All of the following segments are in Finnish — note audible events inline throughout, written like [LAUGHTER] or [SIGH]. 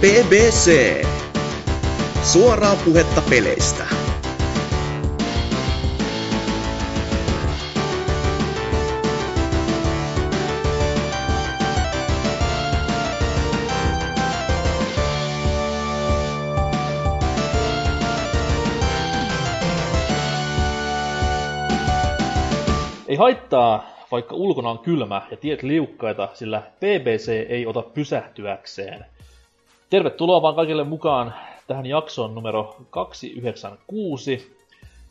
BBC. Suoraa puhetta peleistä. Ei haittaa, vaikka ulkona on kylmä ja tiet liukkaita, sillä BBC ei ota pysähtyäkseen. Tervetuloa vaan kaikille mukaan tähän jaksoon numero 296.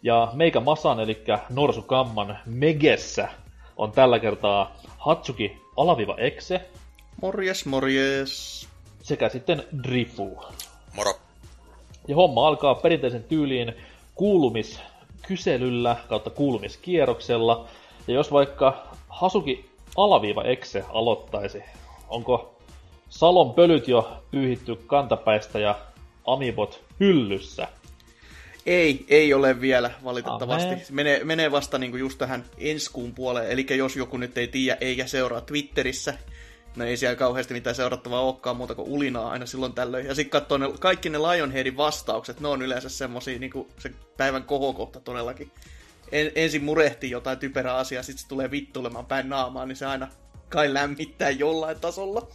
Ja meikä Masan, eli Norsu Kamman Megessä, on tällä kertaa Hatsuki alaviva Exe Morjes, morjes. sekä sitten Drifu. Moro. Ja homma alkaa perinteisen tyyliin kuulumiskyselyllä kautta kuulumiskierroksella. Ja jos vaikka Hasuki alaviiva Exe aloittaisi, onko Salon pölyt jo pyyhitty kantapäistä ja Amibot hyllyssä? Ei, ei ole vielä valitettavasti. Amen. Menee, menee vasta niinku just tähän ensi kuun puoleen. Eli jos joku nyt ei tiedä eikä seuraa Twitterissä, no ei siellä kauheasti mitään seurattavaa olekaan muuta kuin ulinaa aina silloin tällöin. Ja sitten katsoo ne, kaikki ne Lionheadin vastaukset, ne on yleensä semmosia niinku se päivän kohokohta todellakin. En, ensin murehtii jotain typerää asiaa, sitten se tulee vittulemaan päin naamaa, niin se aina kai lämmittää jollain tasolla.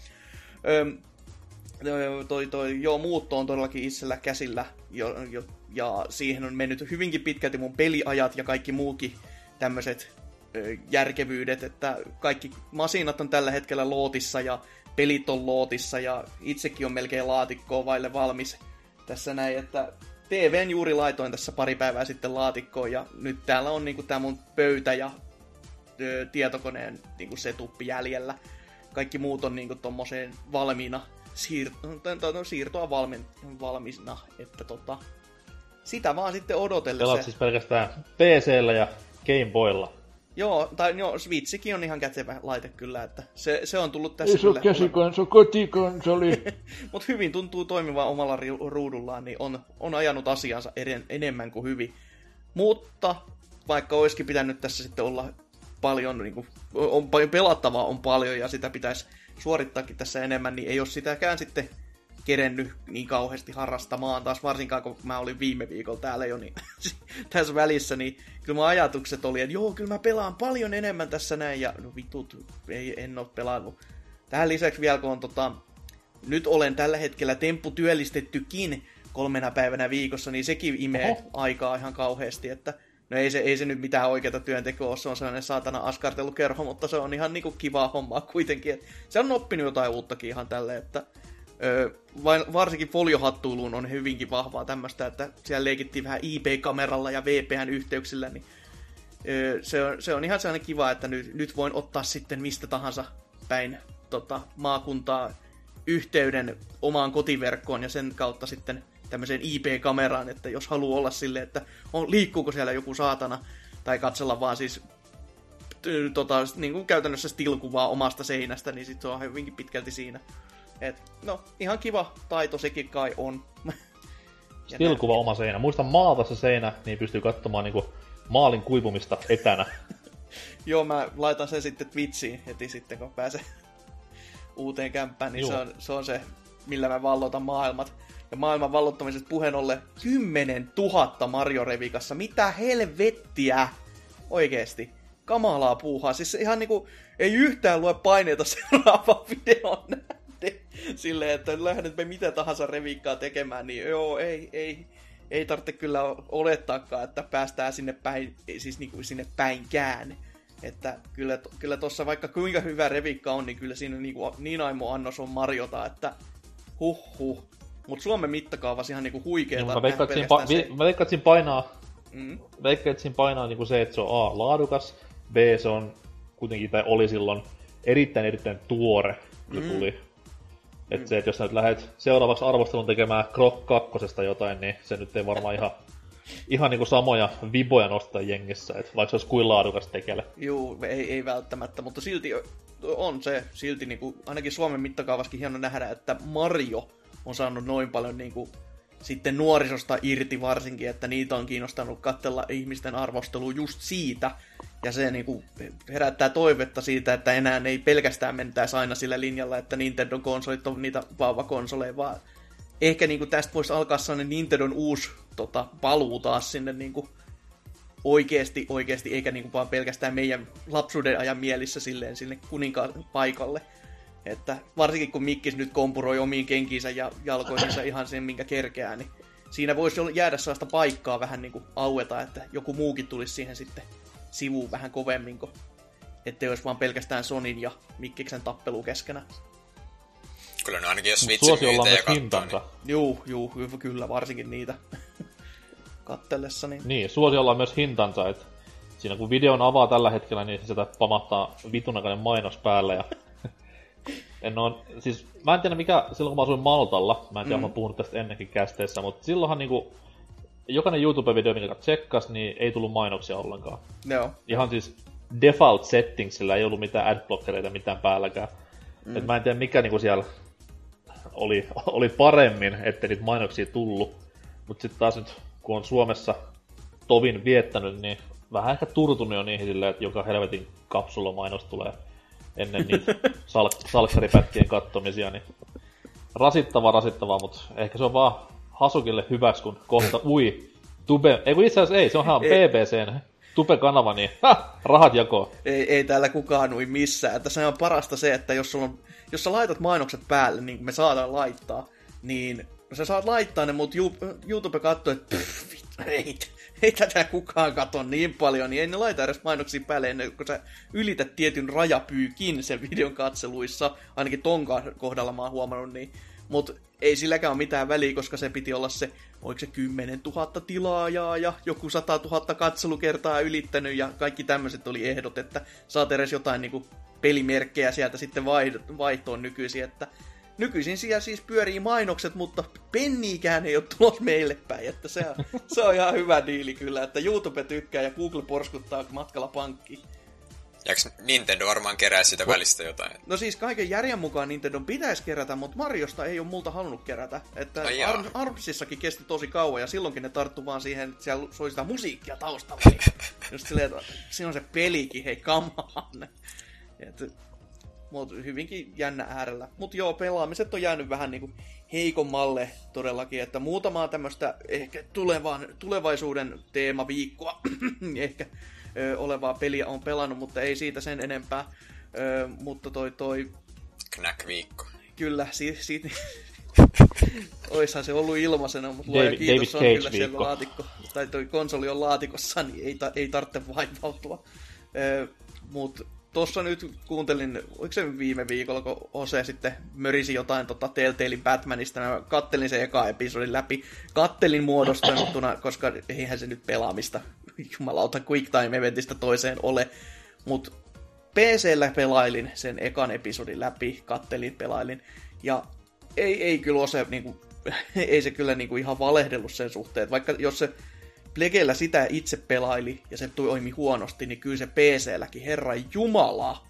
Toi, toi, joo, muutto on todellakin itsellä käsillä, jo, jo, ja siihen on mennyt hyvinkin pitkälti mun peliajat ja kaikki muukin tämmöiset järkevyydet, että kaikki masinat on tällä hetkellä lootissa ja pelit on lootissa ja itsekin on melkein laatikkoa vaille valmis tässä näin, että TVn juuri laitoin tässä pari päivää sitten laatikkoon ja nyt täällä on niinku tää mun pöytä ja ö, tietokoneen niinku setuppi jäljellä. Kaikki muut on niinku tommoseen valmiina siir- no, siirtoa valmi- valmiina, että tota, sitä vaan sitten Pelaat odotellessa. siis pelkästään PCllä ja Game Boylla. Joo, tai joo, Switchikin on ihan kätevä laite kyllä, että se, se on tullut tässä Ei se ole kyllä. käsikansa, kotikonsoli. [LAUGHS] Mutta hyvin tuntuu toimivan omalla ri- ruudullaan, niin on, on ajanut asiansa eden, enemmän kuin hyvin. Mutta vaikka olisikin pitänyt tässä sitten olla paljon, niin kuin, on paljon pelattavaa on paljon ja sitä pitäisi suorittaakin tässä enemmän, niin ei ole sitäkään sitten kerennyt niin kauheasti harrastamaan taas, varsinkaan kun mä olin viime viikolla täällä jo niin, [LAUGHS] tässä välissä, niin kyllä mun ajatukset oli, että joo, kyllä mä pelaan paljon enemmän tässä näin, ja no vitut, ei, en ole pelannut. Tähän lisäksi vielä, kun on tota, nyt olen tällä hetkellä temppu työllistettykin kolmena päivänä viikossa, niin sekin imee Oho. aikaa ihan kauheasti, että no ei se, ei se nyt mitään oikeata työntekoa ole, se on sellainen saatana askartelukerho, mutta se on ihan niinku kivaa hommaa kuitenkin, että se on oppinut jotain uuttakin ihan tälleen, että vain, varsinkin foliohattuiluun on hyvinkin vahvaa tämmöistä, että siellä leikittiin vähän IP-kameralla ja VPN-yhteyksillä, niin öö, se, on, se on ihan sellainen kiva, että nyt, nyt voin ottaa sitten mistä tahansa päin tota, maakuntaa yhteyden omaan kotiverkkoon ja sen kautta sitten tämmöiseen IP-kameraan, että jos haluaa olla silleen, että on, liikkuuko siellä joku saatana, tai katsella vaan siis tota, niin kuin käytännössä stilkuvaa omasta seinästä, niin sit se on hyvinkin pitkälti siinä. Et, no, ihan kiva taito sekin kai on. [LAUGHS] Stilkuva oma seinä. Muista maalta se seinä, niin pystyy katsomaan niinku maalin kuivumista etänä. [LAUGHS] Joo, mä laitan sen sitten Twitchiin heti sitten, kun pääsen [LAUGHS] uuteen kämppään, niin se on, se on se, millä mä vallotan maailmat. Ja maailman vallottamisesta puheen ollen 10 000 Mario Revikassa. Mitä helvettiä? Oikeesti. Kamalaa puuhaa. Siis ihan niinku, ei yhtään lue paineita [LAUGHS] seuraavaan videon nähden. Silleen, että lähdet me mitä tahansa revikkaa tekemään, niin joo, ei, ei, ei tarvitse kyllä olettaakaan, että päästään sinne päin, siis niinku sinne päinkään. Että kyllä, kyllä tuossa vaikka kuinka hyvä revikka on, niin kyllä siinä niinku, niin aimo annos on Mariota, että huh huh. Mutta Suomen mittakaavassa ihan niinku huikeeta. Niin, mä veikkaan, että nähdä siinä, pa- mä veikkaan, että siinä painaa, Mm. veikkaan, että siinä painaa niinku se, että se on A, laadukas, B, se on kuitenkin, tai oli silloin erittäin erittäin tuore, kun Mm. tuli. Että se, että jos sä nyt lähdet seuraavaksi arvostelun tekemään Krok 2 jotain, niin se nyt ei varmaan ihan, [LAUGHS] ihan niinku samoja viboja nostaa jengissä, että vaikka se olisi kuin laadukas tekele. Juu, ei, ei välttämättä, mutta silti on se, silti niinku, ainakin Suomen mittakaavaskin hieno nähdä, että Mario on saanut noin paljon niinku, sitten nuorisosta irti varsinkin, että niitä on kiinnostanut katsella ihmisten arvostelua just siitä. Ja se niinku herättää toivetta siitä, että enää ei pelkästään mentäisi aina sillä linjalla, että Nintendo-konsolit on niitä vauvakonsoleja, vaan ehkä niin kuin tästä voisi alkaa sellainen Nintendon uusi tota, paluu taas sinne niin kuin oikeasti, oikeasti, eikä niin kuin vaan pelkästään meidän lapsuuden ajan mielissä silleen sinne kuninkaan paikalle. Että varsinkin kun Mikkis nyt kompuroi omiin kenkiinsä ja jalkoihinsa ihan sen, minkä kerkeää, niin siinä voisi jäädä sellaista paikkaa vähän niin kuin aueta, että joku muukin tulisi siihen sitten sivuun vähän kovemmin, kun ettei olisi vaan pelkästään Sonin ja Mikkiksen tappelu keskenään. Kyllä ne ainakin jos myytejä katsoo. Hintansa. Niin... Juu, juu, kyllä, varsinkin niitä [LAUGHS] kattellessa. Niin, niin suosiolla on myös hintansa, että siinä kun videon avaa tällä hetkellä, niin sieltä pamahtaa vitunakainen mainos päälle ja en oo, siis mä en tiedä mikä, silloin kun mä asuin Maltalla, mä en tiedä, mm. mä puhunut tästä ennenkin kästeessä, mutta silloinhan niinku, jokainen YouTube-video, mikä tsekkas, niin ei tullut mainoksia ollenkaan. Joo. Ihan siis default settingsillä ei ollut mitään adblockereita mitään päälläkään. Mm. Et mä en tiedä mikä niinku siellä oli, oli paremmin, että niitä mainoksia tullut. Mutta sitten taas nyt, kun on Suomessa tovin viettänyt, niin vähän ehkä turtunut jo niihin silleen, että joka helvetin kapsulomainos tulee ennen niitä sal- salkkaripätkien kattomisia, niin rasittavaa, rasittavaa, mutta ehkä se on vaan Hasukille hyväksi, kun kohta, [LAUGHS] ui, Tube, ei kun itse asiassa ei, se onhan BBCn Tube-kanava, niin ha, rahat jakoo. Ei, ei täällä kukaan ui missään. Tässä on parasta se, että jos, sulla on, jos sä laitat mainokset päälle, niin me saadaan laittaa, niin sä saat laittaa ne, mutta YouTube katsoo, että pff, ei, ei tätä kukaan katso niin paljon, niin ei ne laita edes mainoksia päälle ennen kuin sä ylität tietyn rajapyykin sen videon katseluissa. Ainakin ton kohdalla mä oon huomannut niin. Mutta ei silläkään ole mitään väliä, koska se piti olla se, oliko se 10 000 tilaajaa ja joku 100 000 katselukertaa ylittänyt ja kaikki tämmöiset oli ehdot, että saat edes jotain niinku pelimerkkejä sieltä sitten vaihtoon nykyisin, että nykyisin siellä siis pyörii mainokset, mutta penniikään ei ole tulos meille päin, että se on, se on ihan hyvä diili kyllä, että YouTube tykkää ja Google porskuttaa matkalla pankkiin. Jääkö Nintendo varmaan kerää sitä välistä jotain? No siis kaiken järjen mukaan Nintendo pitäisi kerätä, mutta Mariosta ei ole multa halunnut kerätä. Että Ar- Armsissakin kesti tosi kauan ja silloinkin ne tarttu vaan siihen, että siellä soi sitä musiikkia taustalla. [LAUGHS] Just silleen, että siinä on se pelikin, hei. Että mutta hyvinkin jännä äärellä. Mutta joo, pelaamiset on jäänyt vähän niinku heikommalle todellakin, että muutamaa tämmöistä ehkä tulevan, tulevaisuuden teemaviikkoa [CLEARS THROAT] ehkä ö, olevaa peliä on pelannut, mutta ei siitä sen enempää. Ö, mutta toi toi... Knack-viikko. Kyllä, siitä... Si- [LAUGHS] Oishan se ollut ilmaisena, mutta luoja kiitos, David on kyllä siellä laatikko, tai toi konsoli on laatikossa, niin ei, ta- ei tarvitse vaivautua. Mutta tuossa nyt kuuntelin, oliko se viime viikolla, kun Ose sitten mörisi jotain tota Telltalein Batmanista, mä kattelin sen eka episodin läpi, kattelin muodostettuna, koska eihän se nyt pelaamista, jumalauta Quick Time Eventistä toiseen ole, mutta PCllä pelailin sen ekan episodin läpi, kattelin, pelailin, ja ei, ei kyllä Ose, niinku, [LAUGHS] ei se kyllä niinku ihan valehdellut sen suhteen, vaikka jos se Plegellä sitä itse pelaili ja se toimi huonosti, niin kyllä se PC-lläkin, herra jumala,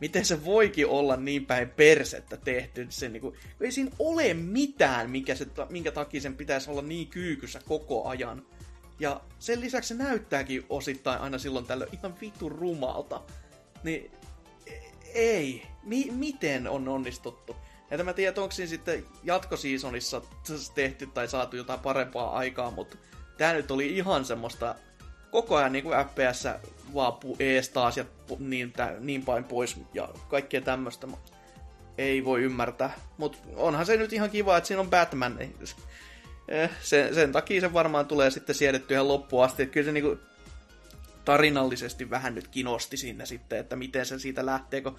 miten se voikin olla niin päin persettä tehty. Se, niin kuin, ei siinä ole mitään, minkä, se, minkä takia sen pitäisi olla niin kyykyssä koko ajan. Ja sen lisäksi se näyttääkin osittain aina silloin tällöin ihan vitun rumalta. Niin ei. Mi- miten on onnistuttu? Että mä tiedän, onko siinä sitten jatkosiisonissa tehty tai saatu jotain parempaa aikaa, mutta tää nyt oli ihan semmoista koko ajan niin kuin FPS vaan ees taas ja niin, tä, niin päin pois ja kaikkea tämmöistä. Ei voi ymmärtää. Mutta onhan se nyt ihan kiva, että siinä on Batman. Eh, sen, sen takia se varmaan tulee sitten siedetty ihan loppuun asti. Kyllä se niinku tarinallisesti vähän nyt kinosti sinne sitten, että miten se siitä lähtee, kun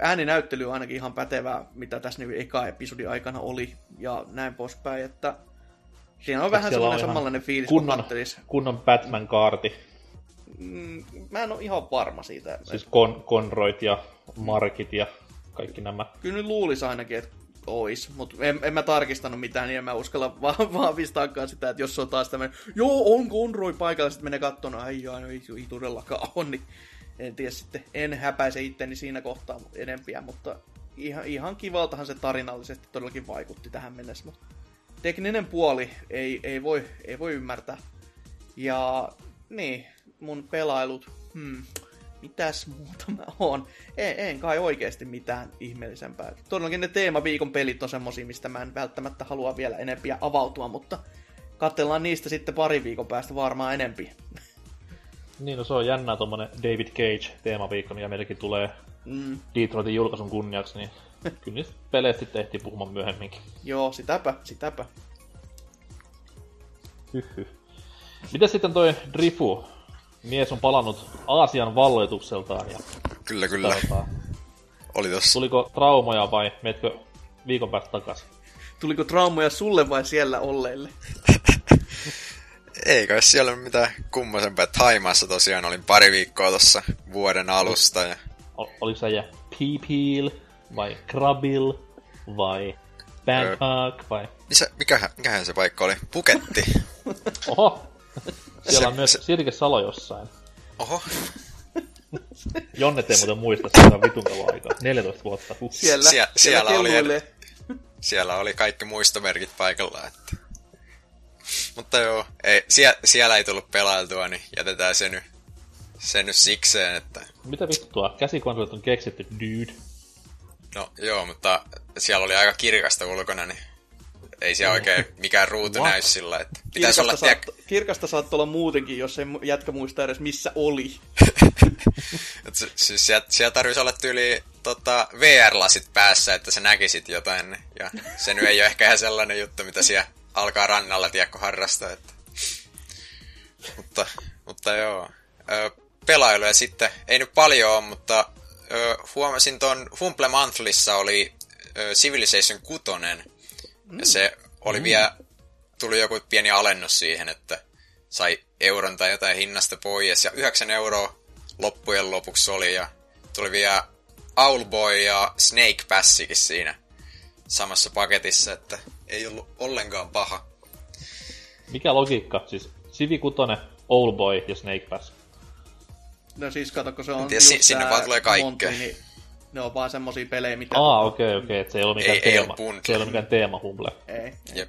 ääninäyttely on ainakin ihan pätevää, mitä tässä nyt eka episodin aikana oli, ja näin poispäin, että Siinä on vähän sellainen samanlainen fiilis, kunnon, kunnon Batman-kaarti. Mm, mä en ole ihan varma siitä. Siis kon, konroit ja markit ja kaikki nämä. Kyllä nyt luulisi ainakin, että ois, mutta en, en mä tarkistanut mitään, niin en mä uskalla [LAUGHS] va- vahvistaakaan sitä, että jos on taas tämmöinen, joo, on konroi paikalla, sitten menee katsomaan, ai ai, ei, ei todellakaan on, niin en tiedä sitten, en häpäise itteni siinä kohtaa enempiä, mutta ihan, ihan kivaltahan se tarinallisesti todellakin vaikutti tähän mennessä, mutta tekninen puoli ei, ei, voi, ei voi ymmärtää. Ja niin, mun pelailut, hmm, mitäs muuta mä oon. En, en kai oikeasti mitään ihmeellisempää. Todellakin ne teemaviikon pelit on semmosia, mistä mä en välttämättä halua vielä enempiä avautua, mutta katsellaan niistä sitten pari viikon päästä varmaan enempi. Niin, no se on jännää tommonen David Cage teemaviikko, ja meilläkin tulee mm. Detroitin julkaisun kunniaksi, niin kyllä niistä peleistä sitten ehtii puhumaan myöhemminkin. Joo, sitäpä, sitäpä. Hyhy. Mitä sitten toi Drifu? Mies on palannut Aasian valloitukseltaan ja... Kyllä, kyllä. Tautaa. Oli tossa. Tuliko traumoja vai meetkö viikon päästä takaisin? Tuliko traumoja sulle vai siellä olleille? Ei kai siellä ole mitään kummosempaa. Taimaassa tosiaan olin pari viikkoa tuossa vuoden alusta. Ja... O- oliko se Peepeel vai Krabil vai Bangkok öö, vai... Missä, mikähän, mikähän se paikka oli? Puketti. [LAUGHS] Oho, siellä se, on myös se... Sirke Salo jossain. Oho. [LAUGHS] Jonne ei muuten muista sitä vitun kauan aikaa. 14 vuotta. Huh. Siellä, Sie- siellä, siellä, oli, siellä oli kaikki muistomerkit paikalla. Että... Mutta joo, ei, sie, siellä ei tullut pelailtua, niin jätetään se nyt, se nyt sikseen, että... Mitä vittua? Käsikonsolit on keksitty, dude. No joo, mutta siellä oli aika kirkasta ulkona, niin ei se oikein mikään ruutu näy sillä, että pitäisi olla... Saat, tiek... Kirkasta saattoi olla muutenkin, jos ei jätkä muista edes missä oli. [LAUGHS] Et siis siellä, siellä tarvitsisi olla tyyli tota, VR-lasit päässä, että sä näkisit jotain. Ja se nyt ei ole ehkä ihan sellainen juttu, mitä siellä alkaa rannalla tiekko harrastaa. Että... mutta, mutta joo. Ö, pelailuja sitten, ei nyt paljon ole, mutta ö, huomasin ton Humble Monthlyssa oli ö, Civilization 6, Mm. Ja se oli mm. vielä, tuli joku pieni alennus siihen, että sai euron tai jotain hinnasta pois. Ja 9 euroa loppujen lopuksi oli. Ja tuli vielä Owlboy ja Snake Passikin siinä samassa paketissa, että ei ollut ollenkaan paha. Mikä logiikka? Siis Civi 6, Owlboy ja Snake Pass. No siis kato, kun se on tiedä, just sinne vaan tulee kaikkea. Monty, niin ne on vaan semmosia pelejä, mitä... Aa, okei, okay, okei, okay. se ei ole mikään ei, teema. Ei se ei ole mikään teema humble. Ei, ei. Jep.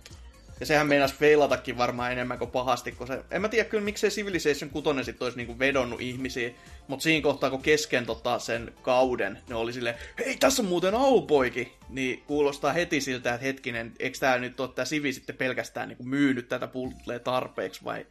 Ja sehän meinas feilatakin varmaan enemmän kuin pahasti, kun se... En mä tiedä kyllä, miksei Civilization 6 sitten olisi niinku vedonnut ihmisiä, mutta siinä kohtaa, kun kesken tota sen kauden, ne oli silleen, hei, tässä on muuten Aupoikin, niin kuulostaa heti siltä, että hetkinen, eikö tää nyt ole tää Civi sitten pelkästään niinku myynyt tätä pultlee tarpeeksi, vai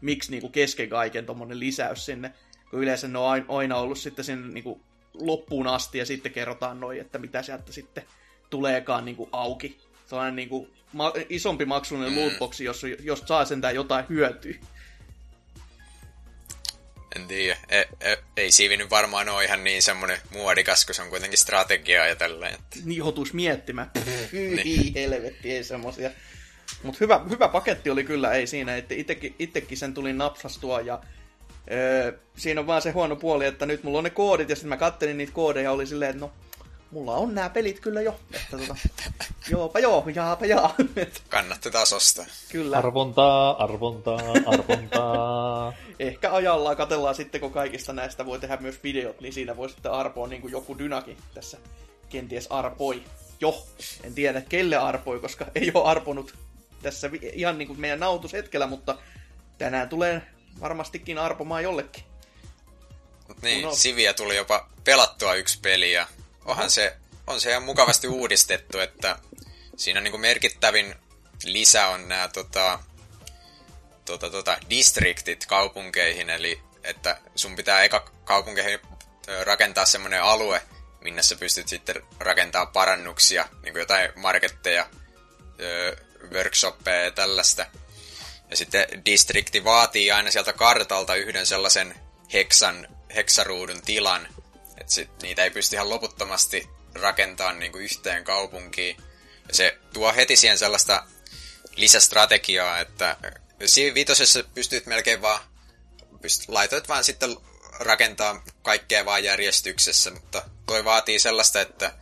miksi niinku kesken kaiken tommonen lisäys sinne, kun yleensä ne on aina ollut sitten sinne niinku loppuun asti ja sitten kerrotaan noin, että mitä sieltä sitten tuleekaan niin kuin auki. Sellainen niin kuin ma- isompi maksullinen mm. lootboxi, jos, jos saa sentään jotain hyötyä. En tiedä. Ei, ei, ei Siivi nyt varmaan ole ihan niin semmonen muodikas, kun se on kuitenkin strategiaa ja tälleen. Että... Niin joutuisi miettimään. [LAUGHS] niin. helvetti, ei semmosia. Mutta hyvä, hyvä paketti oli kyllä, ei siinä. Itekin sen tuli napsastua ja Öö, siinä on vaan se huono puoli, että nyt mulla on ne koodit, ja sitten mä kattelin niitä koodeja ja oli silleen, että no, mulla on nämä pelit kyllä jo. Että tota, [LAUGHS] joopa joo, jaapa jaa. [LAUGHS] Kannatti taas ostaa. Kyllä. Arvontaa, arvontaa, arvontaa. [LAUGHS] Ehkä ajallaan katellaan sitten, kun kaikista näistä voi tehdä myös videot, niin siinä voi sitten arpoa niin kuin joku dynakin tässä kenties arpoi. Jo, en tiedä kelle arpoi, koska ei ole arponut tässä ihan niin kuin meidän nautushetkellä, mutta tänään tulee varmastikin arpomaan jollekin. Mut niin, no. Siviä tuli jopa pelattua yksi peli ja onhan se, on se ihan mukavasti uudistettu, että siinä niin kuin merkittävin lisä on nämä tota, tota, tota, distriktit kaupunkeihin, eli että sun pitää eka kaupunkeihin rakentaa semmoinen alue, minne sä pystyt sitten rakentaa parannuksia, niin kuin jotain marketteja, workshoppeja ja tällaista. Ja sitten distrikti vaatii aina sieltä kartalta yhden sellaisen heksan, heksaruudun tilan, että sit niitä ei pysty ihan loputtomasti rakentamaan niin kuin yhteen kaupunkiin. Ja se tuo heti siihen sellaista lisästrategiaa, että siinä viitosessa pystyt melkein vaan, pystyt, laitoit vaan sitten rakentaa kaikkea vaan järjestyksessä, mutta toi vaatii sellaista, että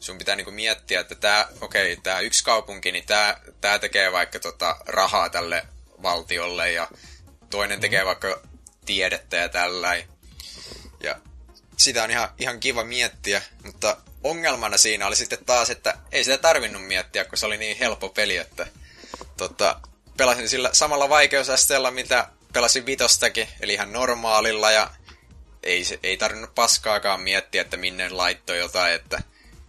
sun pitää niinku miettiä, että tämä, okei, okay, tämä yksi kaupunki, niin tämä, tämä tekee vaikka tota rahaa tälle valtiolle ja toinen tekee vaikka tiedettä ja tällä. Ja sitä on ihan, ihan kiva miettiä, mutta ongelmana siinä oli sitten taas, että ei sitä tarvinnut miettiä, kun se oli niin helppo peli, että tota, pelasin sillä samalla vaikeusasteella, mitä pelasin vitostakin, eli ihan normaalilla, ja ei, ei tarvinnut paskaakaan miettiä, että minne laittoi jotain, että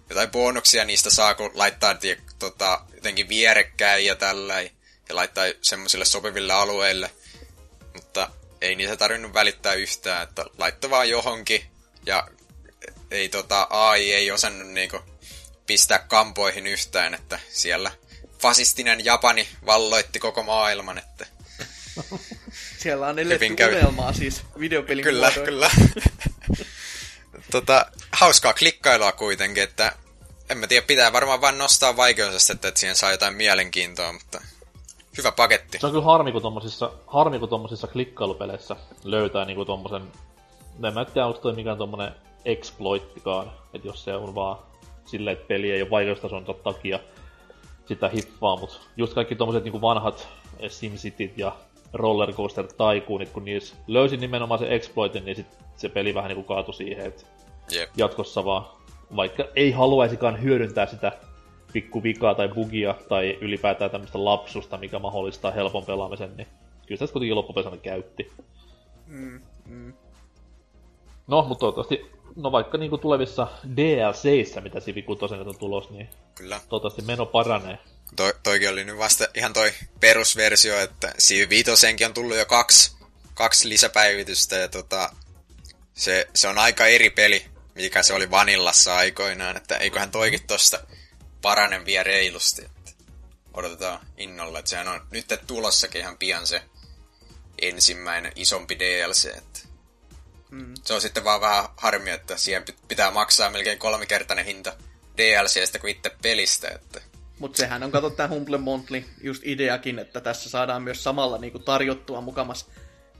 jotain bonuksia niistä saa, kun laittaa tie, tota, jotenkin vierekkäin ja tällä ja laittaa semmoisille sopiville alueille. Mutta ei niitä tarvinnut välittää yhtään, että laittoi vaan johonkin ja ei tota, AI ei osannut niinku pistää kampoihin yhtään, että siellä fasistinen Japani valloitti koko maailman, että [LAUGHS] Siellä on eletty käy. unelmaa siis videopelin Kyllä, muodoin. kyllä. [LAUGHS] tota, hauskaa klikkailua kuitenkin, että en mä tiedä, pitää varmaan vain nostaa vaikeusastetta, että siihen saa jotain mielenkiintoa, mutta hyvä paketti. Se on kyllä harmi, kun tommosissa, harmi, kun tommosissa klikkailupeleissä löytää niinku tommosen... En mä tiedä, onko toi mikään tommonen exploittikaan, että jos se on vaan silleen, että peli ei ole vaikeustason takia sitä hiffaa, mut just kaikki tommoset niinku vanhat SimCityt ja Rollercoaster Tycoonit, kun niissä löysin nimenomaan se exploitin, niin sit se peli vähän niinku kaatui siihen, että Jep. jatkossa vaan, vaikka ei haluaisikaan hyödyntää sitä pikku vikaa tai bugia tai ylipäätään tämmöistä lapsusta, mikä mahdollistaa helpon pelaamisen, niin kyllä sitä kuitenkin loppupesänä käytti. Mm, mm. No, mutta toivottavasti, no vaikka niinku tulevissa DLCissä, mitä Civi 6 on tulos, niin Kyllä. toivottavasti meno paranee. Toi, toikin oli nyt vasta ihan toi perusversio, että Civ 5 on tullut jo kaksi, kaksi lisäpäivitystä ja tota, se, se on aika eri peli, mikä se oli Vanillassa aikoinaan, että eiköhän toikin tosta paranen vielä reilusti. Että odotetaan innolla, että sehän on nyt tulossakin ihan pian se ensimmäinen isompi DLC. Että Mm. Se on sitten vaan vähän harmi, että siihen pit- pitää maksaa melkein kolmikertainen hinta DLCstä kuin itse pelistä. Että Mutta sehän on, kato tää Humble Monthly, just ideakin, että tässä saadaan myös samalla niinku tarjottua mukamas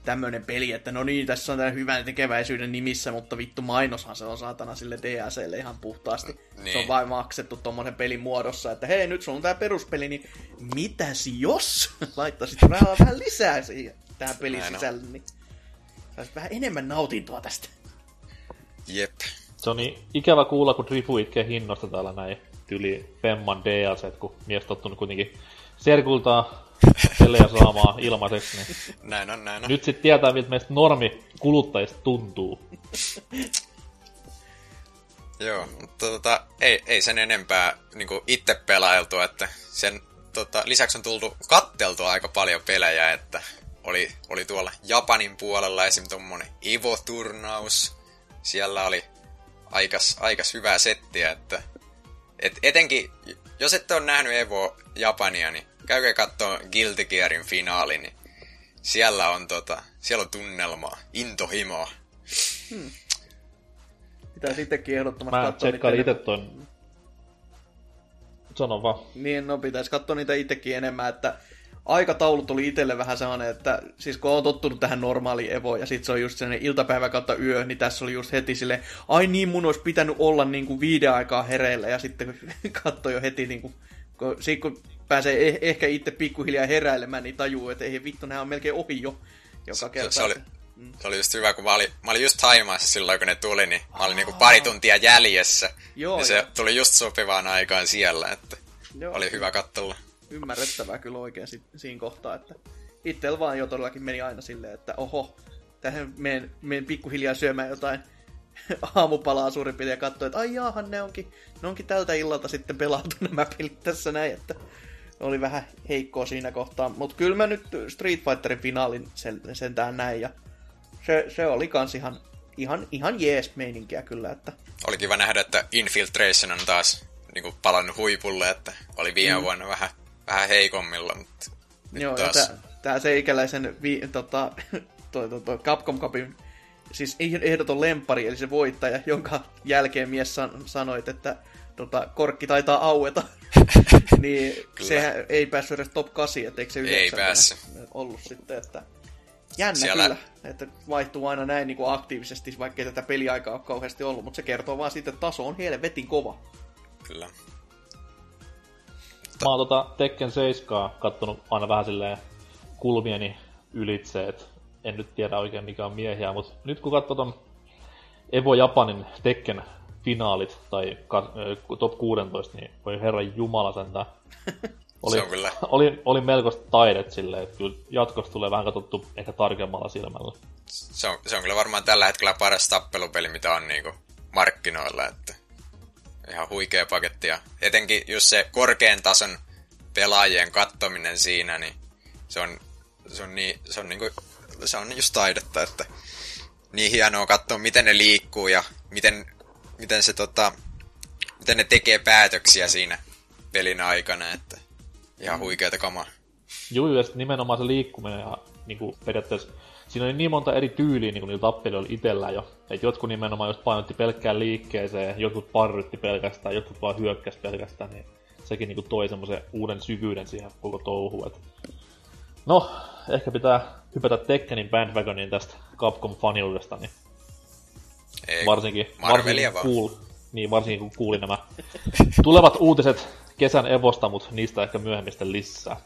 tämmönen peli, että no niin, tässä on tää hyvän tekeväisyyden nimissä, mutta vittu mainoshan se on saatana sille DLClle ihan puhtaasti. Niin. Se on vain maksettu tommonen pelin muodossa, että hei, nyt sulla on tää peruspeli, niin mitäs jos [LAUGHS] laittaisit rahaa vähän lisää siihen tähän pelin Näin on. sisälle, niin saisit vähän enemmän nautintoa tästä. jep. Se on niin ikävä kuulla, kun Drifu itkee hinnoista täällä näin tyli Femman DLC, kun mies tottunut kuitenkin serkultaa pelejä saamaan ilmaiseksi, niin Näin on, näin on. nyt sitten tietää, miltä meistä normi kuluttajista tuntuu. Joo, mutta tota, ei, ei sen enempää niin itse pelailtua, että sen tota, lisäksi on tultu katteltua aika paljon pelejä, että oli, oli tuolla Japanin puolella esim. tuommoinen Evo-turnaus. Siellä oli aikas, aikas hyvää settiä, että et etenkin, jos ette ole nähnyt Evo Japania, niin käykää katsoa Guilty Gearin finaali, niin siellä on, tota, siellä on tunnelmaa, intohimoa. Pitää sittenkin ehdottomasti Mä katsoa niitä- itse ton... Sano vaan. Niin, no pitäisi katsoa niitä itsekin enemmän, että aikataulut oli itselle vähän sellainen, että siis kun on tottunut tähän normaaliin Evoon ja sitten se on just sellainen iltapäivä kautta yö, niin tässä oli just heti sille ai niin mun olisi pitänyt olla niin kuin viiden aikaa hereillä ja sitten [LAUGHS] katsoi jo heti niin kuin, kun, sit kun pääsee eh- ehkä itse pikkuhiljaa heräilemään, niin tajuu, että ei vittu, nämä on melkein ohi jo joka kerta. Se oli, se oli just hyvä, kun mä olin, mä olin just Taimaassa silloin, kun ne tuli, niin mä olin niinku pari tuntia jäljessä. Joo, ja se joo. tuli just sopivaan aikaan siellä, että Joo. oli hyvä katsella. Ymmärrettävää kyllä oikein si- siinä kohtaa, että itsellä vaan jo todellakin meni aina silleen, että oho, tähän menen, menen pikkuhiljaa syömään jotain [LAUGHS] aamupalaa suurin piirtein ja katsoin, että ai jaahan, ne onkin, ne onkin tältä illalta sitten pelattu [LAUGHS] nämä pelit tässä näin, että oli vähän heikkoa siinä kohtaa, mutta kyllä mä nyt Street Fighterin finaalin sen, sentään näin ja se, se oli kans ihan, ihan, ihan jees meininkiä kyllä, että Oli kiva nähdä, että Infiltration on taas niinku palannut huipulle, että oli viime mm. vuonna vähän, vähän heikommilla, mutta Joo, ja taas... tää, tää seikäläisen vi, tota, [LAUGHS] toi, toi, toi Capcom Cupin siis ehdoton lempari, eli se voittaja, jonka jälkeen mies san, sanoi, että tota, korkki taitaa aueta. [LAUGHS] niin Kyllä. sehän ei päässyt edes top 8, että eikö se Ei 9 päässyt. ollut sitten, että jännä Siellä- kyllä, että vaihtuu aina näin niin kuin aktiivisesti, vaikkei tätä peliaikaa ole kauheasti ollut, mutta se kertoo vaan siitä, että taso on helvetin kova. Kyllä. Mä oon tota Tekken 7 kattonut aina vähän silleen kulmieni ylitse, et en nyt tiedä oikein mikä on miehiä, mutta nyt kun katsoo ton Evo Japanin Tekken finaalit tai ka- top 16, niin voi herran jumala sentään. [LAUGHS] Oli, on kyllä. oli, oli melkoista taidet silleen, että kyllä jatkossa tulee vähän katsottu ehkä tarkemmalla silmällä. se, on, se on kyllä varmaan tällä hetkellä paras tappelupeli, mitä on niinku markkinoilla, että ihan huikea paketti. Ja etenkin just se korkean tason pelaajien kattominen siinä, niin se on, se on, niin, se on, niinku, se on just taidetta, että niin hienoa katsoa, miten ne liikkuu ja miten, miten se tota, miten ne tekee päätöksiä siinä pelin aikana, että ihan huikeata kamaa. Joo, ja nimenomaan se liikkuminen ja niin kuin periaatteessa siinä oli niin monta eri tyyliä niin niillä tappelijoilla itsellään jo. Että jotkut nimenomaan just painotti pelkkään liikkeeseen, jotkut parrytti pelkästään, jotkut vaan hyökkäs pelkästään, niin sekin niin toi semmoisen uuden syvyyden siihen koko touhuun. Et... No, ehkä pitää hypätä Tekkenin bandwagoniin tästä Capcom faniluudesta, niin Ei, varsinkin, varsinkin, kuul, niin, varsinkin kun kuulin nämä tulevat uutiset kesän Evosta, mutta niistä ehkä myöhemmin sitten lisää.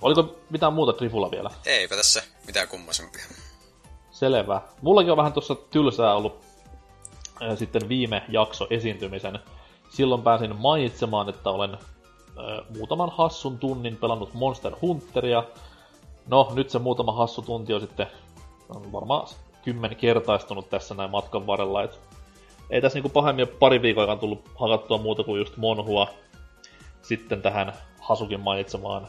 Oliko mitään muuta Trifulla vielä? Eipä tässä mitään kummosempia. Selvä. Mullakin on vähän tuossa tylsää ollut äh, sitten viime jakso esiintymisen. Silloin pääsin mainitsemaan, että olen äh, muutaman hassun tunnin pelannut Monster Hunteria. No, nyt se muutama hassu tunti on sitten on varmaan kymmenkertaistunut tässä näin matkan varrella. Et ei tässä niinku pahemmin pari viikon aikaan tullut hakattua muuta kuin just Monhua. Sitten tähän Hasukin mainitsemaan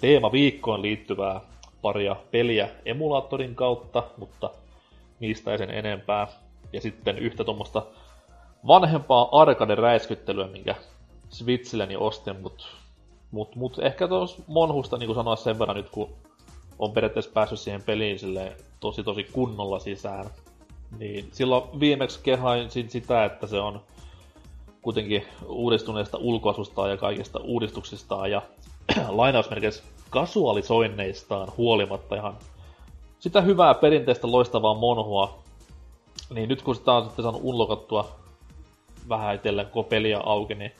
teemaviikkoon liittyvää paria peliä emulaattorin kautta, mutta niistä ei sen enempää. Ja sitten yhtä tuommoista vanhempaa arcade-räiskyttelyä, minkä Switchilleni ostin, mut, mut, mut ehkä tuossa Monhusta niin sanoa sen verran nyt, kun on periaatteessa päässyt siihen peliin silleen tosi tosi kunnolla sisään. Niin silloin viimeksi kehain sitä, että se on kuitenkin uudistuneesta ulkoasustaan ja kaikista uudistuksistaan ja [CLEARS THROAT] lainausmerkeissä kasualisoinneistaan huolimatta ihan sitä hyvää perinteistä loistavaa monhua, niin nyt kun sitä on sitten saanut unlokattua vähän itselleen koko peliä auki, niin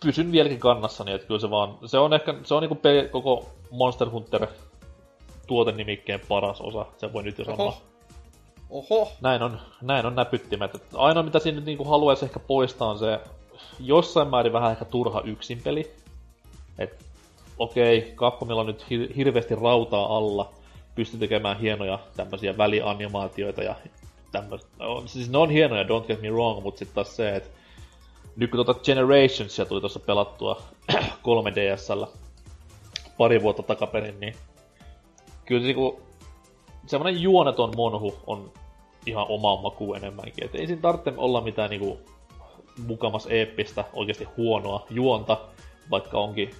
pysyn vieläkin kannassani, että kyllä se vaan, se on ehkä, se on niinku peli, koko Monster Hunter tuotenimikkeen paras osa, se voi nyt jo sanoa. Oho. Oho. Näin on, näin on näpyttimet. Et ainoa mitä siinä nyt niinku haluaisi ehkä poistaa on se jossain määrin vähän ehkä turha yksin peli. Et okei, Capcomilla on nyt hir- hirveästi rautaa alla, pystyy tekemään hienoja tämmöisiä välianimaatioita ja tämmöistä. No, siis ne on hienoja, don't get me wrong, mutta sitten taas se, että nyt kun tuota Generationsia tuli tuossa pelattua [CLEARS THROAT] 3DSllä pari vuotta takaperin, niin kyllä se niinku, semmonen juoneton monhu on ihan oma maku enemmänkin. Et ei siinä tarvitse olla mitään niinku mukamas eeppistä, oikeasti huonoa juonta, vaikka onkin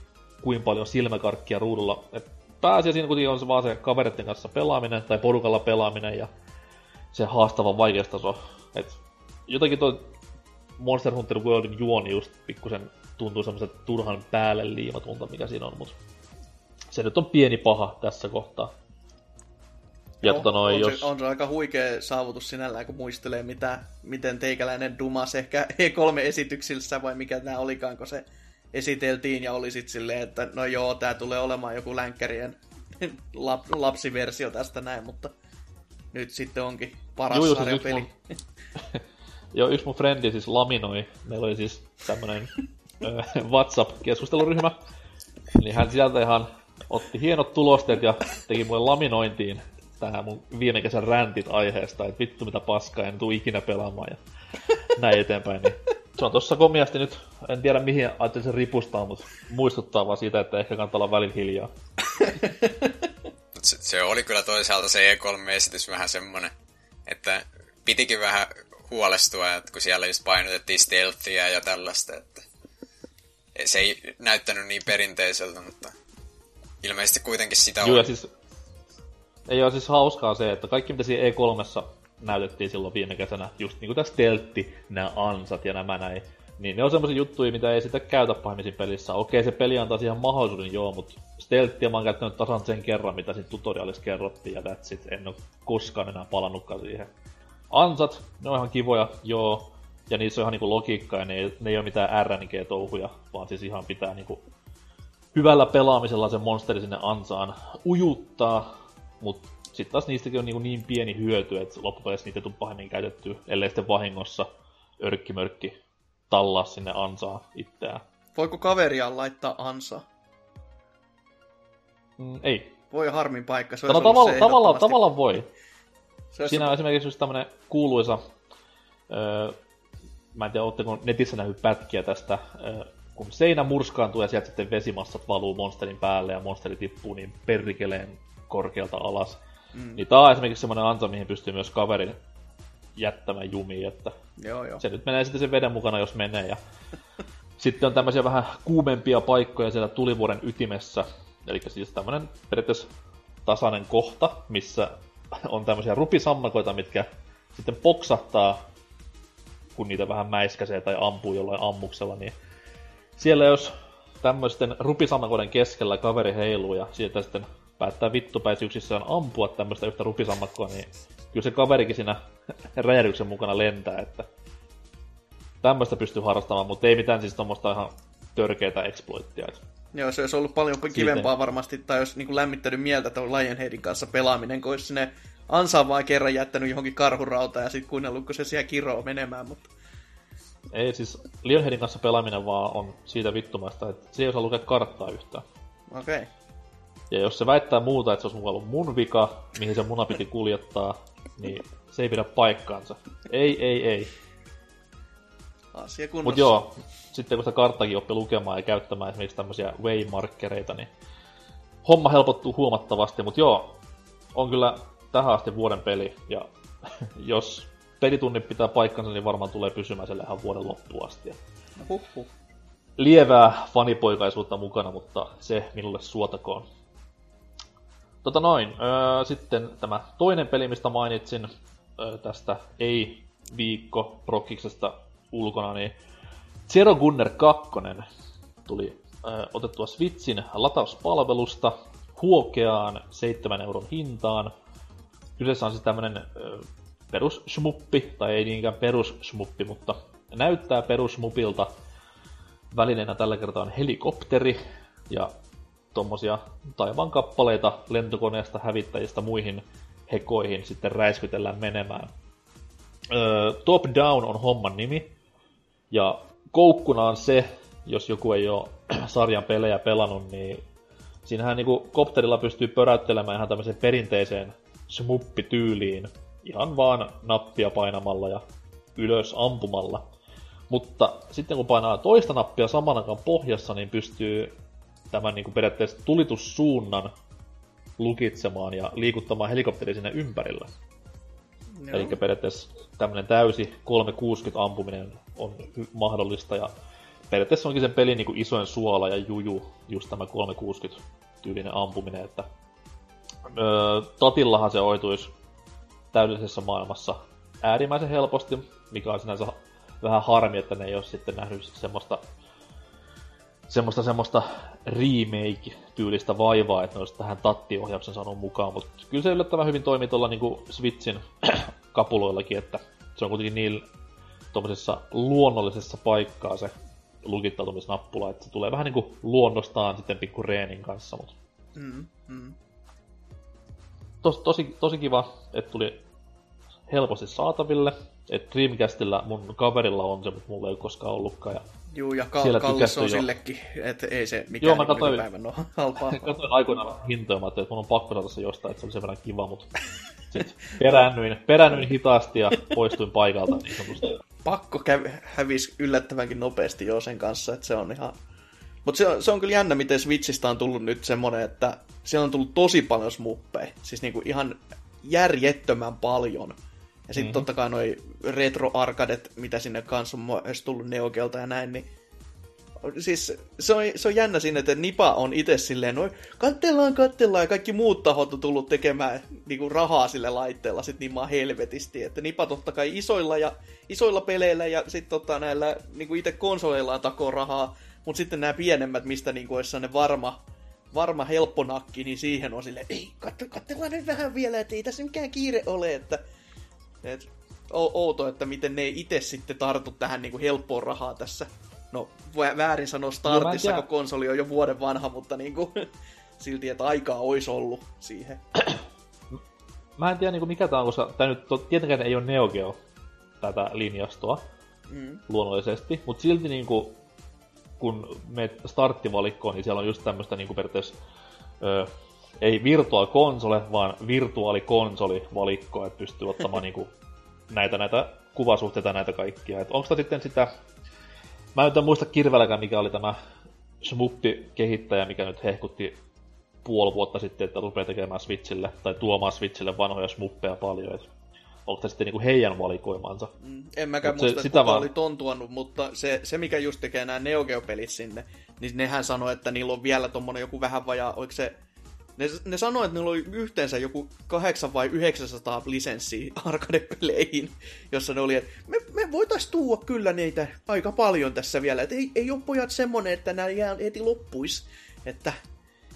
kuin paljon silmäkarkkia ruudulla. Et pääasia siinä kuitenkin on se vaan se kavereiden kanssa pelaaminen tai porukalla pelaaminen ja se haastava vaikeustaso. Et jotenkin toi Monster Hunter Worldin juoni just pikkusen tuntuu semmoisen turhan päälle liimatunta, mikä siinä on, mutta se nyt on pieni paha tässä kohtaa. Ja No, tota noin, on, jos... se, on se aika huikea saavutus sinällään, kun muistelee, mitä, miten teikäläinen dumas ehkä E3-esityksissä vai mikä tämä olikaan, kun se esiteltiin ja oli sitten silleen, että no joo, tämä tulee olemaan joku länkkärien [LAUGHS] lap, lapsiversio tästä näin, mutta nyt sitten onkin paras Juu, juu, siis sarjapeli. yksi [LAUGHS] Joo, yksi mun frendi siis laminoi. Meillä oli siis tämmönen WhatsApp-keskusteluryhmä. Niin hän sieltä ihan otti hienot tulosteet ja teki mulle laminointiin tähän mun viime kesän räntit aiheesta, että vittu mitä paskaa, en tuu ikinä pelaamaan ja näin eteenpäin. Niin se on tossa komiasti nyt, en tiedä mihin ajattelin sen ripustaa, mutta muistuttaa vaan siitä, että ehkä kannattaa olla välillä hiljaa. [LAUGHS] Se, se oli kyllä toisaalta se E3-esitys vähän semmonen, että pitikin vähän huolestua, että kun siellä just painotettiin stealthia ja tällaista, että se ei näyttänyt niin perinteiseltä, mutta ilmeisesti kuitenkin sitä on. Joo, ja siis ei ole siis hauskaa se, että kaikki mitä siinä E3 näytettiin silloin viime kesänä, just niinku tässä teltti, nämä ansat ja nämä näin, niin ne on semmoisia juttuja, mitä ei sitä käytä pahemmin siinä pelissä. Okei, se peli antaa siihen mahdollisuuden, joo, mutta stelttiä mä oon käyttänyt tasan sen kerran, mitä siinä tutorialissa kerrottiin, ja that's it. En oo koskaan enää palannutkaan siihen. Ansat, ne on ihan kivoja, joo, ja niissä on ihan niinku logiikkaa, ja ne ei, ne ei ole mitään RNG-touhuja, vaan siis ihan pitää niinku hyvällä pelaamisella se monsteri sinne ansaan ujuttaa, mutta sitten taas niistäkin on niin, niin pieni hyöty, että loppupeleissä niitä ei tule pahemmin käytettyä, ellei sitten vahingossa örkkimörkki tallaa sinne ansaa itseään. Voiko kaveria laittaa ansa? Mm, ei. Voi harmin paikka. Se No tavalla, se ehdottomasti. tavallaan voi. Se Siinä on esimerkiksi just tämmönen kuuluisa, öö, mä en tiedä, ootteko netissä nähnyt pätkiä tästä, öö, kun seinä murskaantuu ja sieltä sitten vesimassat valuu monsterin päälle ja monsteri tippuu niin perrikeleen korkealta alas. Mm. Niin tää on esimerkiksi semmonen ansa, mihin pystyy myös kaverin jättämään jumiin, että Joo, joo. se nyt menee sitten sen veden mukana, jos menee. Ja [LAUGHS] sitten on tämmöisiä vähän kuumempia paikkoja siellä tulivuoren ytimessä. Eli siis tämmönen periaatteessa tasainen kohta, missä [LAUGHS] on tämmöisiä rupisammakoita, mitkä sitten poksahtaa, kun niitä vähän mäiskäsee tai ampuu jollain ammuksella, niin siellä jos tämmöisten rupisammakoiden keskellä kaveri heiluu ja sieltä sitten päättää vittupäisyyksissään ampua tämmöistä yhtä rupisammakkoa, niin kyllä se kaverikin siinä [LAUGHS] räjähdyksen mukana lentää, että tämmöistä pystyy harrastamaan, mutta ei mitään siis tommoista ihan törkeitä exploittia. Joo, se olisi ollut paljon Siitä- kivempaa varmasti, tai olisi niin kuin lämmittänyt mieltä tuon Lionheadin kanssa pelaaminen, kun olisi sinne ansaan vaan kerran jättänyt johonkin karhurautaan ja sitten kuunnellut, kun se siellä kiroo menemään, mutta Ei siis, Lionheadin kanssa pelaaminen vaan on siitä vittumaista, että se ei osaa lukea karttaa yhtään. okei. Okay. Ja jos se väittää muuta, että se olisi mukaan ollut mun vika, mihin se muna piti kuljettaa, niin se ei pidä paikkaansa. Ei, ei, ei. Asia kunnossa. Mut joo, sitten kun sitä karttakin oppi lukemaan ja käyttämään esimerkiksi tämmöisiä waymarkkereita, niin homma helpottuu huomattavasti, mutta joo, on kyllä tähän asti vuoden peli, ja [LAUGHS] jos pelitunnit pitää paikkansa, niin varmaan tulee pysymään siellä ihan vuoden loppuun asti. No, Huhhuh. lievää fanipoikaisuutta mukana, mutta se minulle suotakoon. Tota noin, öö, sitten tämä toinen peli, mistä mainitsin öö, tästä ei-viikko prokkiksesta ulkona, niin Zero Gunner 2 tuli öö, otettua Switchin latauspalvelusta huokeaan 7 euron hintaan. Kyseessä on siis tämmönen öö, perusshmuppi, tai ei niinkään perusshmuppi, mutta näyttää perusshmupilta, välineenä tällä kertaa on helikopteri ja tommosia taivaan kappaleita lentokoneesta hävittäjistä muihin hekoihin sitten räiskytellään menemään. Öö, Top Down on homman nimi ja koukkuna on se, jos joku ei ole [CLEARS THROAT] sarjan pelejä pelannut, niin siinähän niinku kopterilla pystyy pöräyttelemään ihan tämmöiseen perinteiseen smuppityyliin ihan vaan nappia painamalla ja ylös ampumalla. Mutta sitten kun painaa toista nappia saman aikaan pohjassa, niin pystyy tämän niin kuin periaatteessa tulitussuunnan lukitsemaan ja liikuttamaan helikopteri sinne ympärillä. Joo. Eli periaatteessa tämmöinen täysi 360 ampuminen on mahdollista ja periaatteessa onkin sen pelin niin kuin isoin suola ja juju just tämä 360 tyylinen ampuminen, että öö, Tatillahan se oituisi täydellisessä maailmassa äärimmäisen helposti, mikä on sinänsä vähän harmi, että ne ei ole sitten nähnyt semmoista semmoista, semmoista remake-tyylistä vaivaa, että ne olisi tähän tattiohjauksen saanut mukaan, mutta kyllä se yllättävän hyvin toimii tuolla niin Switchin [CLEARS THROAT] kapuloillakin, että se on kuitenkin niin tuommoisessa luonnollisessa paikkaa se lukittautumisnappula, että se tulee vähän niin kuin luonnostaan sitten pikku reenin kanssa, mutta Mm, mm. tos, tosi, tosi kiva, että tuli helposti saataville. Et Dreamcastilla mun kaverilla on se, mutta mulla ei ole koskaan ollutkaan. Ja Juu, ja kal- Siellä kallis on jo. sillekin, että ei se mikään Joo, mä niinku katsoin- nykypäivän ole halpaa. [LAUGHS] katsoin aikoinaan hintoja, mä että mun on pakko saada se jostain, että se oli sen verran kiva, mutta sitten peräännyin, peräännyin hitaasti ja poistuin paikalta niin sanotusti. Pakko kävi, hävisi yllättävänkin nopeasti jo sen kanssa, että se on ihan... Mutta se on, se on kyllä jännä, miten Switchistä on tullut nyt semmonen, että siellä on tullut tosi paljon smuppeja. Siis niinku ihan järjettömän paljon. Ja sitten mm-hmm. totta kai noi retro-arkadet, mitä sinne kanssa on myös tullut Neogelta ja näin, niin siis se on, se on jännä siinä, että Nipa on itse silleen, no kattellaan, kattellaan, ja kaikki muut tahot on tullut tekemään niinku rahaa sille laitteella sit niin maan helvetisti, että Nipa totta kai isoilla ja isoilla peleillä ja sitten tota näillä niinku itse konsoleillaan takoo rahaa, mutta sitten nämä pienemmät, mistä niinku olisi sellainen varma, varma helppo nakki, niin siihen on silleen, ei, katso, katsellaan nyt vähän vielä, että ei tässä mikään kiire ole, että et, outo, että miten ne ei itse sitten tartu tähän niinku helppoon rahaa tässä. No, vä- väärin sanoa startissa, tiedä. kun konsoli on jo vuoden vanha, mutta niinku, [LAUGHS] silti, että aikaa olisi ollut siihen. [CLEARS THROAT] Mä en tiedä niinku mikä tää on, koska tää nyt to, tietenkään ei ole Neo Geo tätä linjastoa Mm. luonnollisesti, mutta silti niinku kun meet starttivalikkoon, niin siellä on just tämmöistä niinku periaatteessa ö, ei virtual console, vaan virtuaalikonsoli valikko, että pystyy ottamaan [LAUGHS] niinku näitä, näitä kuvasuhteita näitä kaikkia. Et onko sitten sitä... Mä en muista kirvelläkään, mikä oli tämä Smuppi-kehittäjä, mikä nyt hehkutti puoli vuotta sitten, että rupeaa tekemään Switchille, tai tuomaan Switchille vanhoja smuppeja paljon. Et onko tämä sitten niinku heidän valikoimansa? Mm, en mäkään Mut se- muista, sitä sitä vaan- oli tontuannut, mutta se, se, mikä just tekee nämä Neo Geo-pelit sinne, niin nehän sanoi, että niillä on vielä tommonen joku vähän vajaa, oliko se... Ne, ne sanoi, että niillä oli yhteensä joku 8 vai 900 lisenssiä arcade-peleihin, jossa ne oli, että me, me voitais tuua kyllä niitä aika paljon tässä vielä, että ei, ei ole pojat semmonen, että nämä jää heti loppuis, että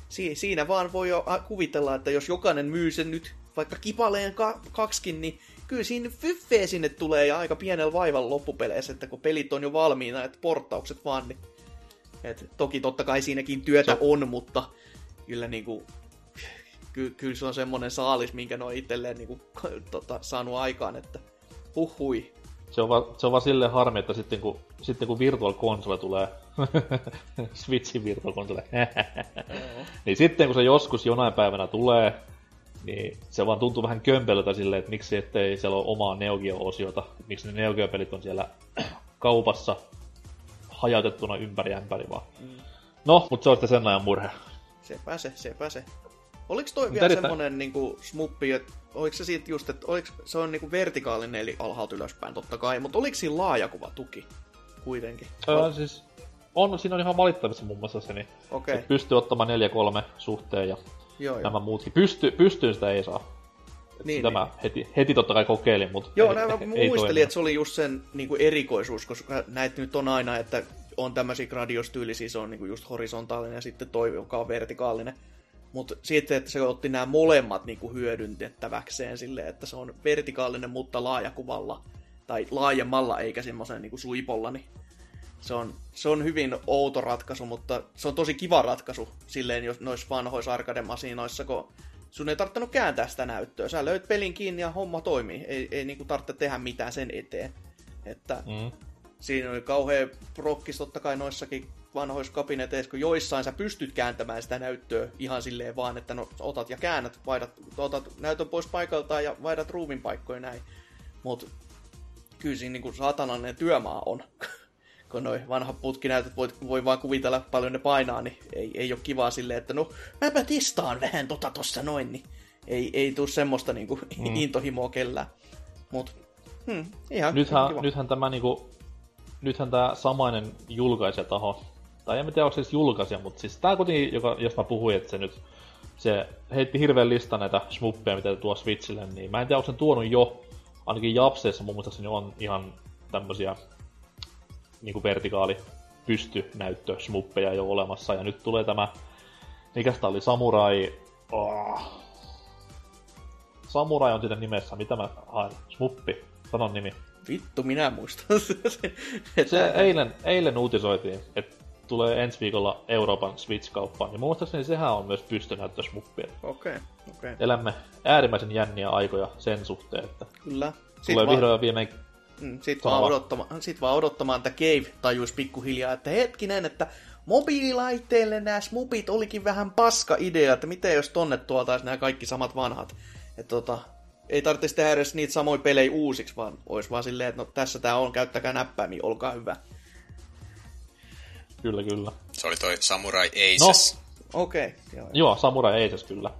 si, siinä vaan voi jo kuvitella, että jos jokainen myy sen nyt vaikka kipaleen ka- kaksikin, niin kyllä siinä fyffeä sinne tulee ja aika pienellä vaivan loppupeleissä, että kun pelit on jo valmiina, että porttaukset vaan, niin et toki totta kai siinäkin työtä on, mutta kyllä niinku, ky- kyllä se on semmoinen saalis, minkä ne on itselleen niinku, [LAUGHS] tota, saanut aikaan, että huhui. Se on, vaan, se on vaan silleen harmi, että sitten kun, sitten kun Virtual Console tulee, [LAUGHS] Switchin Virtual Console, [LAUGHS] niin sitten kun se joskus jonain päivänä tulee, niin se vaan tuntuu vähän kömpelöltä silleen, että miksi ettei siellä ole omaa Neo Geo-osiota, miksi ne Neo Geo-pelit on siellä [CLEARS THROAT] kaupassa hajautettuna ympäri ämpäri vaan. No, mutta se on sitten sen ajan murhe. Sepä se, sepä se. Oliko toi Mut vielä erittäin- semmonen niinku smuppi, että oliko se siitä just, että oliko, se on niinku vertikaalinen eli alhaalta ylöspäin totta kai, mutta oliko siinä laajakuva tuki kuitenkin? Öö, siis on, siinä on ihan valittavissa muun muassa se, niin Okei, että pystyy ottamaan 4-3 suhteen ja joo joo. nämä muutkin. Pysty, pystyyn sitä ei saa. Niin, Niin, sitä niin. mä heti, heti totta kai kokeilin, mutta Joo, ei, näin mä [LAUGHS] ei muistelin, toiminut. että se oli just sen niinku erikoisuus, koska näitä nyt on aina, että on tämmöisiä gradiostyylisiä, se on niinku just horisontaalinen ja sitten toi, joka on vertikaalinen. Mutta sitten, että se otti nämä molemmat niinku hyödyntettäväkseen silleen, että se on vertikaalinen, mutta laajakuvalla tai laajemmalla eikä semmoisen niinku suipolla, niin se on, se on hyvin outo ratkaisu, mutta se on tosi kiva ratkaisu silleen, jos noissa vanhoissa arcade-masinoissa, kun sun ei tarvinnut kääntää sitä näyttöä. Sä löyt pelin kiinni ja homma toimii. Ei, ei niinku tarvitse tehdä mitään sen eteen. Että Mm. siinä oli kauhean prokkis totta kai noissakin vanhoissa kabineteissa, kun joissain sä pystyt kääntämään sitä näyttöä ihan silleen vaan, että no otat ja käännät, vaihdat, otat näytön pois paikaltaan ja vaihdat ruumin paikkoja näin. Mut kyllä siinä niinku saatanainen työmaa on. [LAUGHS] kun noi vanhat putkinäytöt voi, voi vaan kuvitella paljon ne painaa, niin ei, ei ole kivaa silleen, että no mäpä testaan vähän tota tossa noin, niin ei, ei tuu semmoista niinku mm. [LAUGHS] intohimoa kellään. Mut hmm, ihan Nythän, kiva. nythän tämä niinku, nythän tämä samainen julkaisijataho, tai en tiedä onko se edes julkaisija, mutta siis tää kuitenkin, joka, jos mä puhuin, että se nyt, se heitti hirveän lista näitä smuppeja, mitä tuo Switchille, niin mä en tiedä, onko se tuonut jo, ainakin Japseissa mun muistaakseni on ihan tämmösiä niinku vertikaali pystynäyttö smuppeja jo olemassa, ja nyt tulee tämä, mikä sitä oli, Samurai, oh. Samurai on siinä nimessä, mitä mä haen, smuppi, sanon nimi. Vittu, minä muistan. [LAUGHS] Se eilen, eilen uutisoitiin, että tulee ensi viikolla Euroopan Switch-kauppaan, niin muistaakseni sehän on myös pystynäyttösmuppia. Okei, okei. Elämme äärimmäisen jänniä aikoja sen suhteen, että Kyllä. tulee vaan- vihdoin ja viimein Mm, sit, Sano vaan odottamaan, sit vaan odottamaan, että Cave tajuisi pikkuhiljaa, että hetkinen, että mobiililaitteille nämä smupit olikin vähän paska idea, että miten jos tonne tuotaisi nämä kaikki samat vanhat. Että tota, ei tarvitsisi tehdä edes niitä samoja pelejä uusiksi, vaan olisi vaan silleen, että no tässä tää on, käyttäkää näppäimiä, olkaa hyvä. Kyllä, kyllä. Se oli toi Samurai Aces. Okei, okay, joo. Joo, Samurai Aces kyllä.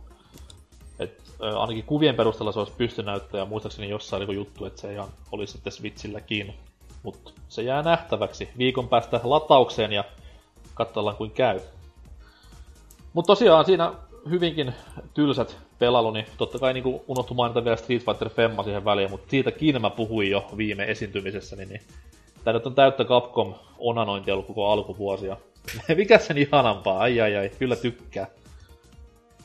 Et, ö, ainakin kuvien perusteella se olisi pystynäyttö, ja muistaakseni jossain oli juttu, että se ihan olisi sitten Switchilläkin. Mutta se jää nähtäväksi viikon päästä lataukseen ja katsotaan kuin käy. Mutta tosiaan siinä hyvinkin tylsät pelailu, niin totta kai niin unohtu mainita vielä Street Fighter Femma siihen väliin, mutta siitäkin mä puhuin jo viime esiintymisessä, niin, niin Tää nyt on täyttä Capcom onanointia ollut koko alkuvuosia. [LAUGHS] Mikä sen ihanampaa, ai ai ai, kyllä tykkää.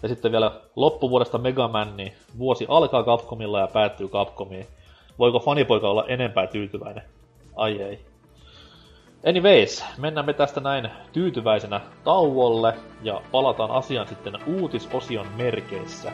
Ja sitten vielä loppuvuodesta Mega Man, niin vuosi alkaa Capcomilla ja päättyy Capcomiin. Voiko fanipoika olla enempää tyytyväinen? Ai ei. Anyways, mennään me tästä näin tyytyväisenä tauolle ja palataan asiaan sitten uutisosion merkeissä.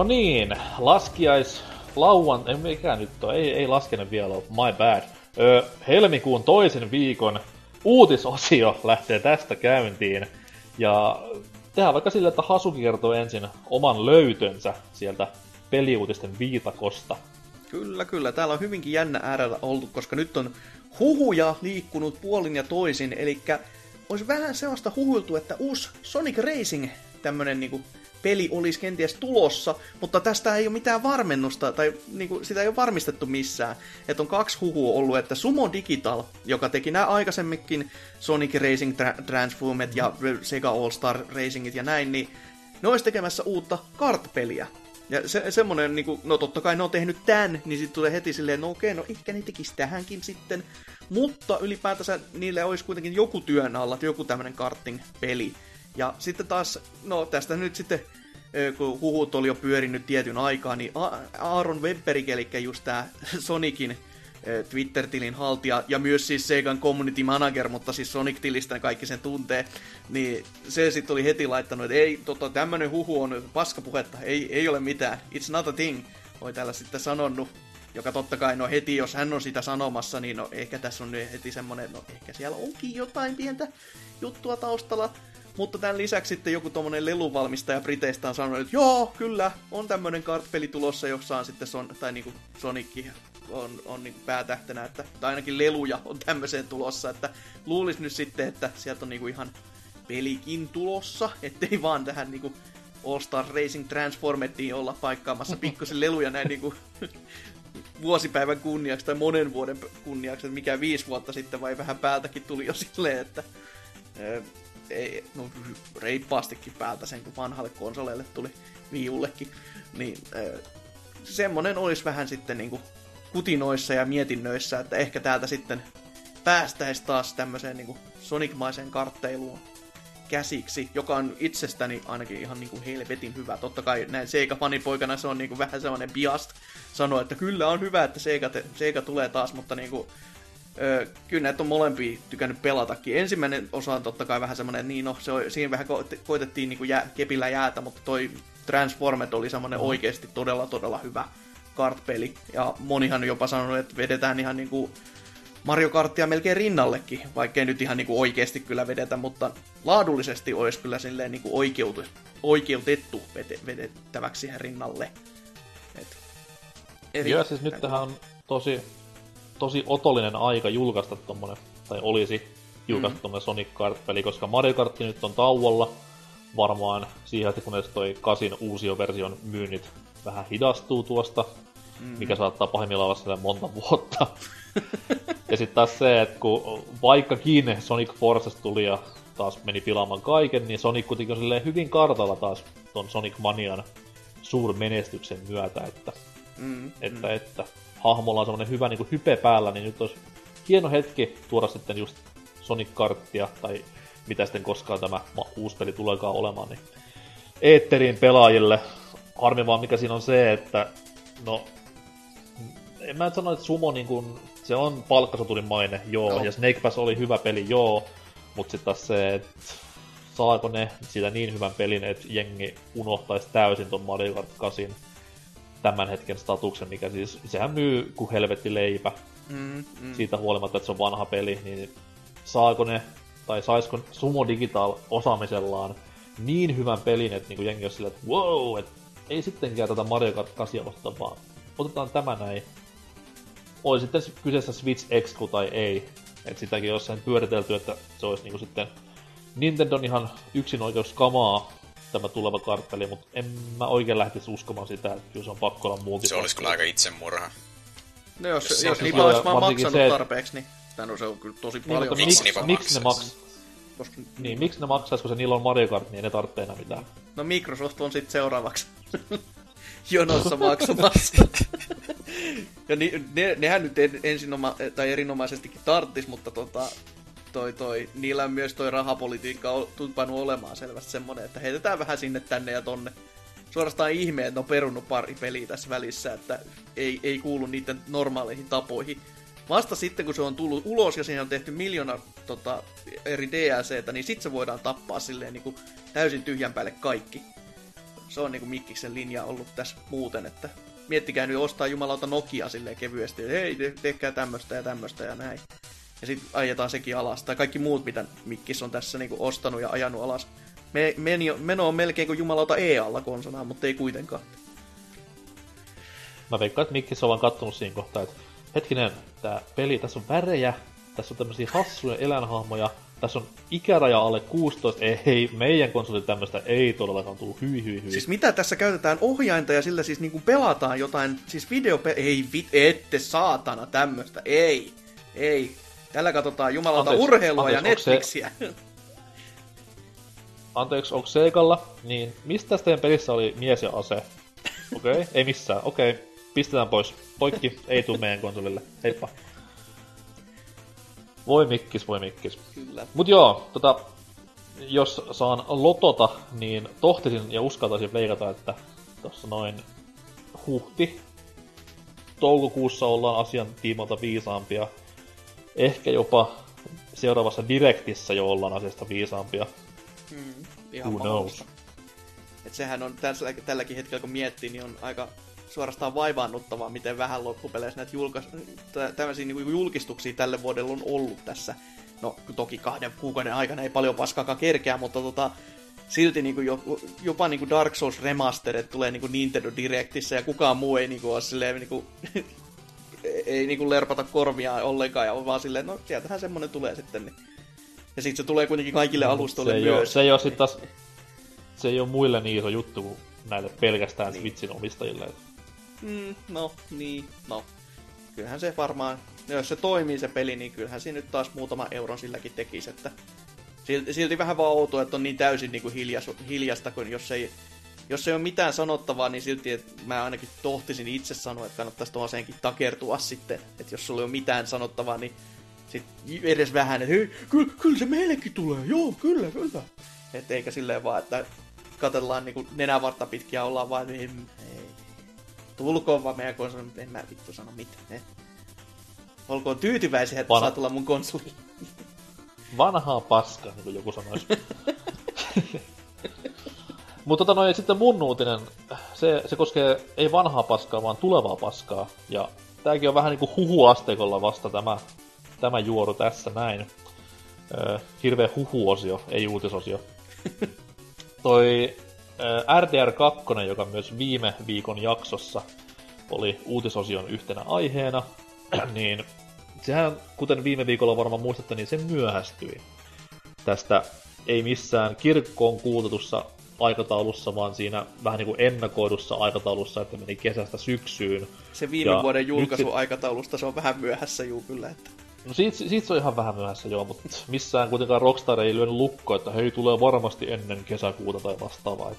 No niin, laskiais lauan... Ei, mikä nyt on? Ei, ei laskene vielä ole. My bad. Öö, helmikuun toisen viikon uutisosio lähtee tästä käyntiin. Ja tehdään vaikka sille, että Hasuki kertoo ensin oman löytönsä sieltä peliuutisten viitakosta. Kyllä, kyllä. Täällä on hyvinkin jännä äärellä oltu, koska nyt on huhuja liikkunut puolin ja toisin. Eli olisi vähän sellaista huhuiltu, että uusi Sonic Racing tämmönen niinku peli olisi kenties tulossa, mutta tästä ei ole mitään varmennusta, tai niinku, sitä ei ole varmistettu missään. Että on kaksi huhua ollut, että Sumo Digital, joka teki nämä aikaisemminkin Sonic Racing Tra- Transformet ja Sega All Star Racingit ja näin, niin ne olisi tekemässä uutta kart-peliä. Ja se, semmonen, niin no totta kai ne on tehnyt tän, niin sitten tulee heti silleen, no okei, no ehkä ne tekisi tähänkin sitten. Mutta ylipäätänsä niille olisi kuitenkin joku työn alla, joku tämmönen karting-peli. Ja sitten taas, no tästä nyt sitten, kun huhut oli jo pyörinyt tietyn aikaa, niin Aaron Webberik, eli just tää Sonicin Twitter-tilin haltija ja myös siis Segan community manager, mutta siis Sonic-tilistä kaikki sen tuntee, niin se sitten oli heti laittanut, että ei, tota, tämmönen huhu on paskapuhetta, ei, ei ole mitään, it's not a thing, oli täällä sitten sanonut, joka totta kai, no heti jos hän on sitä sanomassa, niin no ehkä tässä on heti semmonen, no ehkä siellä onkin jotain pientä juttua taustalla, mutta tämän lisäksi sitten joku tommonen leluvalmistaja Briteistä on sanonut, että joo, kyllä, on tämmönen kartpeli tulossa, jossa on sitten son, tai niinku Sonic on, on niinku päätähtenä, että, tai ainakin leluja on tämmöiseen tulossa, että luulis nyt sitten, että sieltä on niinku ihan pelikin tulossa, ettei vaan tähän niinku All Star Racing Transformettiin olla paikkaamassa [LAUGHS] pikkusen leluja näin niinku [LAUGHS] vuosipäivän kunniaksi tai monen vuoden kunniaksi, että mikä viisi vuotta sitten vai vähän päältäkin tuli jo silleen, että ei, no, reippaastikin päältä sen, kun vanhalle konsoleille tuli viullekin. Niin äh, semmonen olisi vähän sitten niinku kutinoissa ja mietinnöissä, että ehkä täältä sitten päästäisiin taas tämmöiseen niinku Sonic-maiseen kartteiluun käsiksi, joka on itsestäni ainakin ihan niinku helvetin hyvä. Totta kai näin Sega-fanipoikana se on niinku vähän semmoinen biast sanoa, että kyllä on hyvä, että Sega, te, Sega tulee taas, mutta niinku Öö, kyllä näitä on molempia tykännyt pelatakin. Ensimmäinen osa on totta kai vähän semmoinen, niin no, se on, siinä vähän ko- koitettiin niinku jää, kepillä jäätä, mutta toi Transformet oli semmoinen mm. oikeasti todella todella hyvä kartpeli. Ja monihan on jopa sanonut, että vedetään ihan niinku Mario Kartia melkein rinnallekin, vaikkei nyt ihan niinku oikeasti kyllä vedetä, mutta laadullisesti olisi kyllä silleen niinku oikeutu, oikeutettu vede, vedettäväksi siihen rinnalle. Et, eri, Joo, siis nyt tähän on tosi tosi otollinen aika julkaista tommonen, tai olisi julkaista mm. tommonen Sonic Kart-peli, koska Mario Kart nyt on tauolla varmaan siihen asti, kunnes toi kasin uusioversion myynnit vähän hidastuu tuosta, mm. mikä saattaa pahimmillaan olla monta [LAUGHS] vuotta. ja sitten taas se, että kun vaikkakin Sonic Forces tuli ja taas meni pilaamaan kaiken, niin Sonic kuitenkin on hyvin kartalla taas ton Sonic Manian suurmenestyksen myötä, että, mm, että, mm. että hahmolla on semmoinen hyvä niin kuin hype päällä, niin nyt olisi hieno hetki tuoda sitten just Sonic Karttia, tai mitä sitten koskaan tämä uusi peli tuleekaan olemaan, niin eetteriin pelaajille. Harmi vaan mikä siinä on se, että no, en mä sano, että Sumo niin kuin, se on palkkasoturin maine, joo, no. ja Snake Pass oli hyvä peli, joo, mutta sitten taas se, että saako ne siitä niin hyvän pelin, että jengi unohtaisi täysin ton Mario Kart 8 tämän hetken statuksen, mikä siis, sehän myy kuin helvetti leipä. Mm, mm. Siitä huolimatta, että se on vanha peli, niin saako ne, tai saisiko Sumo Digital osaamisellaan niin hyvän pelin, että niinku jengi on silleen, että wow, että ei sittenkään tätä Mario Kart 8 ottaa, vaan otetaan tämä näin. Oli sitten kyseessä Switch Exclu tai ei. että sitäkin jossain pyöritelty, että se olisi niinku sitten Nintendon ihan yksin oikeus kamaa tämä tuleva kartteli, mutta en mä oikein lähtisi uskomaan sitä, että kyllä se on pakko olla multi. Se olisi kyllä aika itsemurha. No jos, jos, jos niitä olisi vaan maksanut se, tarpeeksi, niin no, se on kyllä tosi niin, paljon. Niin, miksi, miksi, miksi ne maks... Koska... Niin, miksi ne maksaisi, kun se niillä on Mario Kart, niin ei ne tarvitse enää mitään. No Microsoft on sitten seuraavaksi [LAUGHS] jonossa maksamassa. [LAUGHS] ja ni, ne, nehän nyt en, ensinoma, tai erinomaisestikin tarttis, mutta tota, toi, toi, niillä on myös toi rahapolitiikka on tupannut olemaan selvästi semmonen, että heitetään vähän sinne tänne ja tonne. Suorastaan ihme, että on perunut pari peliä tässä välissä, että ei, ei kuulu niiden normaaleihin tapoihin. Vasta sitten, kun se on tullut ulos ja siinä on tehty miljoona tota, eri DLCtä, niin sitten se voidaan tappaa silleen niin kuin täysin tyhjän päälle kaikki. se on niinku Mikkiksen linja ollut tässä muuten, että miettikää nyt ostaa jumalauta Nokia silleen kevyesti, hei, te, tehkää tämmöstä ja tämmöstä ja näin. Ja sitten ajetaan sekin alas. Tai kaikki muut, mitä Mikkis on tässä niinku ostanut ja ajanut alas. Me, meni, meno on melkein kuin jumalauta E-alla konsanaan, mutta ei kuitenkaan. Mä veikkaan, että Mikkis on vaan kattonut siinä kohtaa, että hetkinen, tää peli, tässä on värejä, tässä on tämmöisiä hassuja eläinhahmoja, tässä on ikäraja alle 16, ei, meidän konsoli tämmöistä ei todellakaan tullut, hyi hyi hyi. Siis mitä tässä käytetään ohjainta ja sillä siis niinku pelataan jotain, siis video ei vit, ette saatana tämmöistä, ei, ei. Tällä katsotaan jumalauta Anteeksi, urheilua anteeksi, ja onks se- Netflixiä. Anteeksi, onko Seikalla, niin mistä teidän pelissä oli mies ja ase? Okei, okay, [LAUGHS] ei missään, okei. Okay. Pistetään pois. Poikki, ei tuu meidän konsolille. Heippa. Voi mikkis, voi mikkis. Kyllä. Mut joo, tota, jos saan lotota, niin tohtisin ja uskaltaisin veikata, että tossa noin huhti, toukokuussa ollaan asian tiimoilta viisaampia. Ehkä jopa seuraavassa direktissä jo ollaan asiasta viisaampia. Mm, ihan Who mahdollista. Et sehän on tässä, tälläkin hetkellä, kun miettii, niin on aika suorastaan vaivaannuttavaa, miten vähän loppupeleissä näitä julkais... tä- tämmöisiä niin julkistuksia tälle vuodelle on ollut tässä. No, toki kahden kuukauden aikana ei paljon paskaakaan kerkeä, mutta tota, silti niin kuin jo, jopa niin kuin Dark Souls Remastered tulee niin kuin Nintendo Directissä ja kukaan muu ei niin kuin ole silleen niin kuin, [LAUGHS] ei niin kuin lerpata korvia ollenkaan ja on vaan silleen, no sieltähän semmonen tulee sitten. Niin. Ja sitten se tulee kuitenkin kaikille alustoille se ei, myös. se ei oo sit taas, se ei oo muille niin iso juttu kuin näille pelkästään niin. Switchin omistajille. Mm, no, niin, no. Kyllähän se varmaan, no jos se toimii se peli, niin kyllähän siinä nyt taas muutama euron silläkin tekisi, että silti, silti vähän vaan outoa, että on niin täysin niin kuin hiljas, hiljasta, kun jos ei, jos ei ole mitään sanottavaa, niin silti että mä ainakin tohtisin itse sanoa, että kannattaisi tuollaiseenkin takertua sitten, että jos sulla ei ole mitään sanottavaa, niin sit edes vähän, että hei, kyllä, kyllä se meillekin tulee, joo, kyllä, kyllä. Et eikä silleen vaan, että katellaan niinku nenävartta pitkin ja ollaan vaan, ei, ei. Tulkoon vaan meidän konsoli, mutta en mä vittu sano mitään. Eh. Olkoon tyytyväisiä, että Vanha- saa tulla mun konsoliin. vanhaa paskaa, niin kuin joku sanoisi. [LAUGHS] Mutta tota noin, sitten mun uutinen, se, se koskee ei vanhaa paskaa, vaan tulevaa paskaa. Ja tääkin on vähän niinku huhuasteikolla vasta tämä, tämä juoru tässä näin. Öö, hirveä huhuosio, ei uutisosio. [LAUGHS] Toi ö, RDR2, joka myös viime viikon jaksossa oli uutisosion yhtenä aiheena, [CLEARS THROAT] niin sehän, kuten viime viikolla varmaan muistatte, niin se myöhästyi tästä ei missään kirkkoon kuulutetussa aikataulussa, vaan siinä vähän niin kuin ennakoidussa aikataulussa, että meni kesästä syksyyn. Se viime Ja vuoden nyt julkaisuaikataulusta se on vähän myöhässä juu kyllä, että No siitä, siitä se on ihan vähän myöhässä joo, mutta missään kuitenkaan Rockstar ei lyönyt lukkoa, että hei tulee varmasti ennen kesäkuuta tai vastaavaa.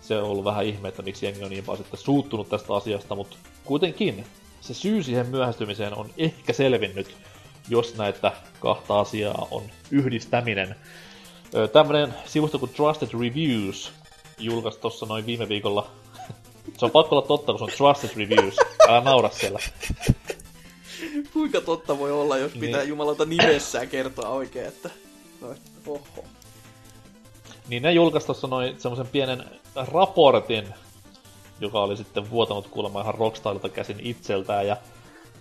Se on ollut vähän ihme, että miksi jengi on niin vaan sitten suuttunut tästä asiasta, mutta kuitenkin se syy siihen myöhästymiseen on ehkä selvinnyt, jos näitä kahta asiaa on yhdistäminen. Tämmönen sivusto kuin Trusted Reviews julkaisi tuossa noin viime viikolla. Se on pakko olla totta, kun se on Trusted Reviews. Älä naura siellä. kuinka totta voi olla, jos pitää Niin. jumalauta nimessään kertoa oikein, että no, oho. Niin ne julkaisi tuossa noin semmoisen pienen raportin, joka oli sitten vuotanut kuulemma ihan Rockstarilta käsin itseltään, ja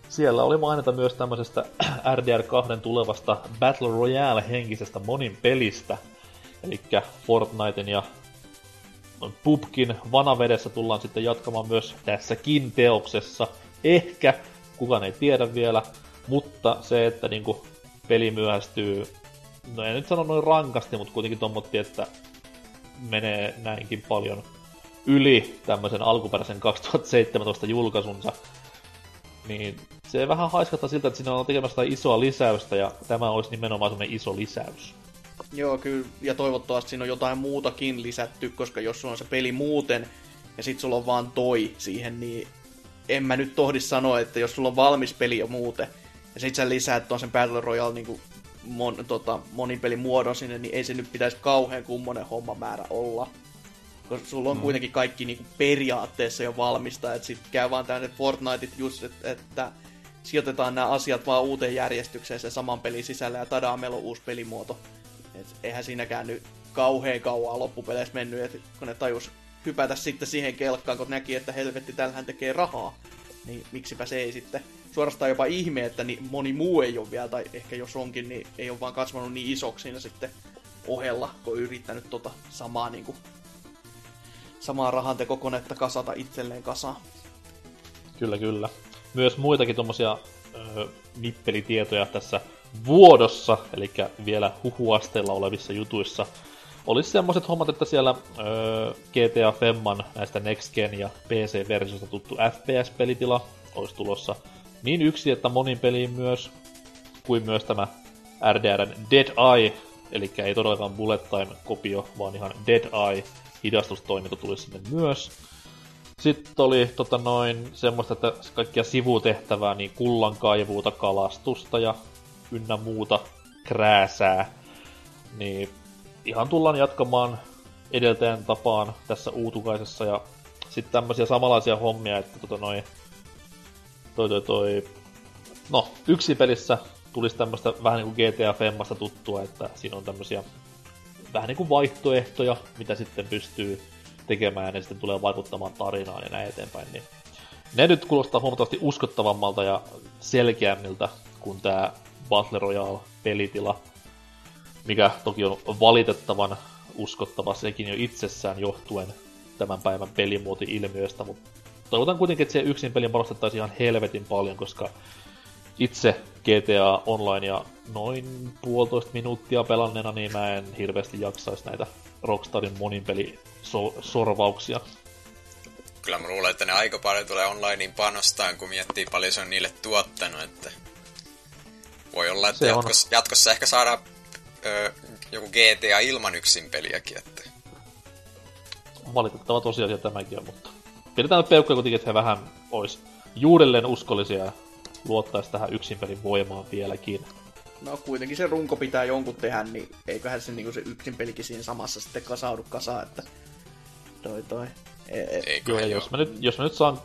siellä oli mainita myös tämmöisestä [CLEARS THROAT] RDR2 tulevasta Battle Royale-henkisestä monin pelistä, eli Fortnitein ja Pubkin vanavedessä tullaan sitten jatkamaan myös tässäkin teoksessa. Ehkä, kukaan ei tiedä vielä, mutta se, että niinku peli myöhästyy, no en nyt sano noin rankasti, mutta kuitenkin tommotti, että menee näinkin paljon yli tämmöisen alkuperäisen 2017 julkaisunsa, niin se vähän haiskata siltä, että siinä on tekemässä isoa lisäystä, ja tämä olisi nimenomaan semmoinen iso lisäys. Joo, kyllä, ja toivottavasti siinä on jotain muutakin lisätty, koska jos sulla on se peli muuten, ja sit sulla on vaan toi siihen, niin en mä nyt tohdi sanoa, että jos sulla on valmis peli jo muuten, ja sit sä lisäät tuon sen Battle Royale niin mon, tota, monipelin muodon sinne, niin ei se nyt pitäisi kauhean kummonen hommamäärä olla. Koska sulla on mm. kuitenkin kaikki niin periaatteessa jo valmista, että sit käy vaan tänne Fortniteit just, että, että sijoitetaan nämä asiat vaan uuteen järjestykseen sen saman pelin sisällä ja tadaa, meillä on uusi pelimuoto. Et eihän siinäkään nyt kauhean kauan loppupeleissä mennyt, et kun ne tajus hypätä sitten siihen kelkkaan, kun näki, että helvetti, tällähän tekee rahaa. Niin miksipä se ei sitten suorastaan jopa ihme, että niin moni muu ei ole vielä, tai ehkä jos onkin, niin ei ole vaan kasvanut niin isoksi siinä sitten ohella, kun on yrittänyt tota samaa, niin kuin, samaa rahantekokonetta kasata itselleen kasaan. Kyllä, kyllä. Myös muitakin tuommoisia nippelitietoja tässä vuodossa, eli vielä huhuasteella olevissa jutuissa, olisi semmoiset hommat, että siellä öö, GTA Femman näistä Next Gen ja PC-versiosta tuttu FPS-pelitila olisi tulossa niin yksi että monin peliin myös, kuin myös tämä RDRn Dead Eye, eli ei todellakaan bullet time-kopio, vaan ihan Dead Eye hidastustoiminto tulisi sinne myös. Sitten oli tota noin semmoista, että kaikkia sivutehtävää, niin kullankaivuuta, kalastusta ja ynnä muuta krääsää. Niin ihan tullaan jatkamaan edeltäjän tapaan tässä uutukaisessa ja sitten tämmöisiä samanlaisia hommia, että tota noin, toi, toi, toi, no, yksi pelissä tulisi tämmöistä vähän niin kuin GTA Femmasta tuttua, että siinä on tämmöisiä vähän niin kuin vaihtoehtoja, mitä sitten pystyy tekemään ja sitten tulee vaikuttamaan tarinaan ja näin eteenpäin. Niin ne nyt kuulostaa huomattavasti uskottavammalta ja selkeämmiltä kuin tämä Battle Royale-pelitila, mikä toki on valitettavan uskottava sekin jo itsessään johtuen tämän päivän pelimuoti-ilmiöstä, mutta toivotan kuitenkin, että se yksin pelin panostettaisiin ihan helvetin paljon, koska itse GTA Online ja noin puolitoista minuuttia pelanneena, niin mä en hirveästi jaksaisi näitä Rockstarin monin sorvauksia. Kyllä mä luulen, että ne aika paljon tulee onlinein panostaan, kun miettii paljon se on niille tuottanut, että voi olla, että jatkossa, jatkossa ehkä saadaan ö, joku GTA ilman yksin peliäkin, että... Valitettava tosiasia tämäkin on, mutta pidetään peukkoja kuitenkin, että he vähän ois juudelleen uskollisia luottaisi tähän yksin pelin voimaan vieläkin. No kuitenkin se runko pitää jonkun tehdä, niin eiköhän se, niin se yksin pelikin siinä samassa sitten kasaudu kasaan, että toi toi. E- e- Joo, ja jos mä, nyt, jos mä nyt saan,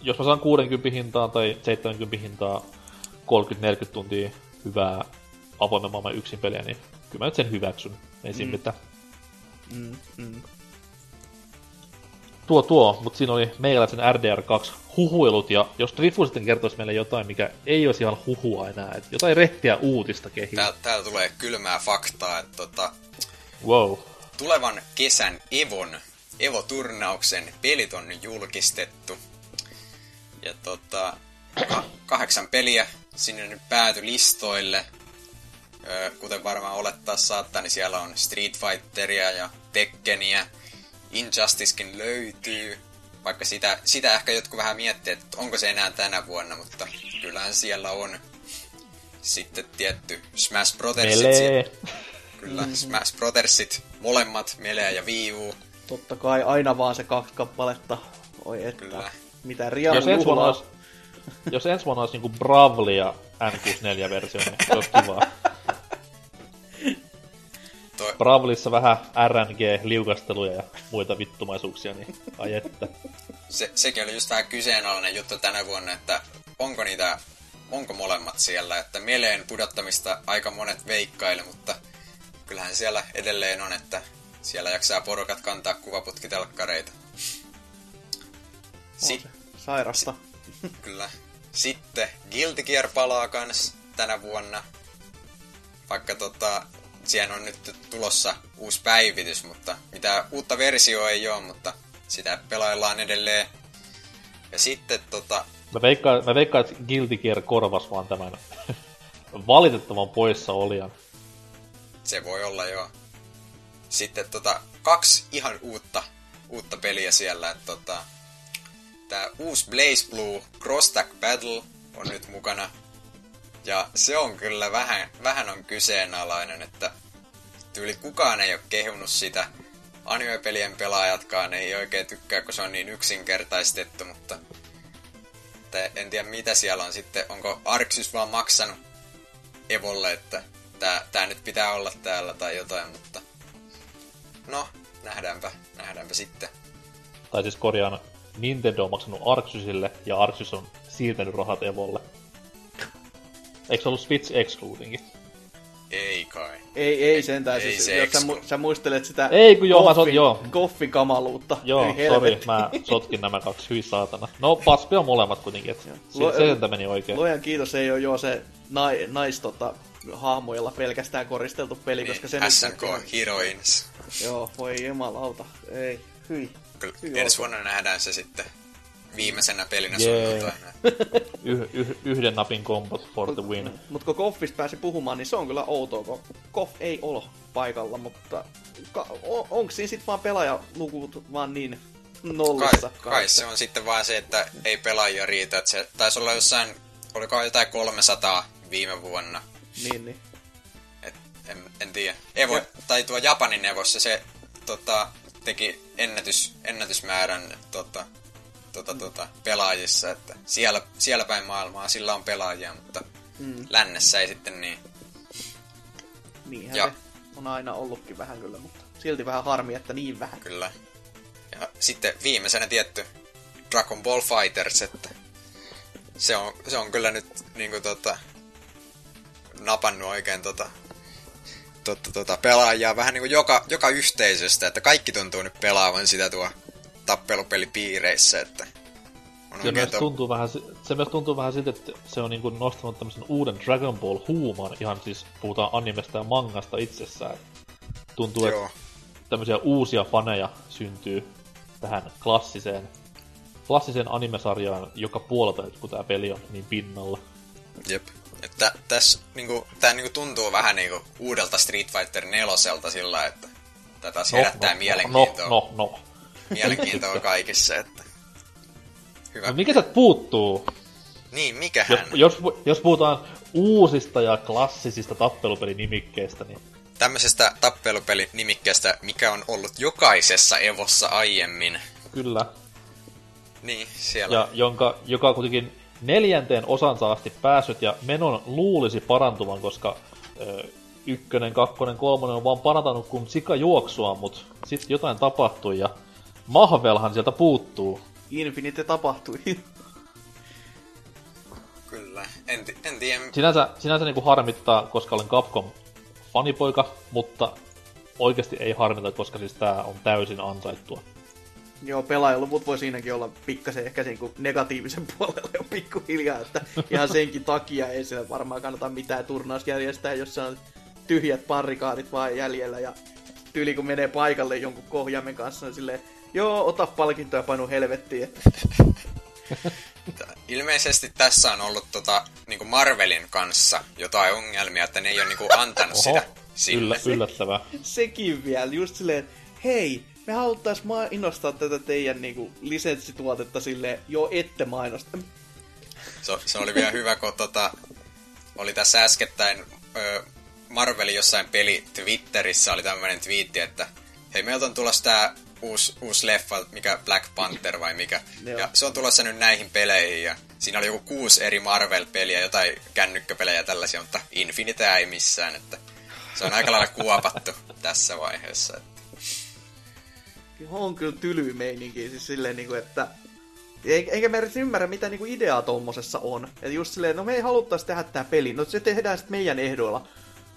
jos mä saan 60 hintaa tai 70 hintaa 30-40 tuntia hyvää avoimen maailman yksin peliä, niin kyllä mä nyt sen hyväksyn. Ei siinä mm. mitään. Mm, mm. Tuo tuo, mutta siinä oli meikäläisen RDR2 huhuilut, ja jos Trifu sitten kertoisi meille jotain, mikä ei olisi ihan huhua enää, että jotain rehtiä uutista kehiin. Täällä, täällä tulee kylmää faktaa, että tota, wow. tulevan kesän Evon, Evo-turnauksen pelit on julkistettu. Ja tota, [CLEARS THROAT] kahdeksan peliä sinne nyt pääty listoille. Öö, kuten varmaan olettaa saattaa, niin siellä on Street Fighteria ja Tekkeniä. Injusticekin löytyy. Vaikka sitä, sitä ehkä jotkut vähän miettii, että onko se enää tänä vuonna, mutta kyllähän siellä on. Sitten tietty Smash Brothersit. Melee. Kyllä, Smash Brothersit, molemmat, Melee ja Wii U. Totta kai aina vaan se kaksi kappaletta. Oi että. Kyllä. Mitä Rian jos ensi vuonna olisi, jos ensi vuonna olisi niinku Bravli ja N64-versio, niin se olisi kivaa. [LAUGHS] Toi... Bravlissa vähän RNG-liukasteluja ja muita vittumaisuuksia, niin ai että. Se, sekin oli just vähän kyseenalainen juttu tänä vuonna, että onko niitä, onko molemmat siellä, että meleen pudottamista aika monet veikkaille, mutta kyllähän siellä edelleen on, että siellä jaksaa porukat kantaa kuvaputkitelkkareita. Si- sairasta. [LAUGHS] Kyllä. Sitten Guilty Gear palaa kans tänä vuonna. Vaikka tota, siihen on nyt tulossa uusi päivitys, mutta mitä uutta versiota ei ole, mutta sitä pelaillaan edelleen. Ja sitten tota... Mä veikkaan, mä veikkaan että Guilty Gear korvas vaan tämän [LAUGHS] valitettavan poissa olijan. Se voi olla joo. Sitten tota, kaksi ihan uutta, uutta peliä siellä. Että tota, tää uusi Blaze Blue Cross Battle on nyt mukana. Ja se on kyllä vähän, vähän on kyseenalainen, että tyyli kukaan ei ole kehunut sitä. Anime-pelien pelaajatkaan ei oikein tykkää, kun se on niin yksinkertaistettu, mutta en tiedä mitä siellä on sitten. Onko Arxis vaan maksanut Evolle, että tää, tää nyt pitää olla täällä tai jotain, mutta no, nähdäänpä, nähdäänpä sitten. Tai siis korjaan, Nintendo on maksanut Arxisille ja Arxis on siirtänyt rahat Evolle. Eikö se ollut Switch Excludingin? Ei kai. Ei, ei sentään. Ei siis, se jos sä, mu- sä muistelet sitä Ei, kun joo, mä koffin, sot- joo. koffikamaluutta. Joo, Ei sori, mä sotkin nämä kaksi, hyi saatana. No, paspia on molemmat kuitenkin, et se, Lu- se sieltä meni oikein. Luojan kiitos, ei ole joo se nai, nais tota, hahmoilla pelkästään koristeltu peli, koska se Niin, nyt SNK. Heroines. Joo, voi jumalauta. Ei, hyi. Kyllä ensi vuonna nähdään se sitten viimeisenä pelinä sunnuntaina. [LAUGHS] Yh, yh, yhden napin kombot for the win. Mutta kun Koffista pääsi puhumaan, niin se on kyllä outoa, kun Koff ei ole paikalla, mutta ka- on, onko siinä sitten vaan pelaajaluvut vaan niin Kai, nollissa? kai se on sitten vaan se, että ei pelaajia riitä. Että se taisi olla jossain, oliko jotain 300 viime vuonna. Niin, niin. Et, en, en tiedä. Evo, Ja- tai tuo Japanin Evossa se tota, teki ennätys, ennätysmäärän tota, tota, tota, pelaajissa, että siellä, siellä päin maailmaa sillä on pelaajia, mutta Mm. lännessä ei sitten niin. Niinhän Ja- se on aina ollutkin vähän kyllä, mutta silti vähän harmi, että niin vähän. Kyllä. Ja sitten viimeisenä tietty Dragon Ball Fighters, että se on, se on kyllä nyt niinku tota, napannut oikein tota, tota, tota, pelaajia vähän niinku joka, joka yhteisöstä, että kaikki tuntuu nyt pelaavan sitä tuo tappelupelipiireissä, että on Se myös, tuntuu vähän, se myös tuntuu vähän siltä, että se on niinku nostanut tämmöisen uuden Dragon Ball huuman, ihan siis puhutaan animesta ja mangasta itsessään. Tuntuu, joo, että tämmöisiä uusia faneja syntyy tähän klassiseen, klassiseen animesarjaan joka puolelta, nyt kun tämä peli on niin pinnalla. jep. Että tässä niinku, tää niinku tuntuu vähän niinku uudelta Street Fighter 4 sillä, että tätä taas herättää mielenkiintoa. No, no, no. Mielenkiintoa kaikissa, että... Hyvä. no mikä puuttuu? Niin, Jos, mikähän? jos, jos puhutaan uusista ja klassisista tappelupelinimikkeistä, niin Tämmöisestä tappelupeli-nimikkeestä, mikä on ollut jokaisessa Evossa aiemmin. kyllä. Niin, siellä. Ja jonka, joka kuitenkin neljänteen osansa asti päässyt ja menon luulisi parantuvan, koska ö, ykkönen, kakkonen, kolmonen on vaan parantanut kuin sika juoksua, mutta sitten jotain tapahtui ja Mahvelhan sieltä puuttuu. Infinite tapahtui. Kyllä. En, ti- en tiedä. Sinänsä, sinänsä niinku harmittaa, koska olen Capcom fanipoika, mutta oikeasti ei harmita, koska siis tää on täysin ansaittua. Joo, pelaajaluvut voi siinäkin olla pikkasen ehkä niin kuin negatiivisen puolella jo pikkuhiljaa, että ihan senkin takia ei siellä varmaan kannata mitään turnaus järjestää, jos on tyhjät parrikaadit vaan jäljellä ja tyyli kun menee paikalle jonkun kohjaimen kanssa, niin silleen, joo, ota palkinto ja painu helvettiin. että [LAUGHS] Ilmeisesti tässä on ollut tota, niinku Marvelin kanssa jotain ongelmia, että ne ei ole niinku antanut Oho, sitä sille. Yllä, yllättävää. Sekin vielä, just silleen, että hei, me haluttais mainostaa tätä teidän niinku lisenssituotetta silleen, joo, ette mainosta. Se, se oli vielä hyvä, kun tota, oli tässä äskettäin ö, Marvelin jossain peli Twitterissä oli tämmöinen twiitti, että hei, meiltä on tulossa tää uusi, uusi leffa, mikä Black Panther vai mikä. Joo. ja se on tulossa nyt näihin peleihin ja siinä oli joku kuusi eri Marvel-peliä, jotain kännykkäpelejä ja tällaisia, mutta Infinitea ei missään, että se on aika lailla kuopattu [LAUGHS] tässä vaiheessa. Että. on kyllä tyly meininki, siis silleen niinku, että ei- eikä me edes ymmärrä, mitä niinku ideaa tommosessa on. Että just silleen, no me ei haluttais tehdä tää peli, no se tehdään sitten meidän ehdoilla.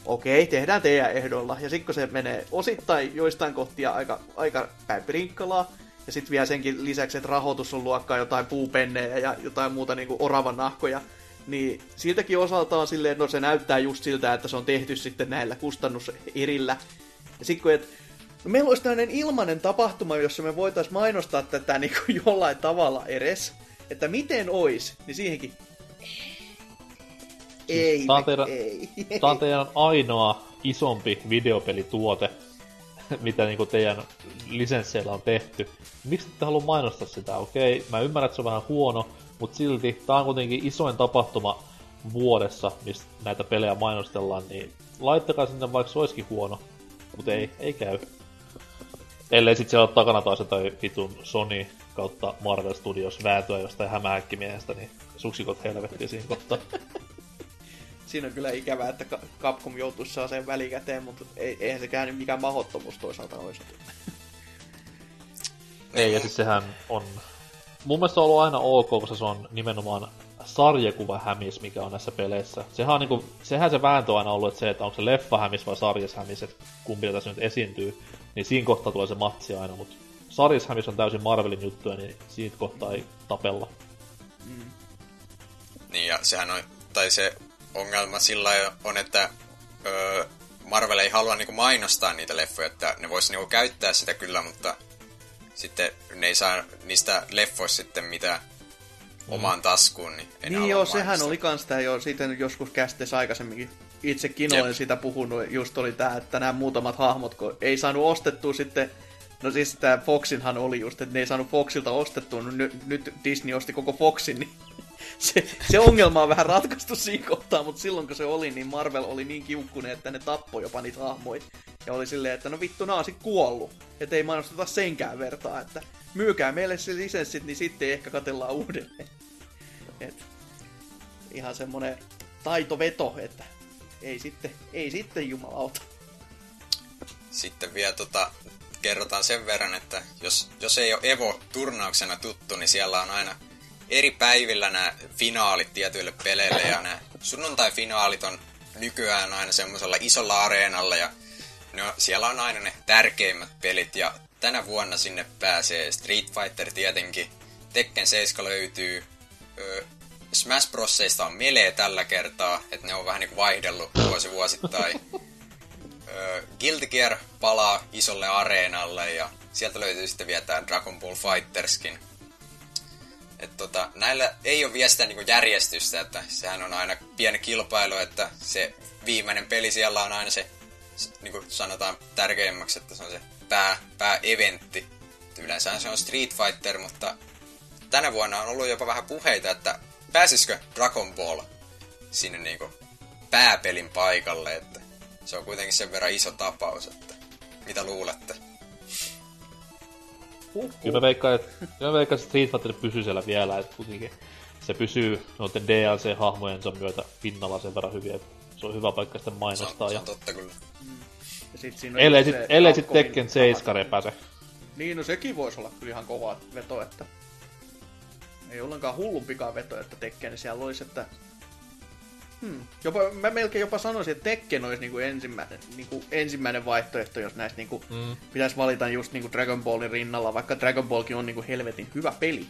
Okei, tehdään teidän ehdoilla. Ja sitten kun se menee osittain joistain kohtia aika, aika päin prinkkalaa, ja sitten vielä senkin lisäksi, että rahoitus on luokkaa jotain puupennejä ja jotain muuta niinku oravan nahkoja, niin siltäkin osalta on silleen, no se näyttää just siltä, että se on tehty sitten näillä kustannuserillä. Ja sitten kun, et, no meillä olisi tämmöinen ilmainen tapahtuma, jossa me voitaisiin mainostaa tätä niin kuin [LAUGHS] jollain tavalla edes, että miten ois, niin siihenkin ei, tää on teidän- ei, Tämä on teidän ainoa isompi videopelituote, [LAUGHS] mitä niinku teidän lisensseillä on tehty. Miksi ette halua mainostaa sitä? Okei, mä ymmärrän, että se on vähän huono, mutta silti tämä on kuitenkin isoin tapahtuma vuodessa, mistä näitä pelejä mainostellaan, niin laittakaa sinne vaikka se olisikin huono. Mutta ei, ei käy. Ellei sit siellä ole takana taas jotain vitun Sony kautta Marvel Studios vääntöä jostain hämähäkkimiehestä, niin suksikot helvettiin siinä kohtaa. [LAUGHS] Siinä on kyllä ikävää, että Capcom joutuisi saa sen välikäteen, mutta ei, eihän sekään nyt mikään mahottomuus toisaalta olisi. Ei, ja siis sehän on... Mun mielestä se on ollut aina ok, koska se on nimenomaan sarjakuva hämis, mikä on näissä peleissä. Sehän, on niinku, sehän se vääntö on aina ollut, että se, että onko se leffa hämis vai sarjas hämis, että kumpi tässä nyt esiintyy. Niin siinä kohtaa tulee se matsi aina, mutta sarjas hämis on täysin Marvelin juttuja, niin siitä kohtaa ei tapella. Niin ja sehän on, tai se ongelma sillä on, että öö, Marvel ei halua niinku mainostaa niitä leffoja, että ne vois niinku käyttää sitä kyllä, mutta sitten ne ei saa niistä leffoista sitten mitä omaan taskuun, niin ne Niin joo, sehän mainostaa. oli kans sitä jo sitten joskus kästeessä aikaisemminkin. Itsekin Jep. olen sitä puhunut, just oli tää, että nämä muutamat hahmot, kun ei saanut ostettua sitten No siis tää Foxinhan oli just, että ne ei saanut Foxilta ostettua, no nyt, nyt Disney osti koko Foxin, niin se, se ongelma on vähän ratkaistu siinä kohtaa, mutta silloin kun se oli, niin Marvel oli niin kiukkunen, että ne tappoi jopa niitä hahmoja. Ja oli silleen, että no vittu, nää on sit kuollut. Että ei mainosteta senkään vertaa, että myykää meille se lisenssit, niin sitten ehkä katellaan uudelleen. Et, ihan semmonen taitoveto, että ei sitten, ei sitten jumalauta. Sitten vielä tota, kerrotaan sen verran, että jos, jos ei ole Evo-turnauksena tuttu, niin siellä on aina eri päivillä nämä finaalit tietyille peleille, ja nämä sunnuntai-finaalit on nykyään aina semmoisella isolla areenalla, ja ne on, siellä on aina ne tärkeimmät pelit, ja tänä vuonna sinne pääsee Street Fighter tietenkin, Tekken 7 löytyy, ö, Smash Brosseista on Melee tällä kertaa, että ne on vähän niin kuin vaihdellut vuosi vuosittain. Ö, Guilty Gear palaa isolle areenalle ja sieltä löytyy sitten vielä tämä Dragon Ball Fighterskin. Et tota, näillä ei ole vielä sitä niinku järjestystä, että sehän on aina pieni kilpailu, että se viimeinen peli siellä on aina se, s- niinku sanotaan tärkeimmäksi, että se on se pää, pääeventti. Yleensä se on Street Fighter, mutta tänä vuonna on ollut jopa vähän puheita, että pääsisikö Dragon Ball sinne niinku pääpelin paikalle, että se on kuitenkin sen verran iso tapaus, että mitä luulette? Kyllä mä veikkaan, että, kyllä mä veikkaan, että Street Fighter pysyy siellä vielä, että kuitenkin se pysyy noiden DLC-hahmojensa myötä pinnalla sen verran hyvin, että se on hyvä paikka sitten Se on, mainostaa. se Ja on totta kyllä. Ja sit siinä on ellei just sit, se ellei sit Tekken 7 repäse. Niin, no sekin voisi olla kyllä ihan kova veto, että ei ollenkaan hullumpikaan veto, että Tekken siellä olisi, että Hmm. Jopa, mä melkein jopa sanoisin, että Tekken olisi niinku ensimmäinen, niinku ensimmäinen vaihtoehto, jos näistä niinku Mm. pitäisi valita just niinku Dragon Ballin rinnalla, vaikka Dragon Ballkin on niinku helvetin hyvä peli,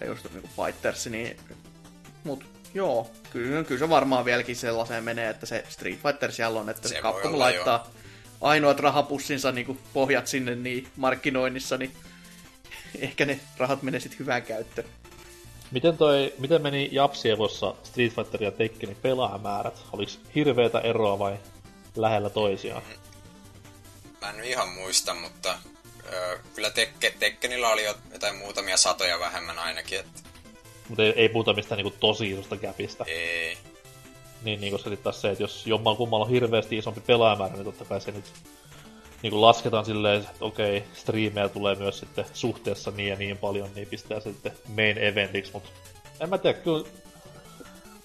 ja just niinku Fighters, niin... Mut joo, kyllä, kyllä se varmaan vieläkin sellaiseen menee, että se Street Fighter siellä on, että Se Capcom olla, laittaa ainoat rahapussinsa niinku pohjat sinne niin markkinoinnissa, niin [LAUGHS] ehkä ne rahat menee sitten hyvään käyttöön. Miten, toi, miten meni Japsievossa Street Fighter ja Tekkenin pelaajamäärät? Oliko hirveätä eroa vai lähellä toisiaan? Mä en ihan muista, mutta ö, kyllä Tekke, Tekkenillä oli jo jotain muutamia satoja vähemmän ainakin, että Mutta ei, ei puhuta mistään niinku tosi isosta käpistä. ei. Niin, niin koska sit taas se, että jos jommal kummalla on hirveästi isompi pelaajamäärä, niin totta kai se nyt niin kuin lasketaan silleen, että okei, striimejä tulee myös sitten suhteessa niin ja niin paljon, niin pistää se sitten main eventiksi, mutta en mä tiedä, kyllä...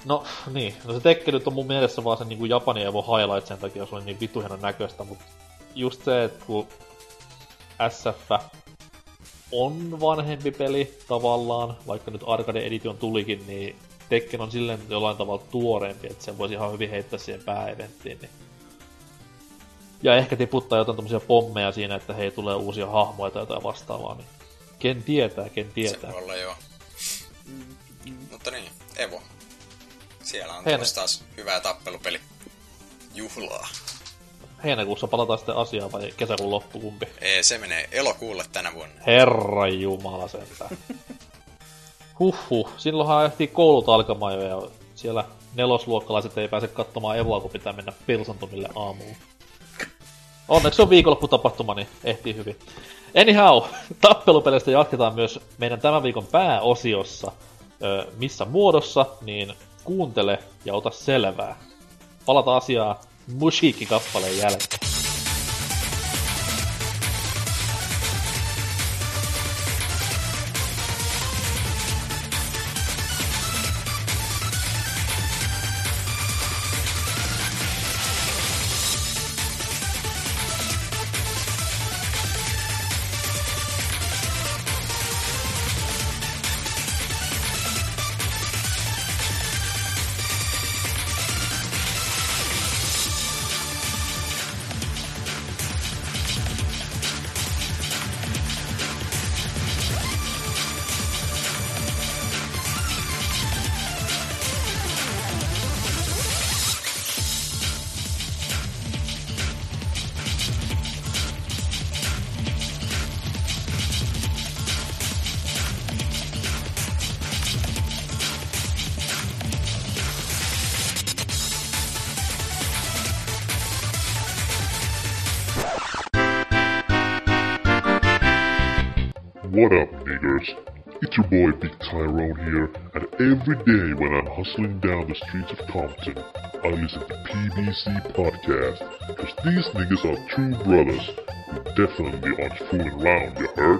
No niin, no se Tekken nyt on mun mielessä vaan se niin kuin Japanin Evo highlight sen takia, se oli niin vitu näköistä, mutta just se, että kun SF on vanhempi peli tavallaan, vaikka nyt Arcade Edition tulikin, niin Tekken on silleen jollain tavalla tuoreempi, että sen voisi ihan hyvin heittää siihen pääeventtiin. Niin. Ja ehkä tiputtaa jotain tämmöisiä pommeja siinä, että hei, tulee uusia hahmoja tai jotain vastaavaa, niin ken tietää, ken Se tietää. voi olla joo. Mutta niin, Evo. Siellä on Hei, tulossa taas hyvää tappelupeli. Juhlaa. Heinäkuussa palataan sitten asiaan vai kesäkuun loppukumpi? Ei, se menee elokuulle tänä vuonna. Herran jumala sentään. Huhhuh, silloinhan ehtii koulut alkamaan jo ja siellä nelosluokkalaiset ei pääse katsomaan Evoa, kun pitää mennä Pilsantumille aamuun. Onneksi on viikonlopputapahtuma, niin ehtii hyvin. Anyhow, [LAUGHS] tappelupeleistä jatketaan myös meidän tämän viikon pääosiossa. Ö, missä muodossa, niin kuuntele ja ota selvää. Palata asiaa musiikkikappaleen jälkeen. Every day when I'm hustling down the streets of Compton, I listen to PBC Podcast, cause these niggas are true brothers who definitely aren't fooling around, you heard?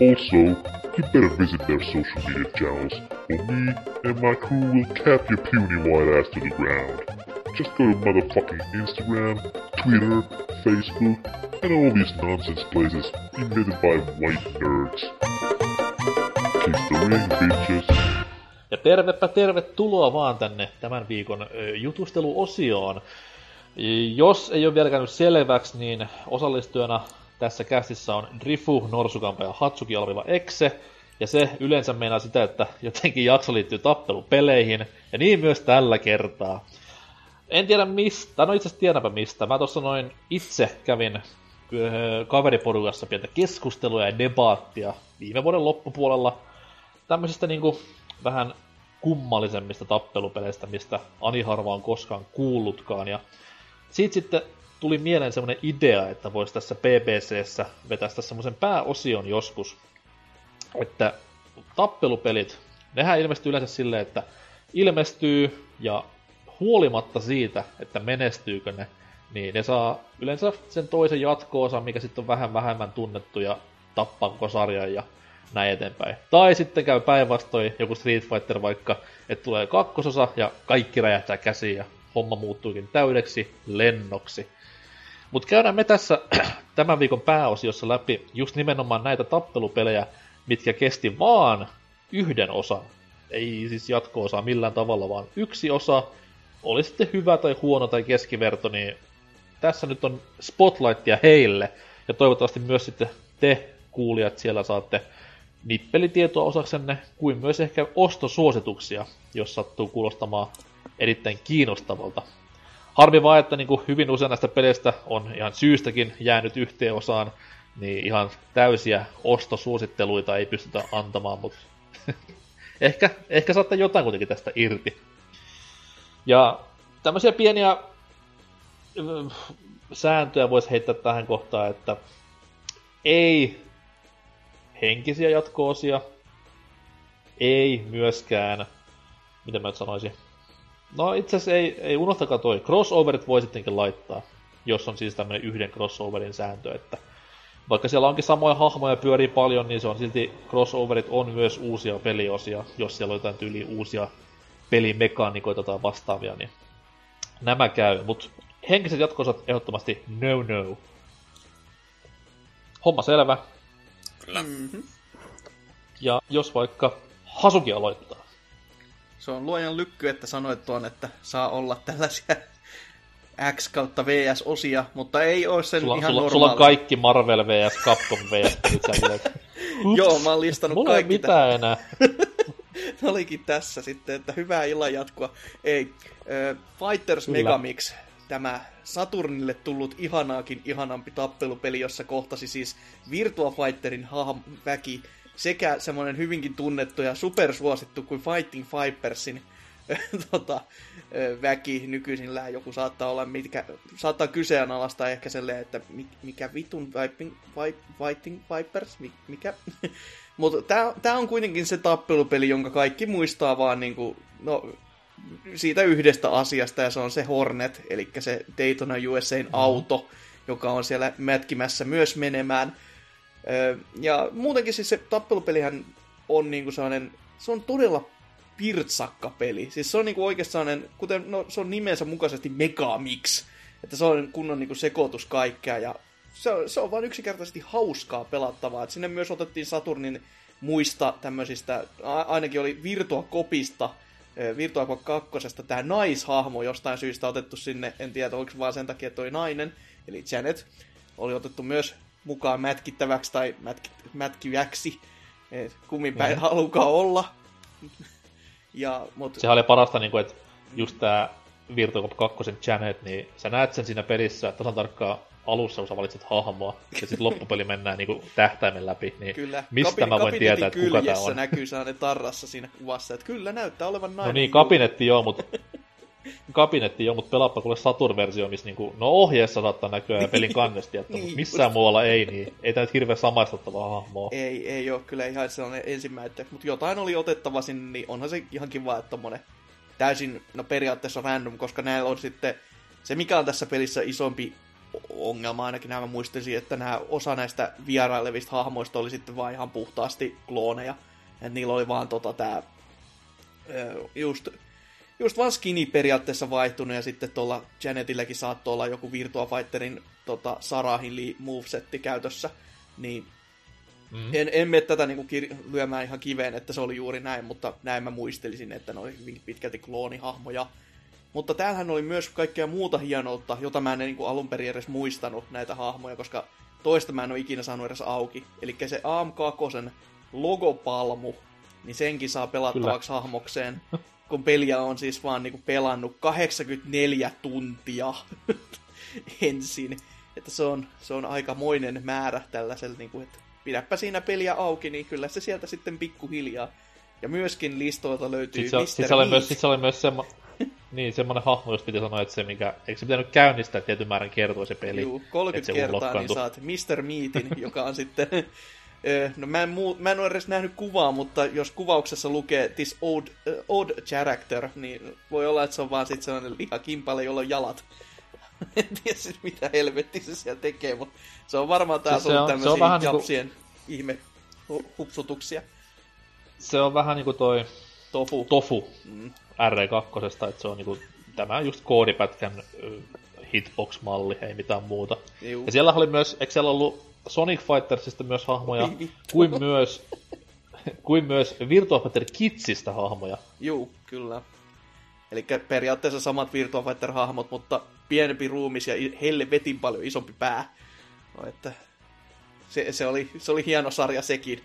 Also, you better visit their social media channels, or me and my crew will cap your puny white ass to the ground. Just go to motherfucking Instagram, Twitter, Facebook, and all these nonsense places invented by white nerds. Kiss the ring, bitches. Ja tervepä tervetuloa vaan tänne tämän viikon jutusteluosioon. Jos ei ole vielä käynyt selväksi, niin osallistujana tässä kästissä on Drifu, Norsukampa ja Hatsuki alviva Exe. Ja se yleensä meinaa sitä, että jotenkin jakso liittyy tappelupeleihin. Ja niin myös tällä kertaa. En tiedä mistä, no itse asiassa tiedänpä mistä. Mä tuossa noin itse kävin kaveriporukassa pientä keskustelua ja debaattia viime vuoden loppupuolella tämmöisistä niinku vähän kummallisemmista tappelupeleistä, mistä Ani harva on koskaan kuullutkaan. Ja siitä sitten tuli mieleen semmoinen idea, että voisi tässä BBCssä vetästä semmoisen pääosion joskus, että tappelupelit, nehän ilmestyy yleensä silleen, että ilmestyy ja huolimatta siitä, että menestyykö ne, niin ne saa yleensä sen toisen jatko mikä sitten on vähän vähemmän tunnettu ja tappaa koko sarjan ja näin eteenpäin. Tai sitten käy päinvastoin joku Street Fighter vaikka, että tulee kakkososa ja kaikki räjähtää käsiin ja homma muuttuukin täydeksi lennoksi. Mutta käydään me tässä [CLEARS THROAT] tämän viikon pääosiossa läpi just nimenomaan näitä tappelupelejä, mitkä kesti vaan yhden osan. Ei siis jatko-osaa millään tavalla, vaan yksi osa. Oli sitten hyvä tai huono tai keskiverto, niin tässä nyt on spotlightia heille. Ja toivottavasti myös sitten te kuulijat siellä saatte nippelitietoa osaksenne, kuin myös ehkä ostosuosituksia, jos sattuu kuulostamaan erittäin kiinnostavalta. Harmi vaan, että niin kuin hyvin usein näistä peleistä on ihan syystäkin jäänyt yhteen osaan, niin ihan täysiä ostosuositteluita ei pystytä antamaan, mutta [LAUGHS] ehkä, ehkä saatte jotain kuitenkin tästä irti. Ja tämmöisiä pieniä sääntöjä voisi heittää tähän kohtaan, että ei henkisiä jatkoosia, ei myöskään, mitä mä nyt sanoisin, no itse asiassa ei, ei unohtakaa toi, crossoverit voi sittenkin laittaa, jos on siis tämmöinen yhden crossoverin sääntö, että vaikka siellä onkin samoja hahmoja pyörii paljon, niin se on silti crossoverit on myös uusia peliosia, jos siellä on jotain tyyli uusia pelimekaanikoita tai vastaavia, niin nämä käy, mutta henkiset jatkosat ehdottomasti no no. Homma selvä. Kyllä. Mm-hmm. Ja jos vaikka Hasuki aloittaa. Se on luojan lykky, että sanoit tuon, että saa olla tällaisia [LAUGHS] X kautta VS-osia, mutta ei ole sen Sulla, ihan sulla, normaali. sulla on kaikki Marvel vs. Capcom vs. [LAUGHS] Joo, mä oon listannut Mulla ei kaikki. mitään enää. [LAUGHS] Tämä olikin tässä sitten, että hyvää illan jatkoa. Ei, äh, Fighters Kyllä. Megamix, tämä Saturnille tullut ihanaakin ihanampi tappelupeli, jossa kohtasi siis Virtua Fighterin hahm- väki sekä semmoinen hyvinkin tunnettu ja supersuosittu kuin Fighting Vipersin [LAUGHS] tota, väki nykyisillään joku saattaa olla, mitkä, saattaa kyseenalaistaa ehkä silleen, että mi- mikä vitun Viping, vi, Fighting Vipers, mi, mikä? [LAUGHS] Mutta tää on kuitenkin se tappelupeli, jonka kaikki muistaa vaan niinku, no, siitä yhdestä asiasta, ja se on se Hornet, eli se Daytona USAin auto, joka on siellä mätkimässä myös menemään. Ja muutenkin siis se tappelupelihän on niinku sellainen, se on todella pirtsakka peli. Siis se on niinku oikeastaan, kuten no, se on nimensä mukaisesti Megamix, että se on kunnon niinku sekoitus kaikkea ja se on, se on vain yksinkertaisesti hauskaa pelattavaa. Et sinne myös otettiin Saturnin muista tämmöisistä, ainakin oli Virtua Kopista, Virtua Cop 2, tämä naishahmo jostain syystä otettu sinne, en tiedä oliko vaan sen takia, että toi nainen, eli Janet, oli otettu myös mukaan mätkittäväksi tai mätki, mätkiväksi, kummin päin Mhm. halukaa olla. ja, mut, Sehän oli parasta, niin kuin, että just tää Virtua Cop 2 Janet, niin sä näet sen siinä pelissä tasan tarkkaan alussa, kun sä valitset hahmoa, ja sitten loppupeli mennään niin tähtäimen läpi, niin Kyllä. mistä mä voin tietää, että kuka tää kyljessä on? näkyy sellainen tarrassa siinä kuvassa, että kyllä näyttää olevan nainen. No niin, kabinetti joo, mutta kabinetti jo, mutta pelaappa kuule Saturn-versio, missä niinku, no ohjeessa saattaa näkyä ja [LAUGHS] pelin kannesti, että Niin, missään muualla ei, niin ei tämä nyt hirveän samaistuttavaa hahmoa. Ei, ei ole kyllä ihan sellainen ensimmäinen, mutta jotain oli otettava sinne, niin onhan se ihan kiva, että tommonen täysin, no periaatteessa random, koska näillä on sitten, se mikä on tässä pelissä isompi ongelma, ainakin nämä muistelisin, että nämä osa näistä vierailevista hahmoista oli sitten vaan ihan puhtaasti klooneja. Että niillä oli vaan tota tää, just, just vaan skinny periaatteessa vaihtunut, ja sitten tuolla Janetilläkin saattoi olla joku Virtua Fighterin tota, Sarahin li- movesetti käytössä, niin Mm. en, en mene tätä niinku kir- lyömään ihan kiveen, että se oli juuri näin, mutta näin mä muistelisin, että ne oli hyvinkin pitkälti kloonihahmoja. Mutta täällähän oli myös kaikkea muuta hienoutta, jota mä en niinku alun perin edes muistanut näitä hahmoja, koska toista mä en ole ikinä saanut edes auki. Eli se AM2 logopalmu, niin senkin saa pelattavaksi Kyllä. hahmokseen, kun peliä on siis vaan niinku pelannut 84 tuntia [LAUGHS] ensin. Että se on, se on aikamoinen määrä tällaisella, niinku, että pidäpä siinä peliä auki, niin kyllä se sieltä sitten pikkuhiljaa. Ja myöskin listoilta löytyy Sitten Mr. se, sit se, oli myös, sit se oli myös semmo, niin, semmoinen hahmo, jos piti sanoa, että se mikä, eikö se pitänyt käynnistää tietyn määrän kertoa se peli? Juu, että 30 se kertaa niin saat Mr. Meatin, [LAUGHS] joka on sitten... ö, [LAUGHS] No mä en, muu, mä en ole edes nähnyt kuvaa, mutta jos kuvauksessa lukee this odd, uh, odd character, niin voi olla, että se on vaan sitten sellainen lihakimpale, jolla on jalat. [LAUGHS] en tiedä siis mitä helvetti se siellä tekee, mutta se on varmaan taas Siis se on- se tämmöisiä on vähän niinku- japsien ihme hu- hupsutuksia. Se on vähän niinku toi Tofu. Tofu Mm. RE2, että se on niinku tämä just koodipätkän hitbox-malli, ei mitään muuta. Juu. Ja siellä oli myös, eikö siellä ollut Sonic Fightersista myös hahmoja, kuin myös, [LAUGHS] kuin myös Virtua Fighter Kidsistä hahmoja. Juu, kyllä. Eli periaatteessa samat Virtua Fighter-hahmot, mutta pienempi ruumis ja helvetin paljon isompi pää. No, että se, se, oli, se oli hieno sarja sekin.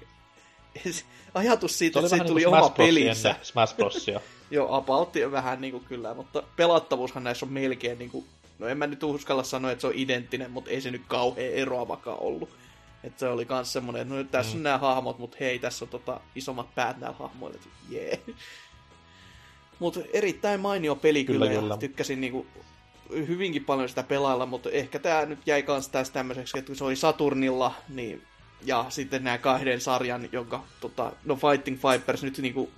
[LAUGHS] Ajatus Se siitä, oli että vähän siitä tuli niinku oma Smash Bros. pelinsä. ennen Smash Brosia. [LAUGHS] Joo, about vähän niin kuin kyllä, mutta pelattavuushan näissä on melkein niin kuin, no en mä nyt uskalla sanoa, että se on identtinen, mutta ei se nyt kauhean eroavakaan ollut. Että se oli kans semmonen, että no nyt tässä on nämä hahmot, mutta hei, tässä on tota isommat päät näillä hahmoilla, että jee. Mutta erittäin mainio peli kyllä, Kyllä, kyllä, tykkäsin niinku hyvinkin paljon sitä pelailla, mutta ehkä tämä nyt jäi kans tässä tämmöiseksi, että kun se oli Saturnilla, niin ja sitten nämä kahden sarjan, jonka tota, no Fighting Vipers nyt niinku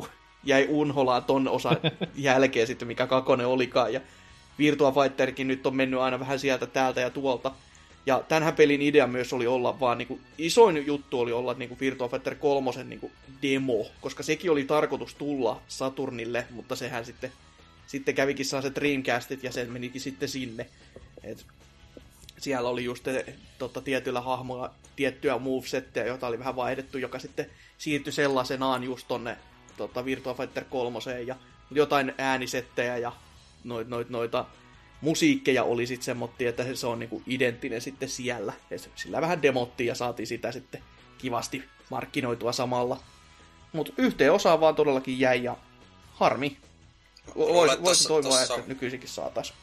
jäi unholaan ton osan [LAUGHS] jälkeen sitten, mikä kakonen olikaan, ja Virtua Fighterkin nyt on mennyt aina vähän sieltä täältä ja tuolta. Ja tämänhän pelin idea myös oli olla vaan, niinku, isoin juttu oli olla niinku Virtua Fighter 3 niinku demo, koska sekin oli tarkoitus tulla Saturnille, mutta sehän sitten, sitten kävikin sellaiset Dreamcastit ja sen menikin sitten sinne. Et siellä oli just tota, tietyillä hahmoilla tiettyjä movesetteja, joita oli vähän vaihdettu, joka sitten siirtyi sellaisenaan just tonne tota, Virtua Fighter 3 ja jotain äänisettejä ja noit, noit, noita musiikkeja oli sitten semmoittia, että se on niinku identtinen sitten siellä. Et sillä vähän demottiin ja saatiin sitä sitten kivasti markkinoitua samalla. Mutta yhteen osaan vaan todellakin jäi ja harmi. Voisi vois toivoa, tossa- että nykyisinkin saataisiin.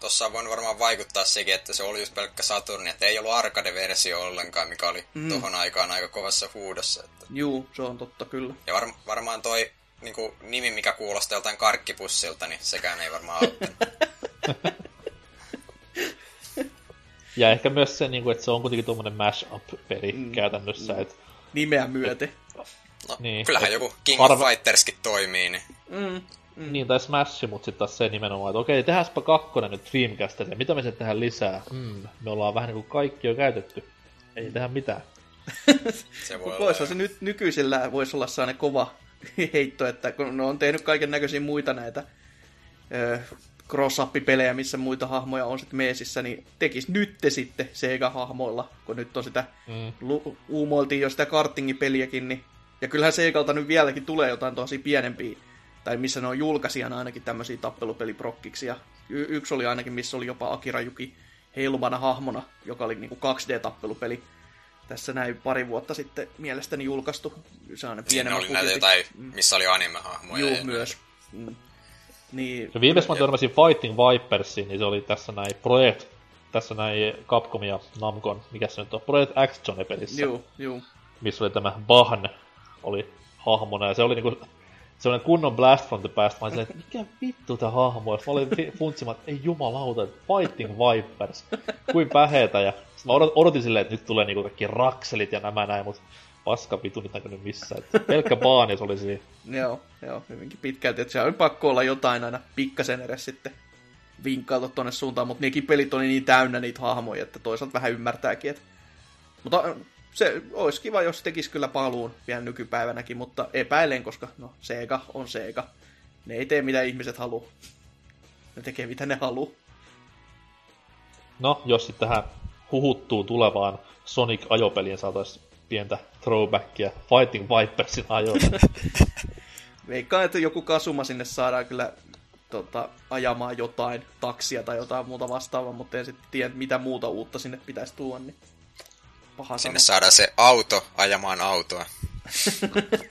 Tossa on voinut varmaan vaikuttaa sekin, että se oli just pelkkä Saturni, että ei ollut arcade-versio ollenkaan, mikä oli Mm. tohon aikaan aika kovassa huudossa. Että. Juu, se on totta kyllä. Ja var, varmaan toi niinku, nimi, mikä kuulostaa joltain karkkipussilta, niin sekään ei varmaan auttanut. [LAUGHS] Ja ehkä myös se, niinku, että se on kuitenkin tuommoinen mash-up-peli Mm. käytännössä. Mm. Et, Nimeä myöten. No, Niin. kyllähän Et joku King harva- of Fighterskin toimii, niin Mm. Mm. Niin, tai Smash, mutta sitten taas se nimenomaan, että okei, tehdäänpä kakkonen nyt Dreamcastille, ja mitä me sitten tehdään lisää? Mm, me ollaan vähän niin kuin kaikki jo käytetty. Ei tehdä mitään. [LAUGHS] se voi olla. Voisi se nyt nykyisellä voisi olla sellainen kova [LAUGHS] heitto, että kun ne on tehnyt kaiken näköisiä muita näitä ö, cross pelejä missä muita hahmoja on sitten meesissä, niin tekis nyt sitten Sega-hahmoilla, kun nyt on sitä, Mm. lu- uumoiltiin jo sitä kartingipeliäkin, niin ja kyllähän Segalta nyt vieläkin tulee jotain tosi pienempiä, tai missä ne on julkaisijana ainakin tämmöisiä tappelupeliprokkiksi, ja y- yksi oli ainakin, missä oli jopa Akira Juki heiluvana hahmona, joka oli niinku 2D-tappelupeli. Tässä näin pari vuotta sitten mielestäni julkaistu. Se on Niin, ne pienemmän oli näitä jotain, Mm. missä oli anime-hahmoja. Juu, ja- myös. Mm. Niin, Ja viimeis mä törmäsin Fighting Vipersiin, niin se oli tässä näin Project, tässä näin Capcom ja Namcon, mikä se nyt on, Project Action pelissä, juu, juu. missä oli tämä Bahn, oli hahmona, ja se oli niinku, sellainen kunnon blast from the past. Mä olin että mikä vittu tää hahmo? Mä olin funtsimaan, että ei jumalauta, Fighting Vipers. Kuin päheetä. Ja mä odot- odotin silleen, että nyt tulee niinku kaikki rakselit ja nämä näin, mutta paska vitu nyt näkynyt missään. Et pelkkä baani se oli siinä. Joo, joo, hyvinkin pitkälti. Että se on pakko olla jotain aina pikkasen edes sitten vinkkailtu tonne suuntaan, mutta nekin pelit oli niin täynnä niitä hahmoja, että toisaalta vähän ymmärtääkin, että... Mutta se olisi kiva, jos tekisi kyllä paluun vielä nykypäivänäkin, mutta epäilen, koska no, Sega on Sega. Ne ei tee mitä ihmiset haluaa. Ne tekee mitä ne haluaa. No, jos sitten tähän huhuttuu tulevaan Sonic-ajopeliin saataisiin pientä throwbackia Fighting Vipersin ajoilta. [LAUGHS] Veikkaan, että joku kasuma sinne saadaan kyllä tota, ajamaan jotain taksia tai jotain muuta vastaavaa, mutta en sitten tiedä, mitä muuta uutta sinne pitäisi tuoda, niin paha Sinne sanoa. saadaan se auto ajamaan autoa. [LAUGHS]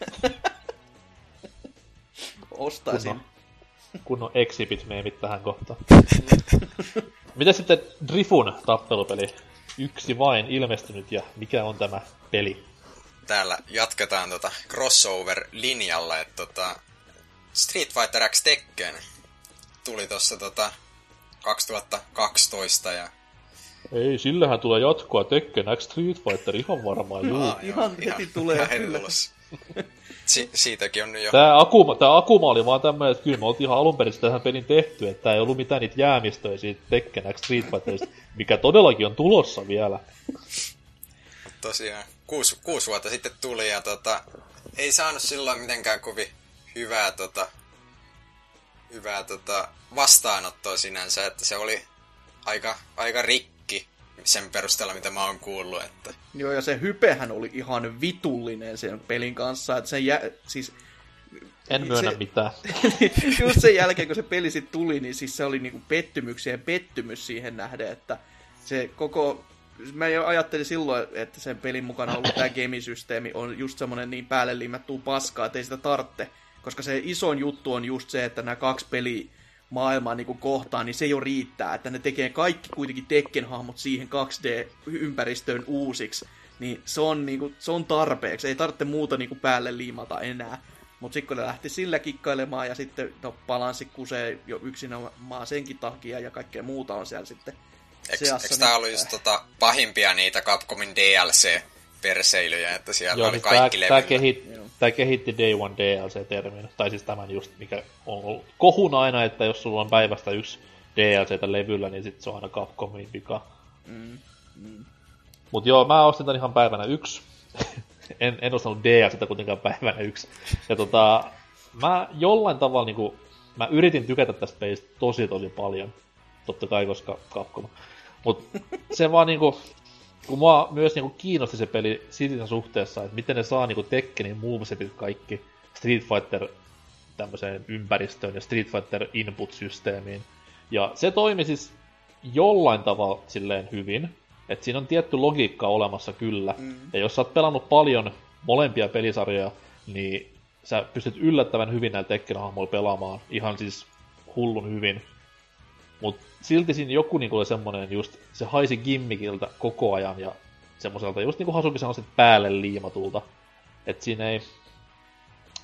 Ostaisin. Kunnon, kunnon exhibit-meemit tähän kohtaan. [LAUGHS] Mitä sitten Drifun tappelupeli? Yksi vain ilmestynyt ja mikä on tämä peli? Täällä jatketaan tota crossover-linjalla, että tota Street Fighter X Tekken tuli tuossa tota 2012 ja Ei, sillähän tulee jatkoa Tekken X Street Fighter ihan varmaan, juu. Aa, ihan heti tulee, [LAUGHS] ihan kyllä. tulossa. Si- siitäkin on nyt jo Tää Akuma, tää Akuma oli vaan tämmönen, että kyllä me oltiin ihan alun perin tähän pelin tehty, että tää ei ollut mitään niitä jäämistöjä siitä Tekken X Street Fighterista, mikä todellakin on tulossa vielä. tosiaan kuusi, kuusi vuotta sitten tuli ja tota, ei saanut silloin mitenkään kovin hyvää, tota, hyvää tota, vastaanottoa sinänsä, että se oli aika, aika rikki sen perusteella, mitä mä oon kuullut. Että Joo, ja se hypehän oli ihan vitullinen sen pelin kanssa, että sen jä... siis En myönnä Se- mitään. [LAUGHS] just sen jälkeen, kun se peli sitten tuli, niin siis se oli niinku pettymyksiä pettymys siihen nähden, että se koko... Mä jo ajattelin silloin, että sen pelin mukana ollut tämä gamisysteemi on just semmonen niin päälle liimattua paskaa, että ei sitä tarvitse. Koska se isoin juttu on just se, että nämä kaksi peliä maailmaa niin kohtaa, niin se jo riittää, että ne tekee kaikki kuitenkin Tekken-hahmot siihen 2D-ympäristöön uusiksi, niin se on, niin kuin, se on tarpeeksi, ei tarvitse muuta niin kuin päälle liimata enää. Mutta sitten kun ne lähti sillä kikkailemaan ja sitten no, balanssi kusee jo yksinomaan senkin takia ja kaikkea muuta on siellä sitten eikö, eikö niin- ollut just tota, pahimpia niitä Capcomin DLC-perseilyjä, että siellä Joo, oli siis kaikki tää, levyllä. kehit, tää kehitti Day One DLC-termin, tai siis tämän just, mikä on ollut kohun aina, että jos sulla on päivästä yksi DLCtä levyllä, niin sit se on aina Capcomin vika. Mm, mm. Mut joo, mä ostin tän ihan päivänä yksi. [LAUGHS] en, en ostanut DLCtä kuitenkaan päivänä yksi. Ja tota, mä jollain tavalla niinku, mä yritin tykätä tästä pelistä tosi tosi paljon. Totta kai, koska Capcom. Mut se vaan niinku, kun mua myös niinku kiinnosti se peli siinä suhteessa, että miten ne saa niinku Tekkenin movesetit kaikki Street Fighter tämmöiseen ympäristöön ja Street Fighter input-systeemiin. Ja se toimi siis jollain tavalla silleen hyvin, että siinä on tietty logiikka olemassa kyllä. Mm. Ja jos sä oot pelannut paljon molempia pelisarjoja, niin sä pystyt yllättävän hyvin näillä Tekken-hahmoilla pelaamaan ihan siis hullun hyvin. Mut silti siinä joku niinku oli semmonen just, se haisi gimmikiltä koko ajan ja semmoiselta just niinku Hasuki sanoi, että päälle liimatulta. Et siinä ei...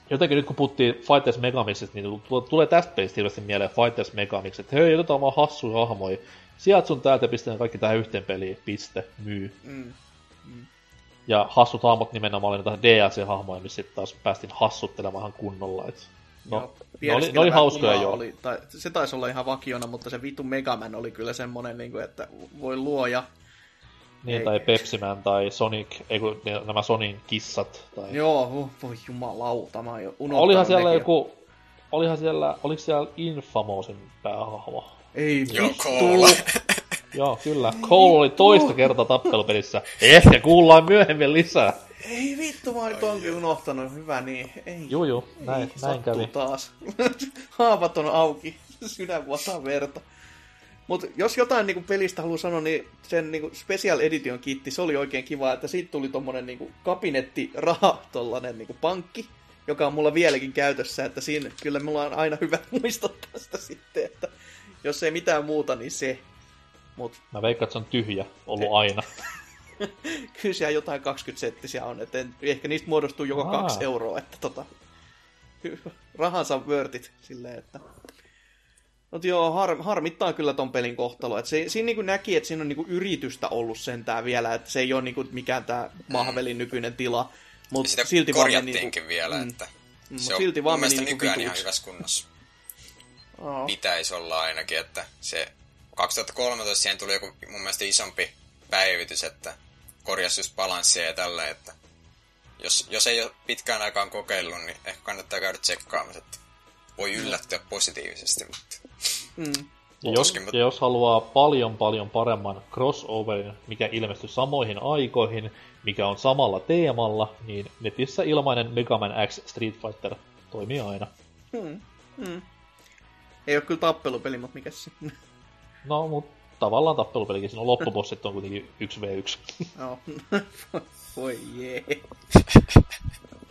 Jotenkin nyt kun puhuttiin Fighters Megamixista, niin tu- tulee tästä pelistä hirveästi mieleen Fighters Megamix, että hei, otetaan vaan hassuja hahmoja. Sieltä sun täältä pistetään kaikki tähän yhteen peliin, piste, myy. Mm. Ja hassut hahmot nimenomaan oli niitä DLC-hahmoja, missä sitten taas päästiin hassuttelemaan ihan kunnolla. Et, no, ne oli, ne oli hauskoja joo. Oli, tai, se taisi olla ihan vakiona, mutta se vitu Megaman oli kyllä semmonen, niin kuin, että voi luoja. Niin, ei. tai Pepsi-Man tai Sonic, ei kun nämä Sonin kissat. Tai... Joo, oh, voi jumalauta, mä oon jo unohtanut Olihan siellä nekin. joku, olihan siellä, oliko siellä Infamousin päähahmo? Ei vittu. Joo, kyllä. Cole oli toista kertaa tappelupelissä. Ehkä kuullaan myöhemmin lisää. Ei vittu, mä oon nyt onkin unohtanut. Hyvä niin. Ei. Juu, juu, näin, Ei, näin kävi. taas. [LAUGHS] Haavat on auki. Sydän vuotaa verta. Mutta jos jotain niinku pelistä haluaa sanoa, niin sen niinku Special Edition kitti, se oli oikein kiva, että siitä tuli tommonen niinku kabinetti raha, tollanen niinku pankki, joka on mulla vieläkin käytössä, että siinä kyllä mulla on aina hyvä [LAUGHS] muistot tästä sitten, että jos ei mitään muuta, niin se. Mut Mä veikkaan, että se on tyhjä ollut aina. [LAUGHS] [LAUGHS] kyllä siellä jotain 20 senttisiä on, että ehkä niistä muodostuu joka Aa. kaksi euroa, että tota, rahansa vörtit silleen, että... Mutta joo, har, harmittaa kyllä ton pelin kohtalo. Et se, siinä niinku näki, että siinä on niinku yritystä ollut sentään vielä, että se ei ole niinku mikään tämä Mahvelin nykyinen tila. Mutta Sitä silti vaan meni korjattiinkin niinku, vielä, mm, että mm, se mut on silti vaan mun meni mielestä niinku nykyään ihan hyvässä kunnossa. Joo. Pitäisi olla ainakin, että se 2013 siihen tuli joku mun mielestä isompi päivitys, että korjasi just balanssia ja tällä, että jos, jos ei ole pitkään aikaan kokeillut, niin ehkä kannattaa käydä tsekkaamassa, että voi yllättyä positiivisesti, mutta Mm. Ja jos, ja jos haluaa paljon paljon paremman crossoverin, mikä ilmestyi samoihin aikoihin, mikä on samalla teemalla, niin netissä ilmainen Mega Man X Street Fighter toimii aina. Mm. Mm. Ei ole kyllä tappelupeli, mutta mikä se? No, mutta tavallaan tappelupelikin, siinä on loppubossit on kuitenkin 1v1. Joo. [LAUGHS] Voi jee.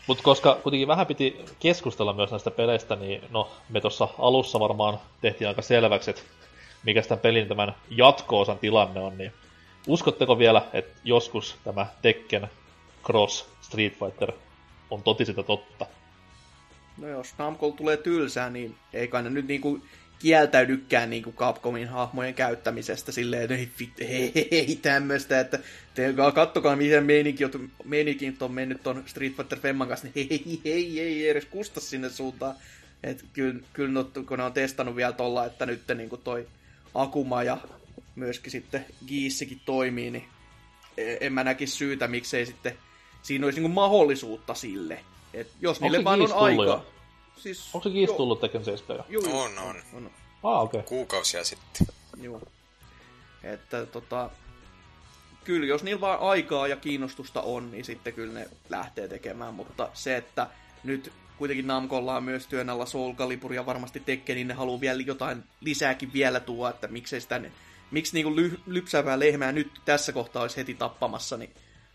Mutta koska kuitenkin vähän piti keskustella myös näistä peleistä, niin no, me tuossa alussa varmaan tehtiin aika selväksi, että mikä tämän pelin tämän jatko-osan tilanne on, niin uskotteko vielä, että joskus tämä Tekken Cross Street Fighter on totisinta totta? No jos Namcolla tulee tylsää, niin ei kai ne nyt niinku kieltäydykään niinku Capcomin hahmojen käyttämisestä silleen, että ei, fit, ei, ei, ei tämmöistä, että te kattokaa miten meininki, on- meininki on mennyt ton Street Fighter Femman kanssa, niin ei, ei, ei, ei edes kusta sinne suuntaan. Et kyllä, kyllä no, kun ne on testannut vielä tolla, että nyt niinku toi Akuma ja myöskin sitten Giissikin toimii, niin e- en mä näkisi syytä, miksei sitten siinä olisi niinku mahdollisuutta sille. Et jos Onko niille vaan on aikaa. jo? Siis, Onko se Geese joo, tullut Tekken 7 jo? Joo, joo. On, on. on. Ah, okei. Okay. kuukausia sitten. Joo. Että tota, kyllä jos niillä vaan aikaa ja kiinnostusta on, niin sitten kyllä ne lähtee tekemään, mutta se, että nyt kuitenkin Namcolla on myös työn alla Soul Calibur ja varmasti Tekken, niin ne haluaa vielä jotain lisääkin vielä tuoda, että miksei sitä, ne- miksi niinku ly, lypsävää lehmää nyt tässä kohtaa olisi heti tappamassa, niin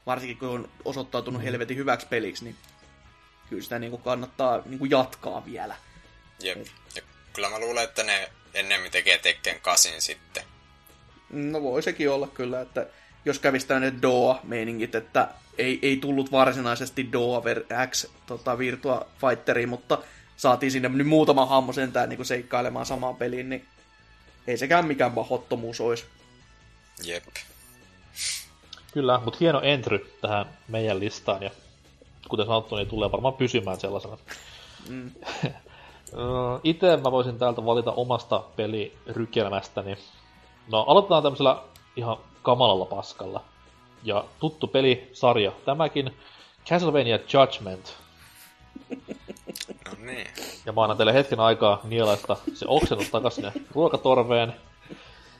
varsinkin kun on osoittautunut helvetin hyväksi peliksi, niin kyllä sitä niinku kannattaa niinku jatkaa vielä. Jep. Ja kyllä mä luulen, että ne ennemmin tekee Tekken 8 sitten. No voi sekin olla kyllä, että jos kävisi tämmöinen Doa-meiningit, että ei, ei tullut varsinaisesti Doa X tota, Virtua Fighteri, mutta saatiin sinne nyt muutama hammo sentään niin seikkailemaan samaan peliin, niin ei sekään mikään mahottomuus olisi. Jep. Kyllä, mutta hieno entry tähän meidän listaan ja kuten sanottu, niin tulee varmaan pysymään sellaisena. Mm. [LAUGHS] Itse mä voisin täältä valita omasta pelirykelmästäni. No, aloitetaan tämmöisellä ihan kamalalla paskalla. Ja tuttu pelisarja tämäkin, Castlevania Judgment. [LAUGHS] No niin. Ja mä annan teille hetken aikaa nielaista se oksennus takaisin sinne ruokatorveen.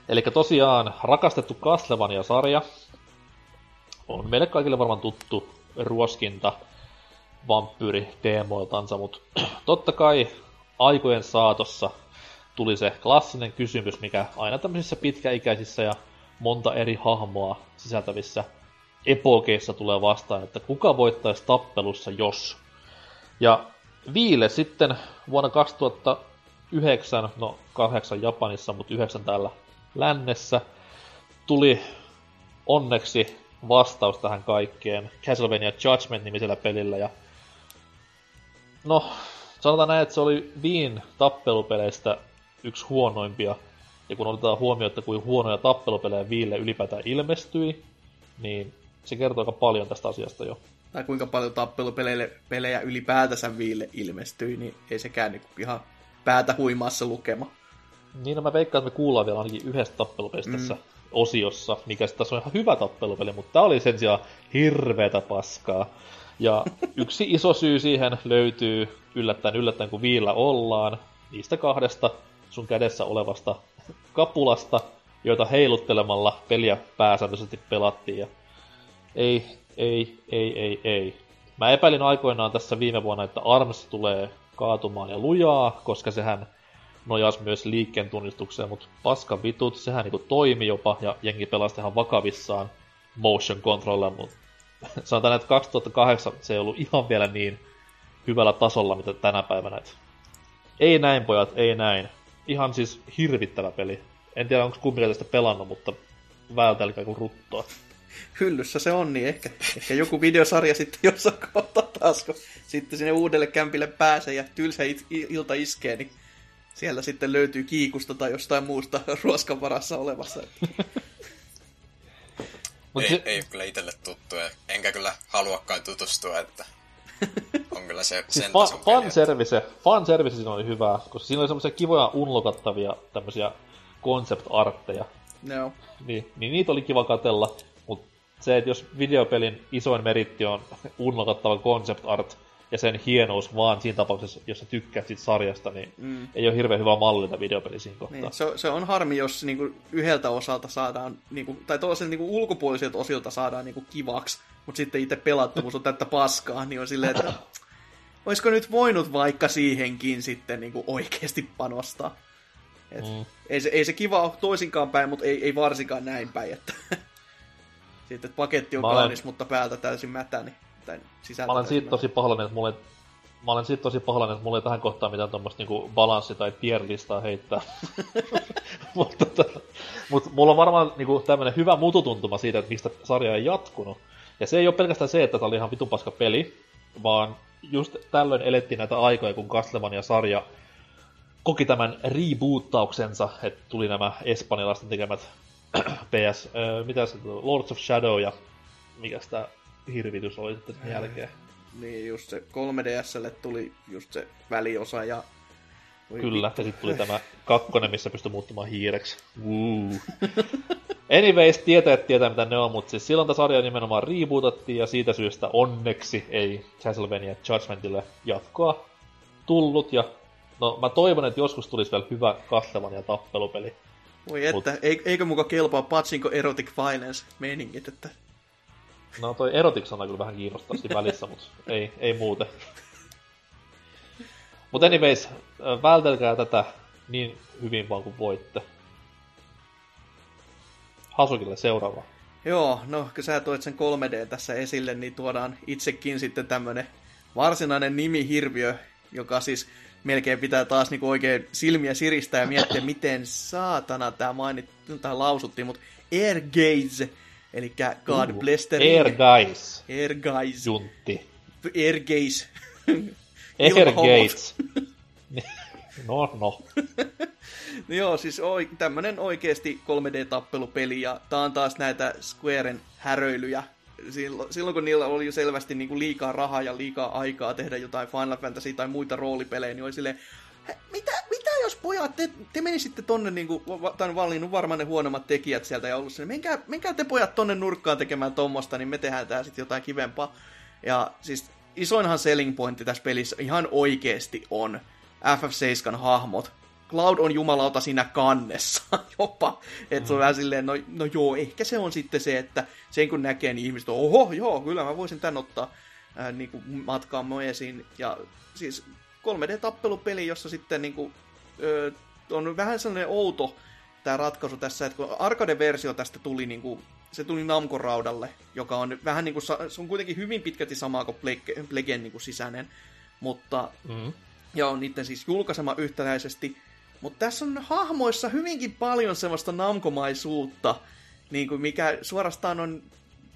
Eli tosiaan rakastettu Castlevania-sarja on meille kaikille varmaan tuttu ruoskinta vampyyri teemoiltansa, mutta [CLEARS THROAT] totta kai aikojen saatossa tuli se klassinen kysymys, mikä aina tämmöisissä pitkäikäisissä ja monta eri hahmoa sisältävissä epokeissa tulee vastaan, että kuka voittaisi tappelussa jos. Ja Viile sitten vuonna 2009, no kahdeksan Japanissa, mutta yhdeksän täällä lännessä, tuli onneksi vastaus tähän kaikkeen Castlevania Judgment-nimisellä pelillä. Ja no, sanotaan näin, että se oli Viin tappelupeleistä yksi huonoimpia. Ja kun otetaan huomioon, että kuin huonoja tappelupelejä Viille ylipäätään ilmestyi, niin se kertoo aika paljon tästä asiasta jo. Tai kuinka paljon tappelupelejä pelejä ylipäätänsä Viille ilmestyi, niin ei sekään niin ihan päätä huimaassa lukema. Niin, no mä veikkaan, että me kuullaan vielä ainakin yhdestä tappelupelistä mm. tässä osiossa, mikä tässä on ihan hyvä tappelupeli, mutta tää oli sen sijaan hirveetä paskaa. Ja yksi iso syy siihen löytyy yllättäen yllättäen, kun viillä ollaan, niistä kahdesta sun kädessä olevasta kapulasta, joita heiluttelemalla peliä pääsääntöisesti pelattiin. Ja ei, ei, ei, ei, ei. Mä epäilin aikoinaan tässä viime vuonna, että ARMS tulee kaatumaan ja lujaa, koska sehän nojas myös liikkeen tunnistukseen, mutta paska vitut, sehän niinku toimi jopa, ja jengi pelasi ihan vakavissaan motion controller, mutta [LAUGHS] sanotaan, että 2008 se ei ollut ihan vielä niin hyvällä tasolla, mitä tänä päivänä. Et ei näin, pojat, ei näin. Ihan siis hirvittävä peli. En tiedä, onko kumpikaan tästä pelannut, mutta vältelkää kuin ruttoa. hyllyssä se on, niin ehkä, ehkä joku videosarja sitten jossain kohtaa taas, kun sitten sinne uudelle kämpille pääsee ja tylsä it- ilta iskee, niin siellä sitten löytyy kiikusta tai jostain muusta [LAUGHS] ruoskan varassa olevassa. [LAUGHS] Mut ei, se, ei kyllä itselle tuttu, enkä kyllä haluakaan tutustua, että on kyllä se sen fa- tason peli, että- fanservice, fanservice siinä oli hyvää, koska siinä oli semmoisia kivoja unlokattavia tämmöisiä concept artteja. No. Niin, niin niitä oli kiva katella, mutta se, että jos videopelin isoin meritti on unlokattava concept art ja sen hienous vaan siinä tapauksessa, jos sä tykkäät siitä sarjasta, niin mm. ei ole hirveän hyvä mallita videopeli siinä kohtaa. Niin, se, se, on harmi, jos niinku yhdeltä osalta saadaan, niinku, tai toisen niinku ulkopuolisilta osilta saadaan niinku kivaksi, mutta sitten itse pelattavuus on tätä paskaa, niin on silleen, että [COUGHS] olisiko nyt voinut vaikka siihenkin sitten niinku oikeasti panostaa. Et mm. ei, se, ei se kiva ole toisinkaan päin, mutta ei, ei varsinkaan näin päin. Että [LAUGHS] sitten että paketti on olen- kaunis, mutta päältä täysin mätä, niin, tai sisältä Mä olen siitä tosi pahoillani, että mulla ei, mä olen siitä tosi pahoillani, että mulla ei tähän kohtaan mitään tuommoista niinku balanssi- tai tier-listaa heittää. [LAUGHS] mutta tota, mut mulla on varmaan niinku tämmönen hyvä mututuntuma siitä, että mistä sarja ei jatkunut. Ja se ei ole pelkästään se, että tämä oli ihan vitun paska peli, vaan just tällöin elettiin näitä aikoja, kun Castlevania-sarja koki tämän reboottauksensa, että tuli nämä espanjalaisten tekemät PS, äh, mitä se Lords of Shadow ja mikä sitä hirvitys oli sitten sen jälkeen. Niin, just se 3DSlle tuli just se väliosa ja... Voi Kyllä, ja sitten tuli tämä kakkonen, missä pystyi muuttumaan hiireksi. Woo. [LAUGHS] Anyways, tietäjät tietää mitä ne on, mutta siis silloin tämä sarja nimenomaan rebootattiin, ja siitä syystä onneksi ei Castlevania Judgmentille jatkoa tullut, ja no mä toivon, että joskus tulisi vielä hyvä Castlevania tappelupeli. Voi että, Mut- eikö muka kelpaa Pachinko Erotic Violence meiningit, että No toi erotik-sana kyllä vähän kiinnostaa siinä välissä, mutta ei, ei muuten. Mutta anyways, vältelkää tätä niin hyvin vaan kuin voitte. Hasukille seuraava. Joo, no kun sä toit sen 3D tässä esille, niin tuodaan itsekin sitten tämmönen varsinainen nimihirviö, joka siis melkein pitää taas niinku oikein silmiä siristää ja miettiä, miten saatana tämä mainittu tai lausuttiin, mutta Air Gaze, eli God Uh, Bless the Air Ring. Guys, Air Gaze. Juntti. Air Gaze. Air. Gates. [LAUGHS] no, no. [LAUGHS] No joo, siis oi, tämmönen oikeesti 3D-tappelupeli, ja tää on taas näitä Squaren häröilyjä. Silloin, silloin kun niillä oli jo selvästi niinku liikaa rahaa ja liikaa aikaa tehdä jotain Final Fantasy tai muita roolipelejä, niin oli silleen, "Hä, mitä, mitä jos pojat, te, te menisitte tonne, niinku, va- tai on valinnut varmaan ne huonommat tekijät sieltä ja ollut sinne, menkää, menkää te pojat tonne nurkkaan tekemään tommosta, niin me tehdään tää sitten jotain kivempaa. Ja siis isoinhan selling pointti tässä pelissä ihan oikeesti on FF7 hahmot. Cloud on jumalauta siinä kannessa [LAUGHS] jopa. Että se on vähän silleen, no, no joo, ehkä se on sitten se, että sen kun näkee, niin ihmiset on, oho, joo, kyllä mä voisin tän ottaa ää, niin kuin matkaan moesiin. Ja siis 3D-tappelupeli, jossa sitten niin kuin, ö, on vähän sellainen outo tämä ratkaisu tässä, että kun arcade-versio tästä tuli niin kuin, se tuli Namco-raudalle, joka on vähän niin kuin, se on kuitenkin hyvin pitkälti samaa kuin Plagen niin kuin sisäinen, mutta Mm. ja on niiden siis julkaisema yhtäläisesti. Mutta tässä on hahmoissa hyvinkin paljon semmoista namkomaisuutta, niin kuin mikä suorastaan on,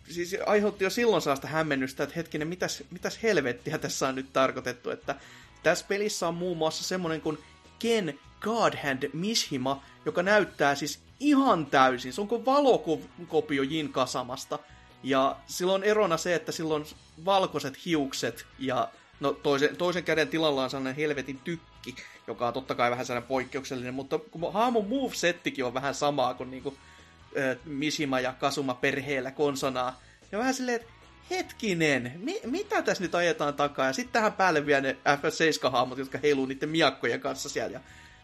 siis aiheutti jo silloin sellaista hämmennystä, että hetkinen, mitäs, mitäs helvettiä tässä on nyt tarkoitettu, että tässä pelissä on muun muassa semmoinen kuin Ken Godhand Mishima, joka näyttää siis ihan täysin, se on kuin valokopio Jin Kasamasta, ja silloin erona se, että sillä on valkoiset hiukset ja no toisen, toisen käden tilalla on sellainen helvetin tykki, joka on totta kai vähän sellainen poikkeuksellinen, mutta kun hahmon move-settikin on vähän samaa kuin niinku, ö, Mishima ja Kasuma perheellä konsonaa, ja vähän silleen, että hetkinen, mi- mitä tässä nyt ajetaan takaa? Ja sitten tähän päälle vielä ne F7-hahmot, jotka heiluu niiden miakkojen kanssa siellä, ja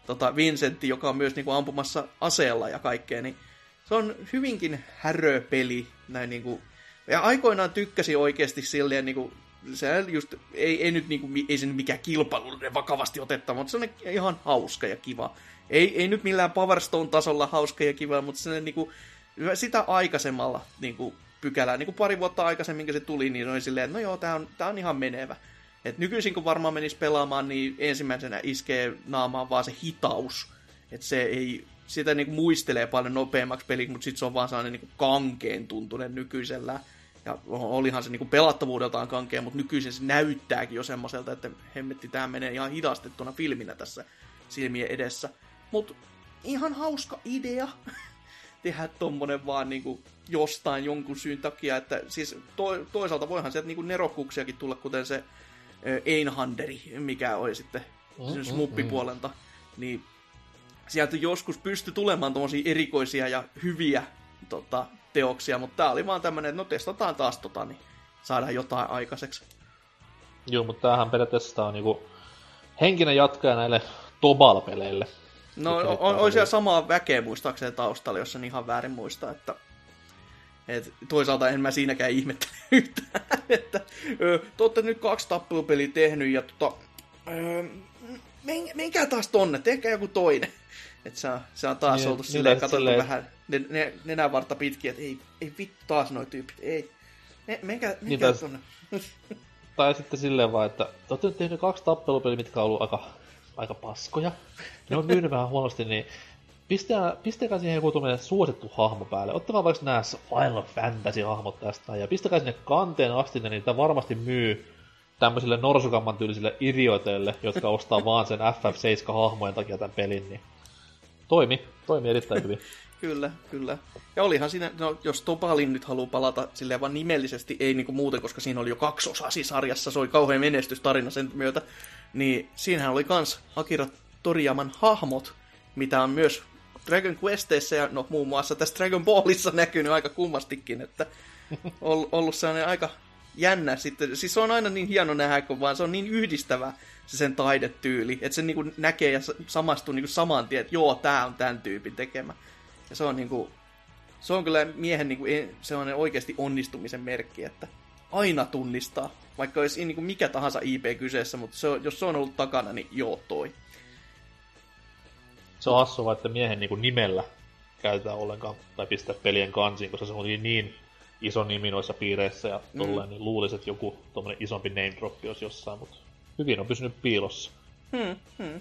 tota, Vincentti, joka on myös niinku ampumassa aseella ja kaikkea, niin se on hyvinkin härö peli, näin niinku, ja aikoinaan tykkäsin oikeasti silleen niinku, se just, ei, ei nyt niinku, mi- ei nyt mikään kilpailullinen vakavasti otettava, mutta se on ihan hauska ja kiva. Ei, ei nyt millään Power Stone-tasolla hauska ja kiva, mutta se niinku, sitä aikaisemmalla niinku, pykälää, niinku pari vuotta aikaisemmin, kun se tuli, niin oli silleen, että no joo, tää on, tää on ihan menevä. Et nykyisin kun varmaan menisi pelaamaan, niin ensimmäisenä iskee naamaan vaan se hitaus. että se ei, sitä niinku muistelee paljon nopeammaksi peliksi, mutta sitten se on vaan sellainen niinku kankeen tuntunen nykyisellä. Ja olihan se niinku pelattavuudeltaan kankea, mutta nykyisin se näyttääkin jo semmoiselta, että hemmetti, tämä menee ihan hidastettuna filminä tässä silmien edessä. Mutta ihan hauska idea [LAUGHS] tehdä tommonen vaan niinku jostain jonkun syyn takia, että siis to, toisaalta voihan sieltä niinku nerokkuuksiakin tulla, kuten se Einhanderi, mikä oli sitten mm, smuppipuolelta, mm, mm. niin sieltä joskus pysty tulemaan tommosia erikoisia ja hyviä tota, teoksia, mutta tää oli vaan tämmönen, että no testataan taas tota, niin saadaan jotain aikaiseksi. Joo, mutta tämähän periaatteessa on niinku henkinen jatkaja näille Tobal-peleille. No on, on, on siellä samaa väkeä muistaakseni taustalla, jos en ihan väärin muista, että et toisaalta en mä siinäkään ihmettele [LAUGHS] yhtään, että ö, te olette nyt kaksi tappelupeliä tehnyt ja tota, ö, men, menkää taas tonne, tehkää joku toinen. Että se on, se on taas niin, oltu silleen, katsottu silleen... vähän ne, ne, nenävarta pitkin, että ei, ei vittu taas noi tyypit, ei. Me, menkää, menkää niin tonne. [LAUGHS] tai sitten silleen vaan, että te olette nyt tehnyt kaksi tappelupeliä, mitkä on ollut aika, aika paskoja. Ne on myynyt vähän huonosti, niin Pistää, pistäkää siihen joku suosittu hahmo päälle. Ottakaa vaikka nämä Final Fantasy-hahmot tästä ja pistäkää sinne kanteen asti, niin niitä varmasti myy tämmöisille norsukamman tyylisille idioteille, jotka ostaa vaan sen FF7-hahmojen takia tämän pelin, niin toimi, toimi erittäin hyvin. [LAUGHS] kyllä, kyllä. Ja olihan siinä, no, jos Topalin nyt haluaa palata silleen vaan nimellisesti, ei niinku muuten, koska siinä oli jo kaksi osaa sarjassa, se oli kauhean menestystarina sen myötä, niin siinähän oli kans Akira Toriyaman hahmot, mitä on myös Dragon Questeissä ja no muun muassa tässä Dragon Ballissa näkynyt aika kummastikin, että on ollut sellainen aika jännä sitten. Siis se on aina niin hieno nähdä, kun vaan se on niin yhdistävä se sen taidetyyli, että se niinku näkee ja samastuu niinku saman tien, että joo, tää on tämän tyypin tekemä. Ja se on niinku, se on kyllä miehen niinku sellainen oikeasti onnistumisen merkki, että aina tunnistaa, vaikka olisi niinku mikä tahansa IP kyseessä, mutta se jos se on ollut takana, niin joo toi se on hassua, että miehen niin kuin nimellä käytetään ollenkaan, tai pistää pelien kansiin, koska se on niin iso nimi noissa piireissä ja mm. tolleen, niin luulisin, että joku tommonen isompi name drop olisi jossain, mutta hyvin on pysynyt piilossa. Hmm, hmm.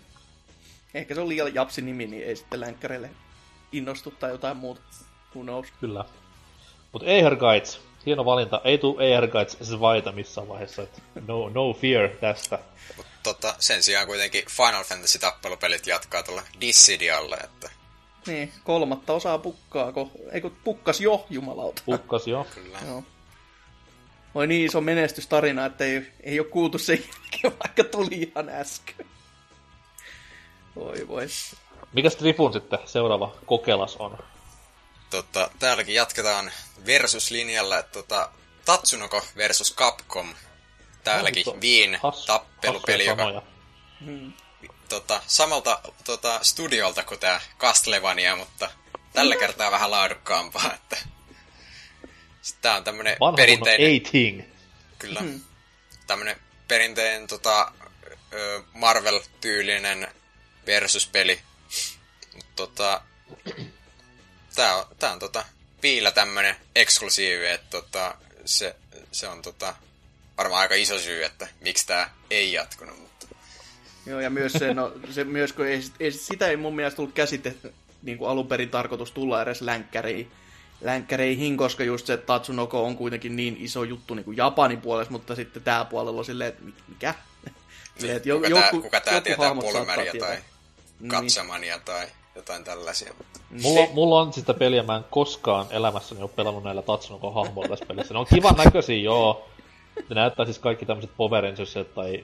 Ehkä se on liian japsi nimi, niin ei sitten länkkäreille innostu tai jotain muuta. Who knows? Kyllä. Mutta Ehrgeiz, hieno valinta. Ei tule Ehrgeiz Zvaita missään vaiheessa. Että no, no fear tästä tota, sen sijaan kuitenkin Final Fantasy-tappelupelit jatkaa tuolla Dissidialle, että... Niin, kolmatta osaa pukkaako, eikö pukkas jo, jumalauta. Pukkas jo. Kyllä. Joo. Oi niin iso menestystarina, että ei, ei ole kuultu se jälkeen, vaikka tuli ihan äsken. Voi voi. Mikä Stripun sitten seuraava kokelas on? Tota, täälläkin jatketaan versuslinjalla, että tota, Tatsunoko versus Capcom täälläkin no, Viin tappelupeli, joka hmm. tota, samalta tota, studiolta kuin tämä Castlevania, mutta tällä kertaa vähän laadukkaampaa. Että... Tämä on tämmönen Vanha perinteinen... A-Ting. Kyllä. Hmm. Tämmönen perinteinen tota, Marvel-tyylinen versus-peli. Tota, tää on, tää on tota, piillä tämmönen eksklusiivi, että tota, se, se on tota, varmaan aika iso syy, että miksi tämä ei jatkunut. Mutta... Joo, ja myös se, no, se myös, kun ei, ei, sitä ei mun mielestä tullut käsite, niin kuin alun perin tarkoitus tulla edes länkkäreihin, länkkäreihin, koska just se että Tatsunoko on kuitenkin niin iso juttu niin kuin Japanin puolessa, mutta sitten tää puolella on silleen, että mikä? [LAUGHS] Silleen, että kuka, joku, tää, kuka tää tietää Polmeria tai. Katsamania niin. tai jotain tällaisia. Mulla, mulla on sitä peliä, mä en koskaan elämässäni ole pelannut näillä Tatsunoko hahmoilla tässä pelissä. Ne on kivan näköisiä, joo, ne näyttää siis kaikki tämmöiset Power tai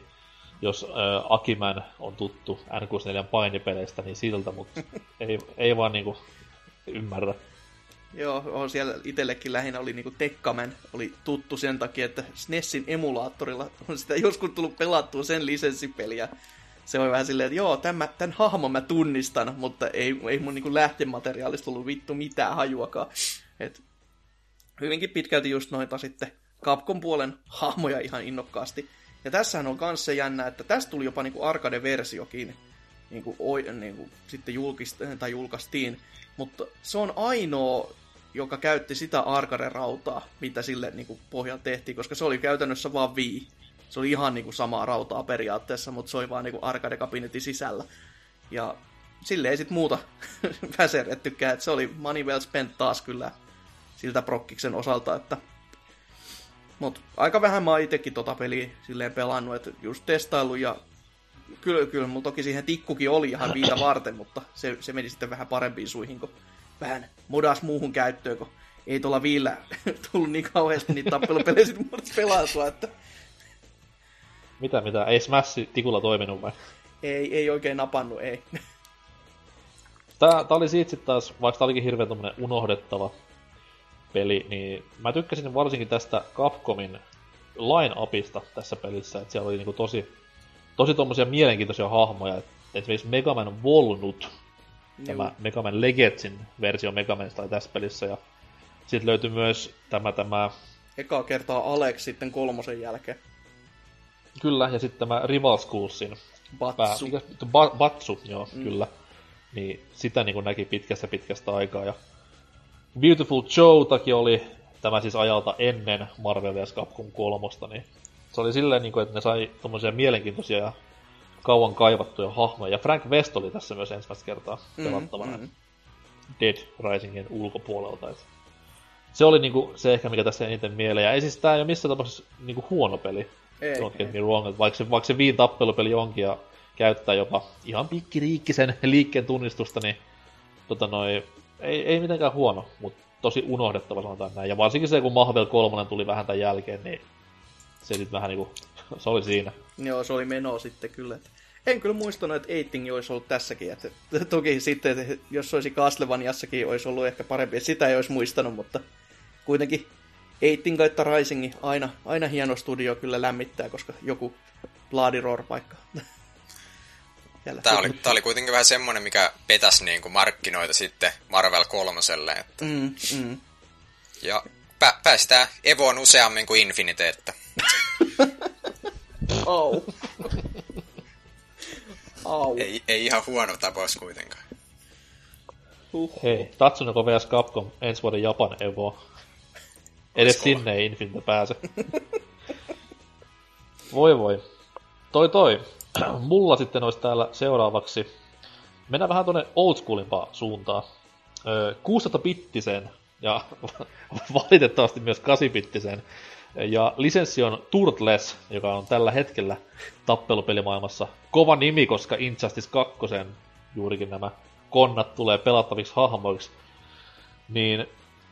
jos äh, Akiman on tuttu N64 painipeleistä, niin siltä, mutta ei, ei vaan niinku ymmärrä. Joo, on siellä itsellekin lähinnä oli niinku Tekkamen, oli tuttu sen takia, että SNESin emulaattorilla on sitä joskus tullut pelattua sen lisenssipeliä. Se oli vähän silleen, että joo, tämän, tämän hahmon mä tunnistan, mutta ei, ei mun niinku lähtemateriaalista tullut vittu mitään hajuakaan. Et hyvinkin pitkälti just noita sitten Capcom puolen hahmoja ihan innokkaasti. Ja tässähän on myös se jännä, että tästä tuli jopa niinku arcade-versiokin niinku, niinku, sitten julkist, tai julkaistiin. Mutta se on ainoa, joka käytti sitä arcade-rautaa, mitä sille niinku, pohjalla tehtiin, koska se oli käytännössä vaan Wii. Se oli ihan niinku, samaa rautaa periaatteessa, mutta se oli vaan niinku, arcade-kabinetin sisällä. Ja sille ei sit muuta [LAUGHS] väserettykään, että se oli money well spent taas kyllä siltä prokkiksen osalta, että Mut aika vähän mä itekin tota peliä silleen pelannut, että just testaillut ja kyllä, kyllä mulla toki siihen tikkukin oli ihan viitä varten, mutta se, se meni sitten vähän parempiin suihin, kun vähän modas muuhun käyttöön, kun ei tuolla viillä [LAUGHS] tullut niin kauheasti niitä tappelupelejä sitten pelattua, että Mitä, mitä? Ei Smash tikulla toiminut vai? ei, ei oikein napannut, ei. Tää, tää oli siitä sit taas, vaikka tää olikin hirveän tommonen unohdettava peli, niin mä tykkäsin varsinkin tästä Capcomin line-upista tässä pelissä, että siellä oli niinku tosi, tosi tommosia mielenkiintoisia hahmoja, et esimerkiksi Mega Man Volnut, tämä Mega Man Legendsin versio Mega Manista oli tässä pelissä, ja sitten löytyi myös tämä, tämä Eka kertaa Alex sitten kolmosen jälkeen. Kyllä, ja sitten tämä Rival Schoolsin pää, Batsu. mikä, ba, Batsu, joo, mm. kyllä. Niin sitä niin näki pitkästä pitkästä aikaa. Ja Beautiful Joe-takin oli tämä siis ajalta ennen Marvel vs. Capcom 3, niin se oli silleen, niin kuin, että ne sai tommosia mielenkiintoisia ja kauan kaivattuja hahmoja. Ja Frank West oli tässä myös ensimmäistä kertaa pelattavana mm. Dead Risingin ulkopuolelta. Et se oli niinku se ehkä, mikä tässä eniten mieleen. Ja ei siis tää ei ole missään tapauksessa niinku huono peli. Ei, Don't get me wrong, että vaikka se, vaikka se viin tappelupeli onkin ja käyttää jopa ihan pikkiriikkisen [LAUGHS] liikkeen tunnistusta, niin tota noi, ei, ei mitenkään huono, mutta tosi unohdettava sanotaan näin. Ja varsinkin se, kun Mahvel 3 tuli vähän tämän jälkeen, niin se sitten vähän niinku, [LAUGHS] se oli siinä. Joo, se oli meno sitten kyllä. Että en kyllä muistanut, että Eiting olisi ollut tässäkin. Että [LAUGHS] toki sitten, jos olisi Castlevaniassakin, olisi ollut ehkä parempi. Sitä ei olisi muistanut, mutta kuitenkin Eiting kautta Rising aina, aina hieno studio kyllä lämmittää, koska joku Bloody Roar paikka. [LAUGHS] Siellä. Tää oli, tää oli kuitenkin vähän semmonen, mikä petäs niin kuin markkinoita sitten Marvel kolmoselle. Että, Mm, mm. ja pä, päästään Evoon useammin kuin Infinite, että [LAUGHS] Au. [LAUGHS] Au. ei, ei ihan huono tapaus kuitenkaan. Huh. Hei, Tatsunoko vs Capcom ensi vuoden Japan Evo. Edes sinne ei Infinite pääse. voi voi. Toi toi. Mulla sitten olisi täällä seuraavaksi. Mennään vähän tonne oldschoolimpaan suuntaan. Öö, 16-bittisen ja [LAUGHS] valitettavasti myös 8-bittisen. Ja lisenssi on Turtles, joka on tällä hetkellä tappelupelimaailmassa kova nimi, koska Injustice 2 juurikin nämä konnat tulee pelattaviksi hahmoiksi. Niin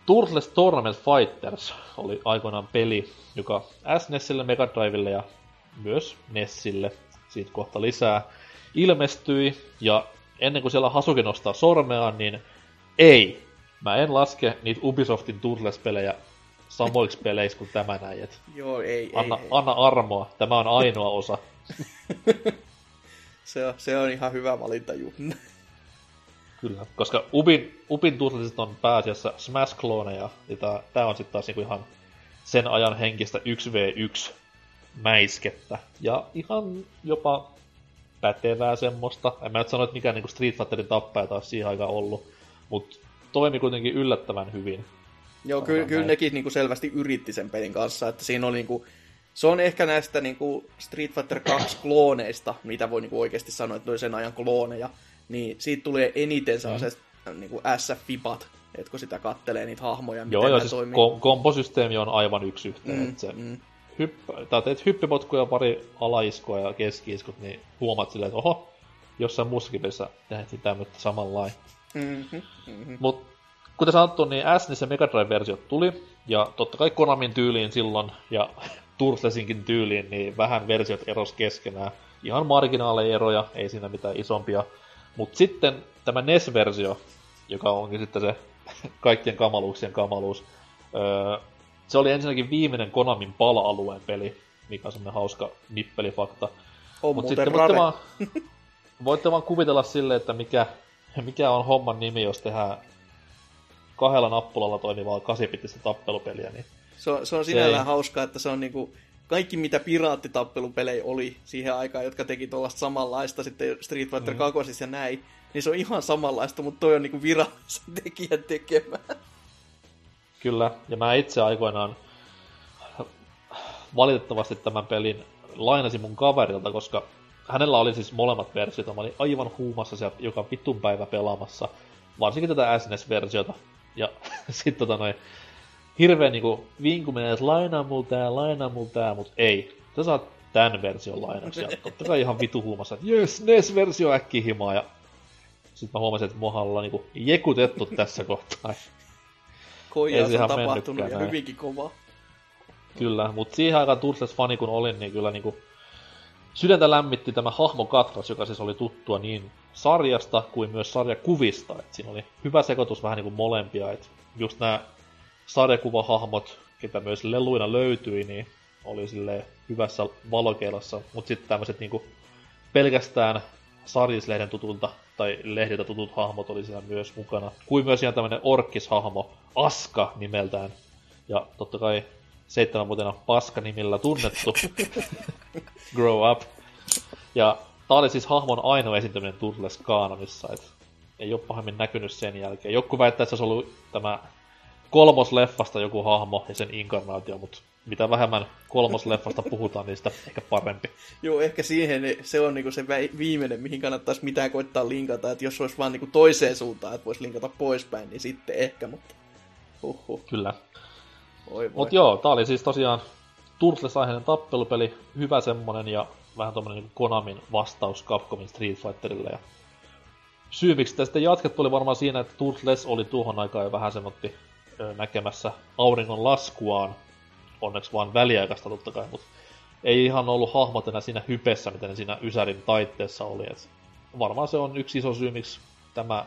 Turtles Tournament Fighters oli aikoinaan peli, joka SNESille, Mega Drivelle ja myös Nessille, siitä kohta lisää, ilmestyi. Ja ennen kuin siellä Hasuki nostaa sormeaan, niin ei, mä en laske niitä Ubisoftin Turtles-pelejä samoiksi peleiksi kuin tämä näin. Et Joo, ei, anna, ei, ei. anna armoa, tämä on ainoa osa. [LAUGHS] Se, on, se on ihan hyvä valinta, juu. Kyllä, koska Ubin, Ubin Turtlesit on pääasiassa Smash-klooneja, ja tää, tää on sitten taas niinku ihan sen ajan henkistä 1v1 mäiskettä. Ja ihan jopa pätevää semmoista. En mä nyt sano, että mikään niinku Street Fighterin tappaja taas siihen aikaan ollut, mutta toimi kuitenkin yllättävän hyvin. Joo, kyllä, kyllä nekin niinku selvästi yritti sen pelin kanssa, että siinä oli niinku, se on ehkä näistä niinku Street Fighter 2 klooneista, mitä voi niinku oikeasti sanoa, että ne oli sen ajan klooneja, niin siitä tulee eniten sellaiset mm. niinku SF-fipat, että kun sitä kattelee niitä hahmoja, miten Joo, joo, siis toimii. kom- komposysteemi on aivan yksi yhteen. Mm, se mm. hypp- tai teet hyppipotkuja, pari alaiskua ja keskiiskut, niin huomaat silleen, että oho, jossain muussakin pelissä tehtiin tämmöistä samanlain. Mm-hmm, mm-hmm. Mut kuten sanottu, niin SNES ja Mega Drive-versiot tuli, ja totta kai Konamin tyyliin silloin, ja [LAUGHS] Turtlesinkin tyyliin, niin vähän versiot eros keskenään. Ihan marginaaleja eroja, ei siinä mitään isompia. Mutta sitten tämä NES-versio, joka onkin sitten se [LAUGHS] kaikkien kamaluuksien kamaluus, öö, se oli ensinnäkin viimeinen Konamin pala-alueen peli, mikä on semmoinen hauska nippelifakta. On Mut sitten voitte vaan, [LAUGHS] voitte vaan kuvitella silleen, että mikä, [LAUGHS] mikä on homman nimi, jos tehdään kahdella nappulalla toimivaa kasipittistä tappelupeliä, niin Se on, se on sinällään ei. hauskaa, että se on niinku kaikki mitä piraattitappelupelejä oli siihen aikaan, jotka teki tuollaista samanlaista sitten Street Fighter Mhm. 2 ja näin, niin se on ihan samanlaista, mutta toi on niinku virallisen [LAUGHS] tekijän tekemä. kyllä. Ja mä itse aikoinaan valitettavasti tämän pelin lainasin mun kaverilta, koska hänellä oli siis molemmat versiot, mä olin aivan huumassa siellä joka vittun päivä pelaamassa, varsinkin tätä SNES-versiota. Ja [LAUGHS] sitten tota noin, hirveän niinku vinkuminen, että lainaa mulla tää, lainaa mulla tää, mut ei. Sä saat tän version lainaksi. Ja totta kai ihan vitu huumassa, että jes, NES-versio äkkihimaa. Ja sitten mä huomasin, että moha ollaan niinku jekutettu tässä kohtaa. Koijaus se on tapahtunut ja näin. hyvinkin kova. Kyllä, mutta siihen aikaan Turtles fani kun olin, niin kyllä niinku sydäntä lämmitti tämä hahmokatras, joka siis oli tuttua niin sarjasta kuin myös sarjakuvista. Et siinä oli hyvä sekoitus vähän niinku molempia, et just nämä sarjakuvahahmot, ketä myös leluina löytyi, niin oli sille hyvässä valokeilassa, mutta sitten tämmöiset niinku pelkästään sarjislehden tutulta tai lehdiltä tutut hahmot oli siinä myös mukana. Kuin myös ihan tämmönen orkkishahmo, Aska nimeltään. Ja totta kai seitsemänvuotiaana Paska nimillä tunnettu. [LAUGHS] Grow up. Ja tää oli siis hahmon ainoa esiintyminen Turtles Kanonissa, et ei ole pahemmin näkynyt sen jälkeen. Joku väittää, että se olisi ollut tämä kolmosleffasta joku hahmo ja sen inkarnaatio, mutta mitä vähemmän kolmosleffasta puhutaan, niin sitä ehkä parempi. Joo, ehkä siihen se on niinku se viimeinen, mihin kannattaisi mitään koittaa linkata, että jos olisi vaan niinku toiseen suuntaan, että voisi linkata poispäin, niin sitten ehkä, mutta huhhuh, Kyllä. voi voi. Mut joo, tää oli siis tosiaan Turtles-aiheinen tappelupeli, hyvä semmonen ja vähän tommonen niin Konamin vastaus Capcomin Street Fighterille. Ja syy, miksi sitten jatkettu, oli varmaan siinä, että Turtles oli tuohon aikaan jo vähän semmotti näkemässä auringon laskuaan. Onneksi vaan väliaikaista totta kai, mutta ei ihan ollut hahmot enää siinä hypessä, mitä ne siinä Ysärin taitteessa oli. Et varmaan se on yksi iso syy, miksi tämä,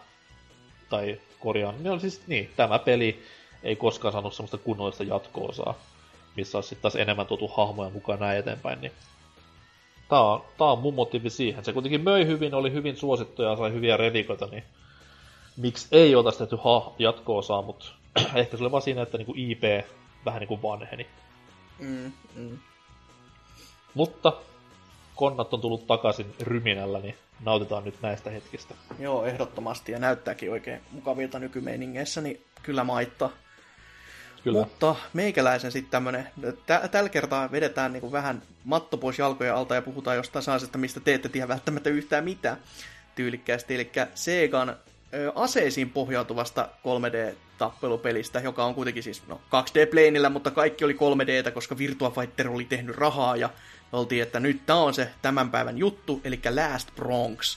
tai korjaan, niin on siis niin, tämä peli ei koskaan saanut semmoista kunnollista jatko-osaa, missä olisi sitten taas enemmän tuotu hahmoja mukaan näin eteenpäin, niin tää on, tää on mun motiivi siihen. Se kuitenkin möi hyvin, oli hyvin suosittu ja sai hyviä revikoita, niin miksi ei oltaisi tehty ha- jatko-osaa, mutta [CLEARS THROAT] ehkä se oli vaan siinä, että niinku IP vähän niinku vanheni. Mm, mm. Mutta konnat on tullut takaisin ryminällä, niin nautitaan nyt näistä hetkistä. Joo, ehdottomasti, ja näyttääkin oikein mukavilta nykymeiningeissä, niin kyllä maittaa. Kyllä. Mutta meikäläisen sitten tämmönen, tä- tällä kertaa vedetään niinku vähän matto pois jalkojen alta ja puhutaan jostain sellaisesta, mistä te ette tiedä välttämättä yhtään mitään tyylikkäästi. Eli Segan ö, aseisiin pohjautuvasta 3D-tappelupelistä, joka on kuitenkin siis no, 2D-pleinillä, mutta kaikki oli 3Dtä, koska Virtua Fighter oli tehnyt rahaa ja oltiin, että nyt tämä on se tämän päivän juttu, eli Last Bronx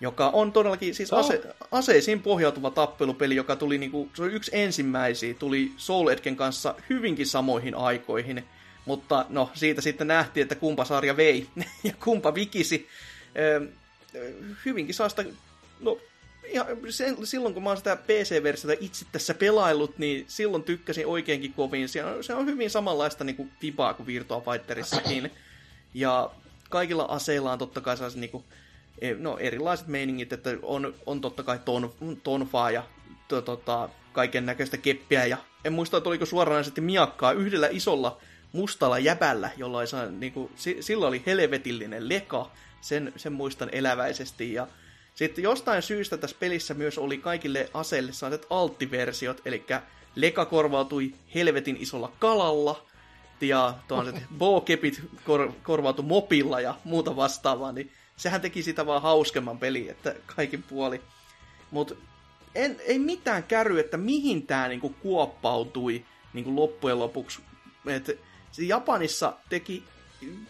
joka on todellakin siis ase- aseisiin pohjautuva tappelupeli, joka tuli niinku, se oli yksi ensimmäisiä, tuli Soul Edgen kanssa hyvinkin samoihin aikoihin, mutta no siitä sitten nähtiin, että kumpa sarja vei [LAUGHS] ja kumpa vikisi. Ö, hyvinkin saa sitä, no sen, silloin kun mä oon sitä PC-versiota itse tässä pelaillut, niin silloin tykkäsin oikeinkin kovin. Se on, se on hyvin samanlaista niin kuin vibaa kuin Virtua Fighterissakin. Ja kaikilla aseilla on totta kai niin kuin, no, erilaiset meiningit, että on, on totta kai ton, tonfaa ja to, tota, kaiken näköistä keppiä. Ja en muista, että oliko suoranaisesti miakkaa yhdellä isolla mustalla jäbällä, jolla ei saa, niin kuin, sillä oli helvetillinen leka. Sen, sen muistan eläväisesti. Ja sitten jostain syystä tässä pelissä myös oli kaikille aseille sellaiset alttiversiot, eli leka korvautui helvetin isolla kalalla, ja tuollaiset bowkepit kor, korvautui mopilla ja muuta vastaavaa, niin sehän teki sitä vaan hauskemman peli, että kaikin puoli. Mutta ei mitään käry, että mihin tämä niinku kuoppautui niinku loppujen lopuksi. Et Japanissa teki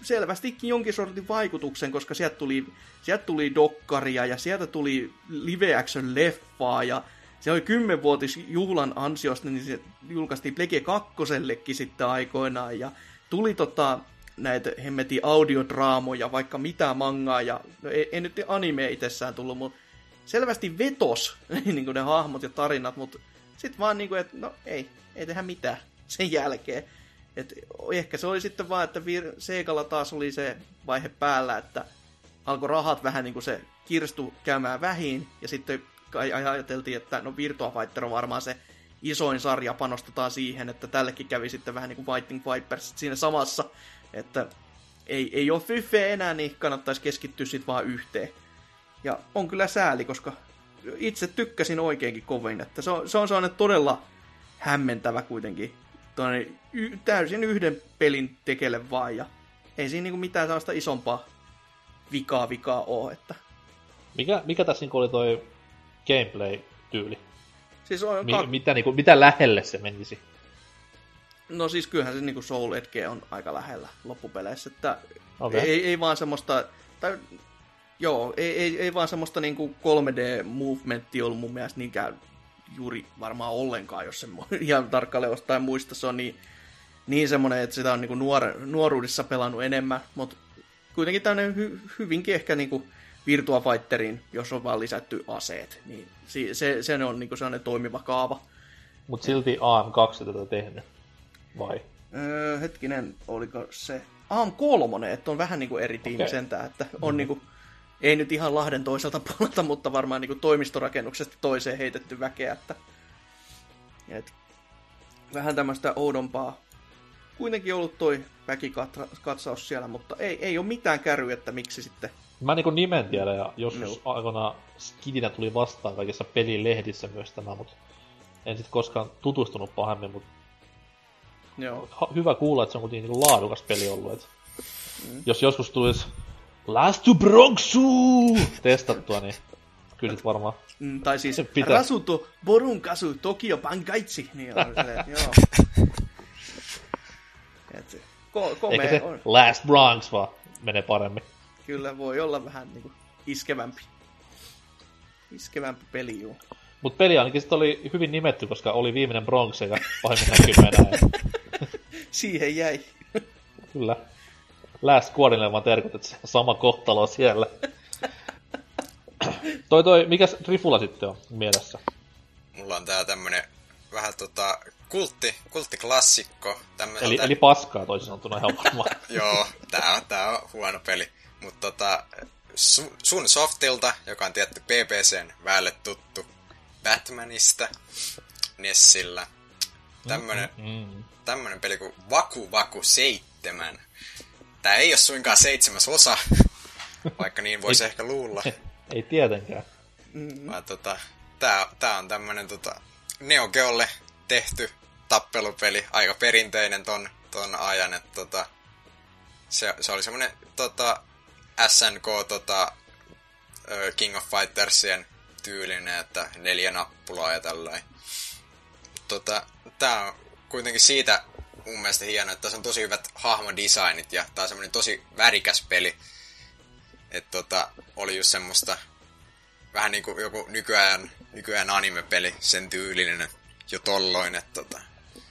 selvästikin jonkin sortin vaikutuksen, koska sieltä tuli, sieltä tuli dokkaria ja sieltä tuli live action leffaa ja se oli kymmenvuotisjuhlan ansiosta, niin se julkaistiin Plege 2 sitten aikoinaan ja tuli tota, näitä hemmetin audiodraamoja, vaikka mitä mangaa ja no ei, ei nyt anime itsessään tullut, mutta selvästi vetos [LAUGHS] niin kuin ne hahmot ja tarinat, mutta sitten vaan niin kuin, että no ei, ei tehdä mitään sen jälkeen. Et ehkä se oli sitten vaan, että Vir- Seikalla taas oli se vaihe päällä, että alkoi rahat vähän niin kuin se kirstu käymään vähin, ja sitten kai ajateltiin, että no Virtua Fighter on varmaan se isoin sarja, panostetaan siihen, että tällekin kävi sitten vähän niin kuin Fighting Vipers siinä samassa, että ei, ei ole fyffe enää, niin kannattaisi keskittyä sitten vaan yhteen. Ja on kyllä sääli, koska itse tykkäsin oikeinkin kovin, että se on, se on sellainen todella hämmentävä kuitenkin toinen, y, täysin yhden pelin tekele vaan, ja ei siinä niinku mitään sellaista isompaa vikaa vikaa ole. Että... Mikä, mikä tässä niinku oli toi gameplay-tyyli? Siis on Mi- kak- mitä, niinku, mitä lähelle se menisi? No siis kyllähän se niinku Soul Edge on aika lähellä loppupeleissä, että Okei. ei, ei vaan semmoista, tai joo, ei, ei, ei vaan semmoista niinku 3D-movementtia ollut mun mielestä niinkään juuri varmaan ollenkaan, jos se [LAUGHS] ihan tarkalleen jostain muista, se on niin, niin semmoinen, että sitä on niinku nuor, nuoruudessa pelannut enemmän, mutta kuitenkin tämmöinen hy, hyvinkin ehkä niinku Virtua Fighteriin, jos on vaan lisätty aseet, niin se, se, se on niinku sellainen toimiva kaava. Mut silti AM2 tätä tehnyt. Vai? Öö, hetkinen, oliko se AM kolmonen, että on vähän niinku eri tiimi Okei. sentään, että on niinku, ei nyt ihan Lahden toiselta [LAUGHS] puolelta, mutta varmaan niinku toimistorakennuksesta toiseen heitetty väkeä, että et, vähän tämmöistä oudompaa. Kuitenkin ollut toi väkikatsaus siellä, mutta ei, ei ole mitään käryä, että miksi sitten. Mä niinku nimen tiedän ja joskus Joo. aikoinaan skidinä tuli vastaan kaikissa pelilehdissä myös tämä, mutta en sit koskaan tutustunut pahemmin, mutta Joo. ha- hyvä kuulla, että se on kuitenkin niinku laadukas peli ollut. Et mm. Jos joskus tulisi Last to Bronxu testattua, niin kyllä sit varmaan Mm, tai siis Se pitää. Rasuto Borunkasu Tokio Bankaitsi. Niin on silleen, joo. Et, se- ko- komea Eikä se on. Last Bronx vaan menee paremmin. Kyllä voi olla vähän niinku iskevämpi. Iskevämpi peli, juu. Mut peli ainakin sit oli hyvin nimetty, koska oli viimeinen Bronx ja pahimmin enää. [LAUGHS] Siihen jäi. Kyllä. Last Squadille vaan terkut, että se on sama kohtalo siellä. toi toi, mikäs Rifula sitten on mielessä? Mulla on tää tämmönen vähän tota kultti, kulttiklassikko. Tämmöseltä... Eli, eli paskaa toisin sanottuna ihan varmaan. [LAUGHS] Joo, tää on, tää on huono peli. Mutta tota, Su- Sun Softilta, joka on tietty PPCn väelle tuttu Batmanista, Nessillä. Tämmönen, Mm. tämmönen peli kuin Vaku Vaku 7. Tää ei ole suinkaan seitsemäs osa, [LAUGHS] vaikka niin voisi ehkä luulla. [LAUGHS] Ei tietenkään. Vaan tota, tää, tää on tämmönen tota, Neo Geolle tehty tappelupeli, aika perinteinen ton, ton ajan, että tota, se, se oli semmonen tota, SNK tota, King of Fightersien tyylinen, että neljä nappulaa ja tällainen. Tota, tää on kuitenkin siitä mun mielestä hieno, että tässä on tosi hyvät hahmodesignit ja tää on semmonen tosi värikäs peli. Että tota, oli just semmoista vähän niinku joku nykyajan, nykyajan anime-peli, sen tyylinen jo tolloin, että tota,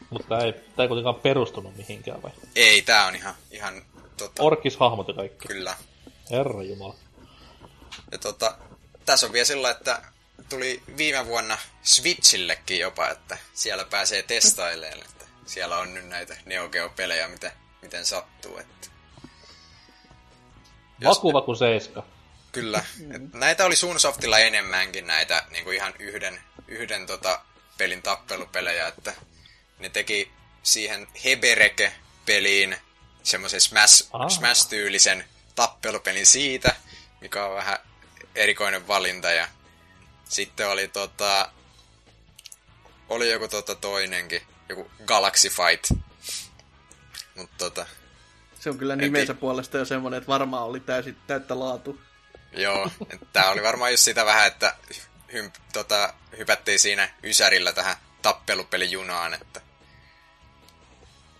Mutta tää ei, tää ei kuitenkaan perustunut mihinkään vai? ei, tää on ihan, ihan tota, Orkis-hahmot ja kaikki. kyllä. Herra Jumala. Ja tota, tässä on vielä sillä, että tuli viime vuonna Switchillekin jopa, että siellä pääsee testailemaan, siellä on nyt näitä Neo Geo-pelejä, miten, miten sattuu, että Jos- Vaku Vaku 7. Kyllä. [LAUGHS] Et näitä oli Sunsoftilla enemmänkin näitä niin kuin ihan yhden, yhden tota, pelin tappelupelejä, että ne teki siihen Hebereke-peliin semmoisen Smash, Aa. Smash-tyylisen tappelupelin siitä, mikä on vähän erikoinen valinta. Ja sitten oli tota, oli joku tota toinenkin, joku Galaxy Fight. Mutta tota, Se on kyllä nimensä puolesta jo semmonen, että varmaan oli täysin, täyttä laatu. Joo, tämä oli varmaan just sitä vähän, että hymp, tota, hypättiin siinä Ysärillä tähän tappelupelijunaan, että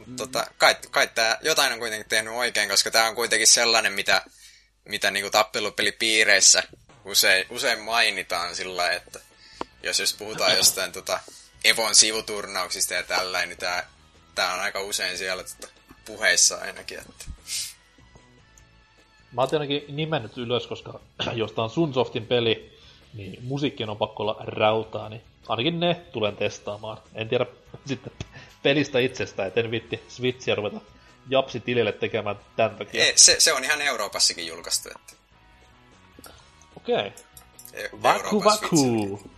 mm. tota, kai, kai tää jotain on kuitenkin tehnyt oikein, koska tämä on kuitenkin sellainen, mitä, mitä niinku tappelupelipiireissä usein, usein mainitaan sillä että jos, jos puhutaan [CLEARS THROAT] jostain tota, Evon sivuturnauksista ja tällainen, niin tämä tää on aika usein siellä tota, puheissa ainakin, että Mä oon ainakin nimennyt ylös, koska [CLEARS THROAT] jos tää on Sunsoftin peli, niin musiikkien on pakko olla rautaa, niin ainakin ne tulen testaamaan. En tiedä [LAUGHS] sitten pelistä itsestään, et en vitti Switchiä ruveta Japsi tilille tekemään tän takia. Ei, se, se on ihan Euroopassakin julkaistu, että Okei. E- Vaku Switchillä. Vaku.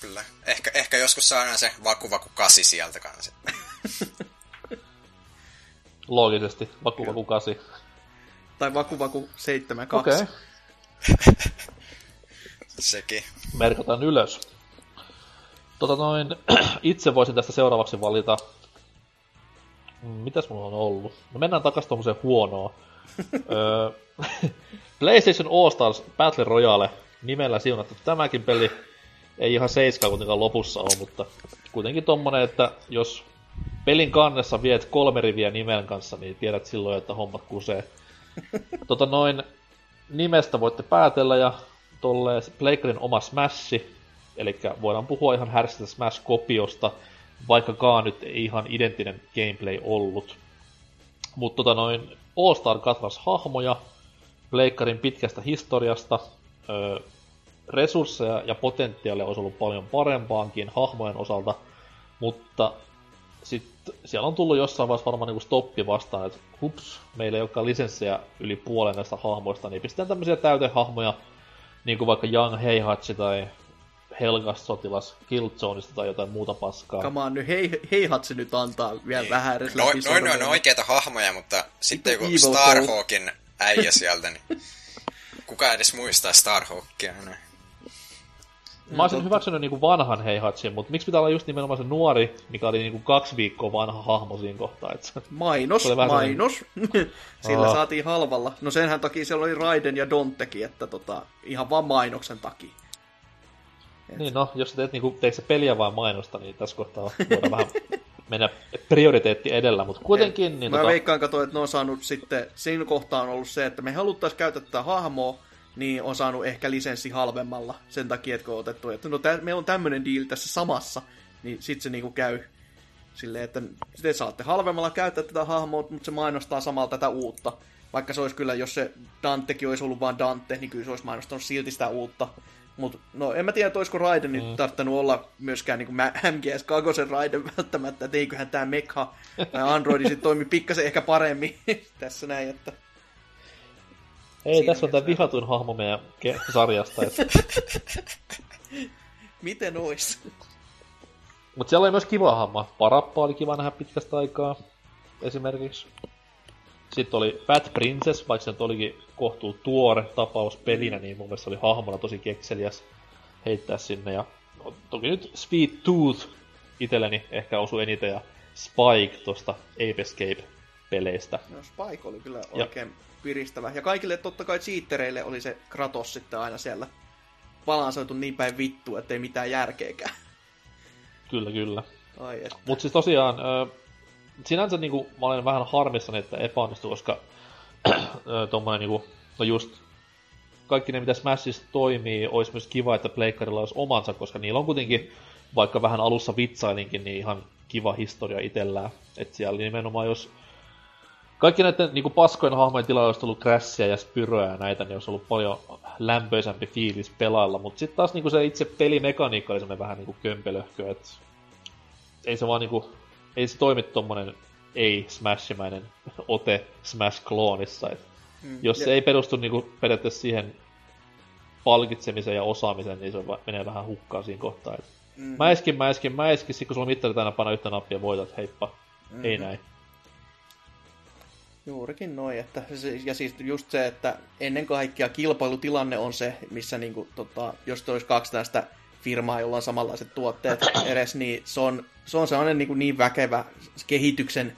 Kyllä. Ehkä, ehkä joskus saadaan se Vaku Vaku 8 sieltä kanssa. [LAUGHS] Loogisesti. Vaku Vaku 8. Tai Vaku Vaku 72. Okei. [LAUGHS] Sekin. Merkataan ylös. Tota noin, [CLEARS THROAT] itse voisin tästä seuraavaksi valita... Mitäs mulla on ollut? No mennään takas tommoseen huonoon. [LAUGHS] Öö, PlayStation All Stars Battle Royale nimellä siunattu. Tämäkin peli ei ihan seiskaa kuitenkaan lopussa ole, mutta kuitenkin tommonen, että jos pelin kannessa viet kolme riviä nimen kanssa, niin tiedät silloin, että hommat kusee. [LAUGHS] tota noin, nimestä voitte päätellä ja tolle Playcarin oma Smashi, eli voidaan puhua ihan härskistä Smash-kopiosta, vaikkakaan nyt ei ihan identtinen gameplay ollut. Mutta tota noin, All Star katras hahmoja, Pleikkarin pitkästä historiasta, öö, resursseja ja potentiaalia olisi ollut paljon parempaankin hahmojen osalta, mutta sitten siellä on tullut jossain vaiheessa varmaan niinku stoppi vastaan, että hups, meillä ei olekaan lisenssejä yli puolen näistä hahmoista, niin pistetään tämmöisiä täytehahmoja, niin kuin vaikka Young Heihachi tai Helgas sotilas Killzoneista tai jotain muuta paskaa. Come on, nyt hei, heihatsi nyt antaa vielä Niin. vähän edes Noin läpi noin sormia. oikeita hahmoja, mutta sitten joku Starhawkin äijä sieltä, niin kuka edes muistaa Starhawkia enää? Mä olisin hyväksynyt niinku vanhan Heihatsin, mutta miksi pitää olla just nimenomaan se nuori, mikä oli niinku kaksi viikkoa vanha hahmo siinä kohtaa, et Mainos, mainos. [LAUGHS] Sillä Aa. saatiin halvalla. No senhän takia siellä oli Raiden ja Dontekin, että tota, ihan vaan mainoksen takia. Niin no, jos teet niinku, teet se peliä vaan mainosta, niin tässä kohtaa voidaan vähän mennä prioriteetti edellä, mutta kuitenkin... Niin Mä tota, veikkaan kato, että ne on saanut sitten, siinä kohtaa on ollut se, että me haluttais käyttää tätä hahmoa, niin on saanut ehkä lisenssi halvemmalla sen takia, että kun on otettu, että no tä, meillä on tämmönen deal tässä samassa, niin sit se niinku käy silleen, että te saatte halvemmalla käyttää tätä hahmoa, mutta se mainostaa samalla tätä uutta. Vaikka se olisi kyllä, jos se Dantekin olisi ollut vain Dante, niin kyllä se olisi mainostanut silti sitä uutta. Mutta no en mä tiedä, olisiko Raiden nyt tarttanut olla myöskään niin MGS 2 Raiden välttämättä, että eiköhän tämä Mekha tai Androidi sitten toimi pikkasen ehkä paremmin [LAUGHS] tässä näin, että Ei, Siinä tässä on tämä vihatuin hahmo meidän ke- sarjasta. Et... [LAUGHS] miten ois? Mutta siellä oli myös kiva hahmo. Parappa oli kiva nähdä pitkästä aikaa, esimerkiksi. Sitten oli Fat Princess, vaikka se nyt olikin kohtuu tuore tapaus pelinä, niin mun mielestä oli hahmona tosi kekseliäs heittää sinne. Ja no, toki nyt Sweet Tooth itselleni ehkä osui eniten ja Spike tosta Ape Escape-peleistä. No Spike oli kyllä oikein piristävä. Ja kaikille totta kai cheatereille oli se Kratos sitten aina siellä balansoitu niin päin vittu, ettei mitään järkeäkään. Kyllä, kyllä. Ai että. Mutta siis tosiaan, sinänsä niinku, mä olen vähän harmissani, että epäonnistui, koska tommonen niinku, no just kaikki ne, mitä Smashissa toimii, olisi myös kiva, että Pleikkarilla olisi omansa, koska niillä on kuitenkin, vaikka vähän alussa vitsailinkin, niin ihan kiva historia itsellään. Että siellä oli nimenomaan, jos kaikki näiden niin paskojen hahmojen tilalla olisi tullut Crashia ja Spyroa ja näitä, niin olisi ollut paljon lämpöisempi fiilis pelailla. Mutta sitten taas niin se itse pelimekaniikka oli semmoinen vähän niin kömpelöhkö, että ei se vaan niinku, ei se toimi tommonen ei-smashimäinen ote Smash-kloonissa. Et Mm. jos se ei perustu niinku periaatteessa siihen palkitsemiseen ja osaamiseen, niin se menee vähän hukkaan siinä kohtaa. Et Mm. Mä eskin, mä eskin, mä eskin, sit kun sulla on mittari tänä pana yhtä nappia voitat, heippa. Mm-hmm. Ei näin. Juurikin noin, että ja siis just se, että ennen kaikkea kilpailutilanne on se, missä niinku, tota, jos olisi kaksi tästä firmaa, jolla on samanlaiset tuotteet [CLEARS THROAT] edes, niin se on, se on sellainen niin, niin väkevä kehityksen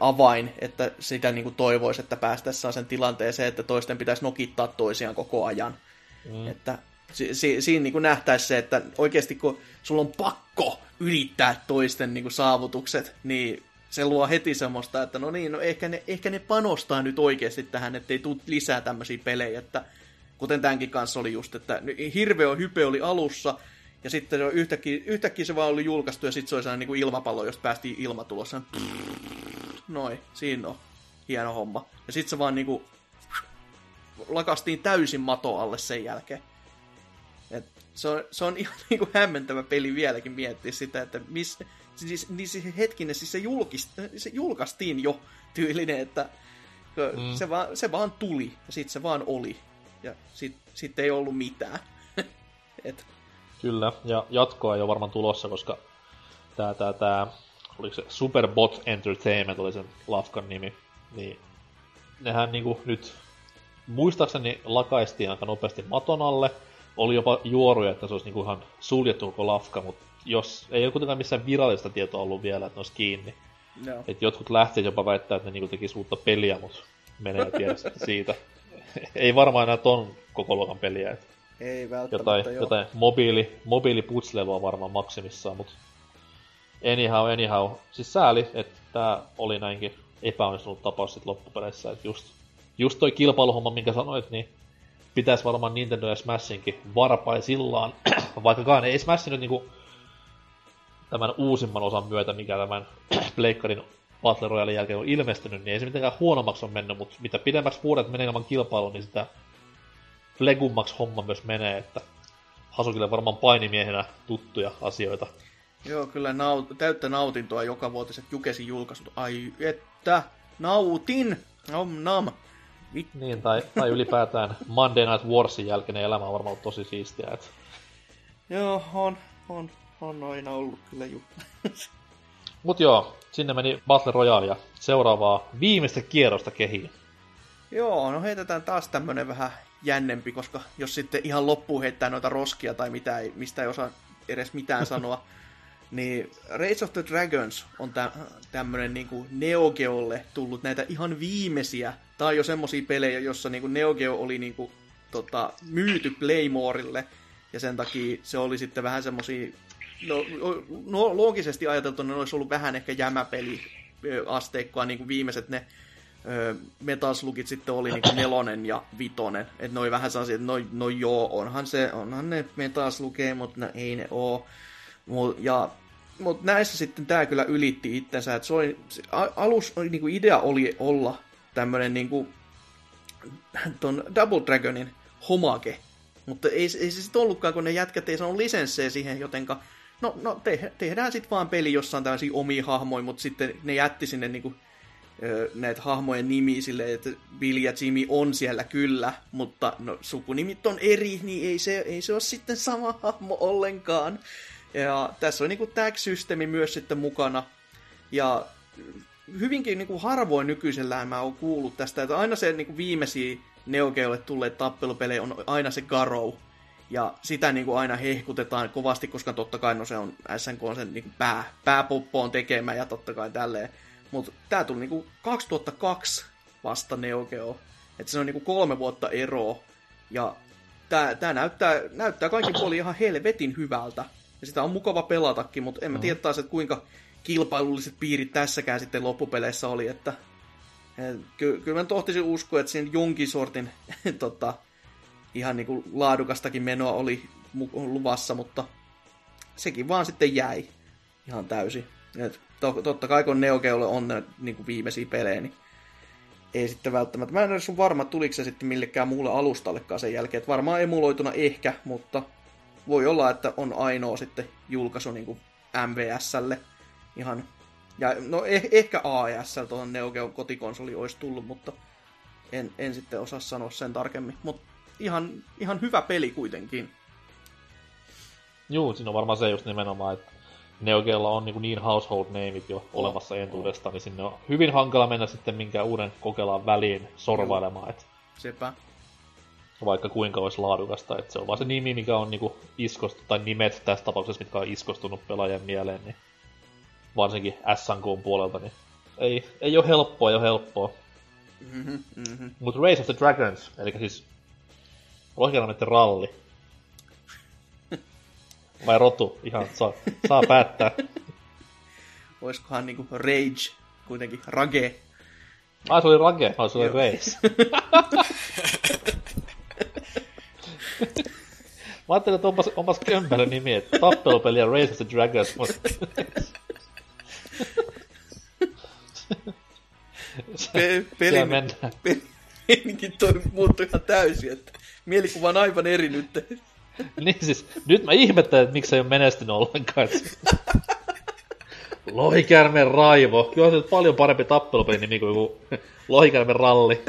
avain, että sitä niin toivoisi, että päästäisiin sen tilanteeseen, että toisten pitäisi nokittaa toisiaan koko ajan. Mm. Että si, si, siinä niin nähtäisi se, että oikeasti kun sulla on pakko ylittää toisten niin saavutukset, niin se luo heti semmoista, että no niin, no ehkä ne, ehkä ne panostaa nyt oikeasti tähän, ettei tule lisää tämmöisiä pelejä, että kuten tämänkin kanssa oli just, että hirveä hype oli alussa, ja sitten se on yhtäkkiä, yhtäkkiä se vaan oli julkaistu, ja sitten se oli sellainen niin kuin ilmapallo, josta päästiin ilmatulossa. Noin, siinä on hieno homma. Ja sitten se vaan niinku lakastiin täysin mato alle sen jälkeen. Et se, on, se on ihan [LAUGHS] niinku hämmentävä peli vieläkin miettiä sitä, että miss, siis, niin siis hetkinen, siis se, julkist, se julkaistiin jo tyylinen, että mm. se, vaan, se vaan tuli ja sitten se vaan oli. Ja sitten sit ei ollut mitään. [LAUGHS] Et, Kyllä, ja jatkoa ei ole varmaan tulossa, koska tää, tää, tää, oliko se Superbot Entertainment oli sen lafkan nimi, niin nehän niinku nyt muistaakseni lakaistiin aika nopeasti maton alle, oli jopa juoruja, että se olisi niinku ihan suljettu koko lafka, mutta jos ei ole kuitenkaan missään virallista tietoa ollut vielä, että ne olisi kiinni. no. Et jotkut lähteet jopa väittää, että ne niinku tekis uutta peliä, mutta menee tiedä siitä. [LAUGHS] Ei varmaan enää ton koko luokan peliä. Et Ei välttämättä jotain, joo. jotain mobiili, mobiiliputsleilua varmaan maksimissaan, mutta anyhow, anyhow. Siis sääli, että tää oli näinkin epäonnistunut tapaus sit loppupeleissä, että just, just toi kilpailuhomma, minkä sanoit, niin pitäisi varmaan Nintendo ja Smashinkin varpaisillaan, [CLEARS THROAT] vaikkakaan ei Smash nyt niinku tämän uusimman osan myötä, mikä tämän [CLEARS THROAT] Pleikkarin Battle Royale jälkeen on ilmestynyt, niin ei se mitenkään huonommaksi on mennyt, mutta mitä pidemmäksi vuodet menee ilman kilpailua, niin sitä flegummaksi homma myös menee, että Hasukille varmaan painimiehenä tuttuja asioita. Joo, kyllä naut- täyttä nautintoa joka vuotiset Jukesin julkaisut. Ai että, nautin! Nom nam. Vit- Niin, tai, tai ylipäätään Monday Night Warsin jälkeinen elämä on varmaan tosi siistiä. Et Joo, on, on, on aina ollut kyllä ju. [LAUGHS] Mut joo, sinne meni Battle Royale ja seuraavaa viimeistä kierrosta kehiin. Joo, no heitetään taas tämmönen vähän jännempi, koska jos sitten ihan loppuun heittää noita roskia tai mitä ei, mistä ei osaa edes mitään [LAUGHS] sanoa, niin Race of the Dragons on tä- tämmönen niinku Neo Geolle tullut näitä ihan viimeisiä, tai jo semmosia pelejä, jossa niinku Neo Geo oli niinku tota, myyty Playmorelle, ja sen takia se oli sitten vähän semmosia, no, no loogisesti ajateltuna ne olisi ollut vähän ehkä jämäpeli asteikkoa, niin kuin viimeiset ne ö, Metal Slugit sitten oli niinku nelonen ja vitonen. Että ne oli vähän sellaisia, että no, no joo, onhan, se, onhan ne Metal Slugeja, mutta no, ei ne oo. Mut, ja, mut näissä sitten tämä kyllä ylitti itsensä. Että se oli, se, alus niinku idea oli olla tämmönen niinku ton Double Dragonin homake. Mutta ei, ei se sitten ollutkaan, kun ne jätkät ei saanut lisenssejä siihen, jotenka no, no te, tehdään sitten vaan peli, jossa on tämmöisiä omia hahmoja, mutta sitten ne jätti sinne niinku, näitä hahmojen nimiä silleen, että Bill ja Jimmy on siellä kyllä, mutta no, sukunimit on eri, niin ei se, ei se ole sitten sama hahmo ollenkaan. Ja tässä on niinku tag-systeemi myös sitten mukana. Ja hyvinkin niinku harvoin nykyisellään mä oon kuullut tästä, että aina se niinku viimeisiä Neo Geolle tulleet tappelupelejä on aina se Garou. Ja sitä niinku aina hehkutetaan kovasti, koska totta kai no se on SNK on sen niinku pää, pääpoppoon tekemä ja totta kai tälleen. Mutta tää tuli niinku 2002 vasta Neo Geo. Että se on niinku kolme vuotta eroa. Ja tää näyttää, näyttää kaikin puolin ihan helvetin hyvältä. Ja sitä on mukava pelatakin, mutta en mä tiedä taas, että kuinka kilpailulliset piirit tässäkään sitten loppupeleissä oli, että et ky- kyllä mä tohtisin uskoa, että siinä jonkin sortin [LAUGHS] tota, ihan niinku laadukastakin menoa oli luvassa, mutta sekin vaan sitten jäi ihan täysin. Et to- totta kai kun Neo Geolle on ne niinku viimeisiä pelejä, niin ei sitten välttämättä. Mä en ole sun varma, tuliko se sitten millekään muulle alustallekaan sen jälkeen. Et varmaan emuloituna ehkä, mutta voi olla, että on ainoa sitten julkaisu niin MVSlle ihan ja no eh, ehkä AES tuohon Neo Geo kotikonsoli olisi tullut, mutta en, en sitten osaa sanoa sen tarkemmin. Mutta ihan, ihan hyvä peli kuitenkin. Juu, siinä on varmaan se just nimenomaan, että Neo Geolla on niin, niin household nameit jo olemassa entuudestaan, niin sinne on hyvin hankala mennä sitten minkään uuden kokeilaan väliin sorvailemaan, että Sepä. vaikka kuinka olisi laadukasta, että se on vaan se nimi, mikä on niinku iskostu, tai nimet tässä tapauksessa, mitkä on iskostunut pelaajan mieleen, niin varsinkin SNK puolelta, niin ei, ei ole helppoa, ei ole helppoa. Mm-hmm, mm-hmm. Mutta Race of the Dragons, eli siis lohikärmeiden ralli. Vai rotu, ihan saa, saa päättää. Oiskohan niinku Rage, kuitenkin Rage. Ai se oli Rage, ai se oli. Race. Mä ajattelin, että onpas, onpas kömpelö nimi, että tappelupeli ja Race of the Dragons. mutta- Pe- peli, Pelikin toi muuttui ihan täysin, että mielikuva on aivan eri nyt. niin siis, nyt mä ihmettelen, että miksi se ei ole menestynyt ollenkaan. Lohikärmen raivo. Kyllä on se nyt paljon parempi tappelupeli nimi kuin joku Lohikärmen ralli.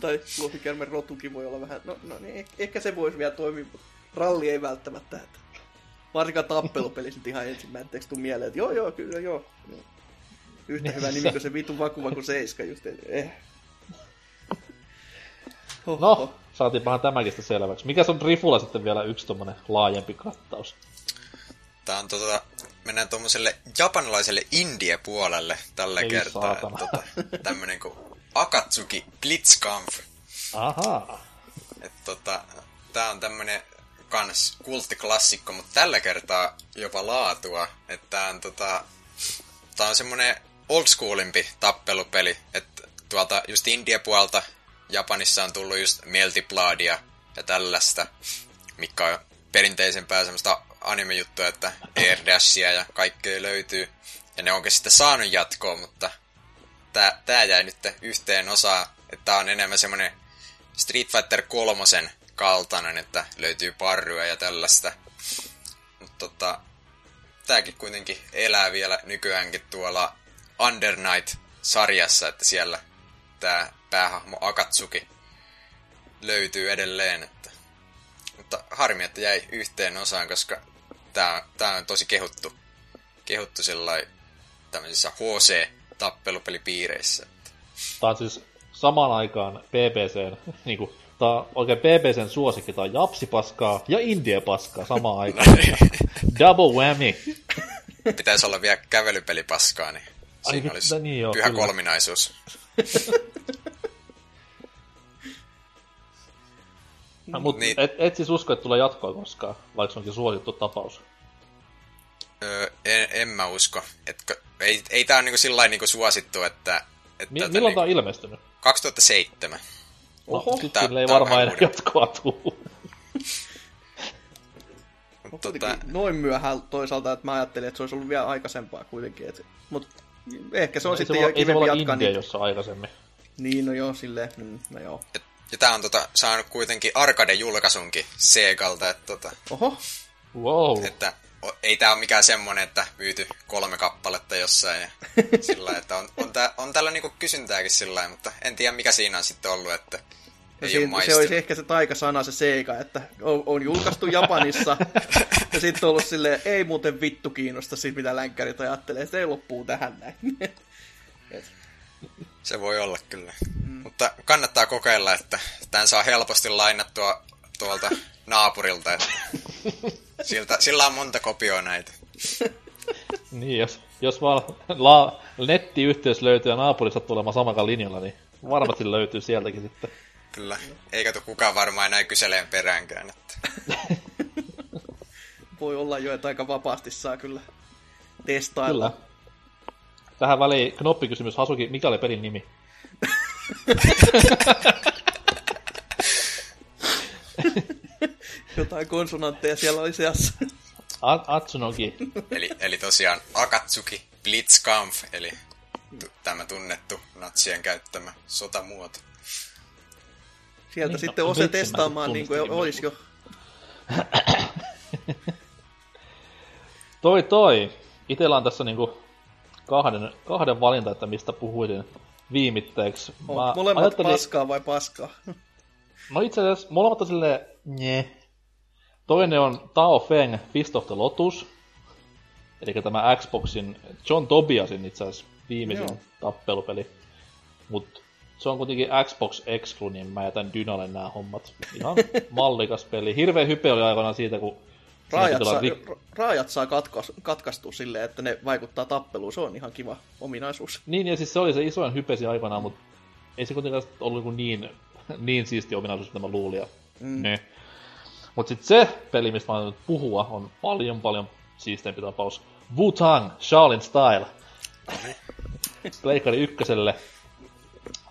tai lohikärmen rotukin voi olla vähän, no, no niin, eh- ehkä se voisi vielä toimia, mutta ralli ei välttämättä. Että varsinkaan tappelupeli sitten ihan ensimmäiseksi tuu mieleen, että joo joo, kyllä joo. Yhtä hyvä nimi kuin se vitun vakuva kuin Seiska just, eh. Hoho. No, saatiinpahan tämäkin sitten selväksi. Mikä on Rifulla sitten vielä yksi tommonen laajempi kattaus? Tää on tota mennään tuommoiselle japanilaiselle indie-puolelle tällä Ei kertaa. saatana. Tota, tämmönen kuin Akatsuki Blitzkampf. Ahaa. Et tota, tää on tämmönen kans kulttiklassikko, mutta tällä kertaa jopa laatua. Että tää on tota, tää on semmonen old schoolimpi tappelupeli, että tuolta just India-puolta Japanissa on tullut just Meltibladia ja tällaista, mikä on perinteisempää semmoista anime-juttua, että Air Dashia ja kaikkea löytyy. Ja ne onkin sitten saanut jatkoa, mutta tää, tää jäi nyt yhteen osaan, että tää on enemmän semmonen Street Fighter 3 kaltainen, että löytyy parryä ja tällaista. Mutta tota, tääkin kuitenkin elää vielä nykyäänkin tuolla Under Night-sarjassa, että siellä tää päähahmo Akatsuki löytyy edelleen. Että... Mutta harmi, että jäi yhteen osaan, koska tää, tää on tosi kehuttu, kehuttu sellainen tämmöisissä HC-tappelupelipiireissä. Tää on siis samaan aikaan BBCn, [LAUGHS] niinku, tää on oikein BBCn suosikki, tää on japsipaskaa ja indie-paskaa samaan [LAUGHS] aikaan. Double whammy. Pitäisi olla vielä kävelypelipaskaa, niin siinä vittu, olisi niin joo, pyhä kyllä. kolminaisuus. [LAUGHS] Mut Niin. et, et siis usko, että tulee jatkoa koskaan, vaikka se onkin suosittu tapaus. Öö, en, en mä usko. Etkö, ei, ei tää ole niinku sillä niinku suosittu, että... että Mi- tätä milloin niinku- tää on ilmestynyt? 2007. Oho, Oho, no, tää- sille ei on varmaan enää jatkoa tuu. [LAUGHS] Mut Tota... tota, Noin myöhään toisaalta, että mä ajattelin, että se olisi ollut vielä aikaisempaa kuitenkin. Et... Mut ehkä se on se sitten voi, ei se voi jatkaa niitä. jossa aikaisemmin. Niin, no joo, silleen, mm, no joo. et, ja tää on tota, saanut kuitenkin arcade-julkaisunkin Segalta, että, tota, Oho, Wow. että o- ei tää ole mikään semmonen, että myyty kolme kappaletta jossain ja [LAUGHS] sillä että on, on, tää, on tällä niinku kysyntääkin sillä mutta en tiedä mikä siinä on sitten ollut, että no ei siinä, se olisi ehkä se taikasana, se seika, että on, on julkaistu Japanissa, ja sitten on ollut silleen, ei muuten vittu kiinnosta siitä, mitä länkkärit ajattelee, se loppuu tähän näin. [LAUGHS] Se voi olla kyllä. Mm. Mutta kannattaa kokeilla, että tämän saa helposti lainattua tuolta naapurilta. Että siltä, sillä on monta kopioa näitä. [LAUGHS] Niin, jos, jos vaan la, nettiyhteys löytyy ja naapurissa tulemaan samakaan linjalla, niin varmasti löytyy sieltäkin sitten. Kyllä. Eikä tule kukaan varmaan enää kyseleen peräänkään. Että. [LAUGHS] Voi olla jo, että aika vapaasti saa kyllä testailla. Kyllä. Tähän väliin knoppikysymys. Hasuki, mikä oli pelin nimi? [LAUGHS] Jotain konsonantteja siellä oli seassa. A- Atsunogi. Eli, eli tosiaan Akatsuki Blitzkampf, eli tu- tämä tunnettu natsien käyttämä sotamuoto. Sieltä Niin, sitten no, ose testaamaan niin kuin olisi jo. Toi toi. Itellä on tässä niinku kahden, kahden valinta, että mistä puhuisin viimitteeksi. Mä molemmat ajattelin- paskaa vai paskaa? No itse asiassa molemmat on silleen, nye. Toinen on Tao Feng Fist of the Lotus. Eli tämä Xboxin John Tobiasin itse asiassa viimeisin Joo. tappelupeli. Mut se on kuitenkin Xbox Exclu, niin mä jätän Dynalle nämä hommat. Ihan [LAUGHS] mallikas peli. Hirveä hype oli aikanaan siitä, kun Raajat saa, rik- ra- raajat saa katkas, katkaistua silleen, että ne vaikuttaa tappeluun. Se on ihan kiva ominaisuus. Niin, ja siis se oli se isoin hypesi aikanaan, mutta ei se kuitenkaan ollut niinku niin, niin siisti ominaisuus, mitä mä luulin. Ja mm. ne. Mut sit se peli, mistä mä nyt puhua, on paljon paljon siisteempi tapaus. Wu-Tang, Shaolin Style. [LAUGHS] Pleikari ykköselle.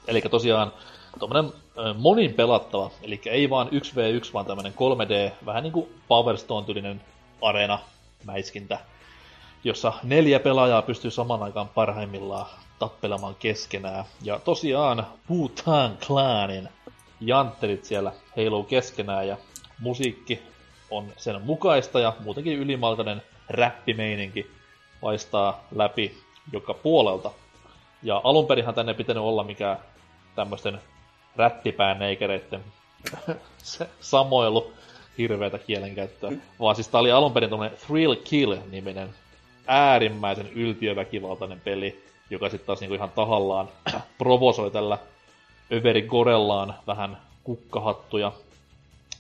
Eli tosiaan tommonen ö, monin pelattava, eli ei vaan 1v1, vaan tämmönen 3D, vähän niinku Power Stone-tyylinen arena mäiskintä, jossa neljä pelaajaa pystyy saman aikaan parhaimmillaan tappelemaan keskenään. Ja tosiaan Wu-Tang Clanin jantterit siellä heiluu keskenään ja musiikki on sen mukaista ja muutenkin ylimalkainen räppimeininki paistaa läpi joka puolelta. Ja alunperinhan tänne ei pitänyt olla mikään tämmöisten räppipäänneikereiden se [LAUGHS] samoilu hirveätä kielenkäyttöä, vaan siis tää oli alunperin tämmönen Thrill Kill-niminen äärimmäisen yltiöväkivaltainen peli, joka sitten taas niinku ihan tahallaan [CLEARS THROAT] provosoi tällä överi gorellaan vähän kukkahattuja.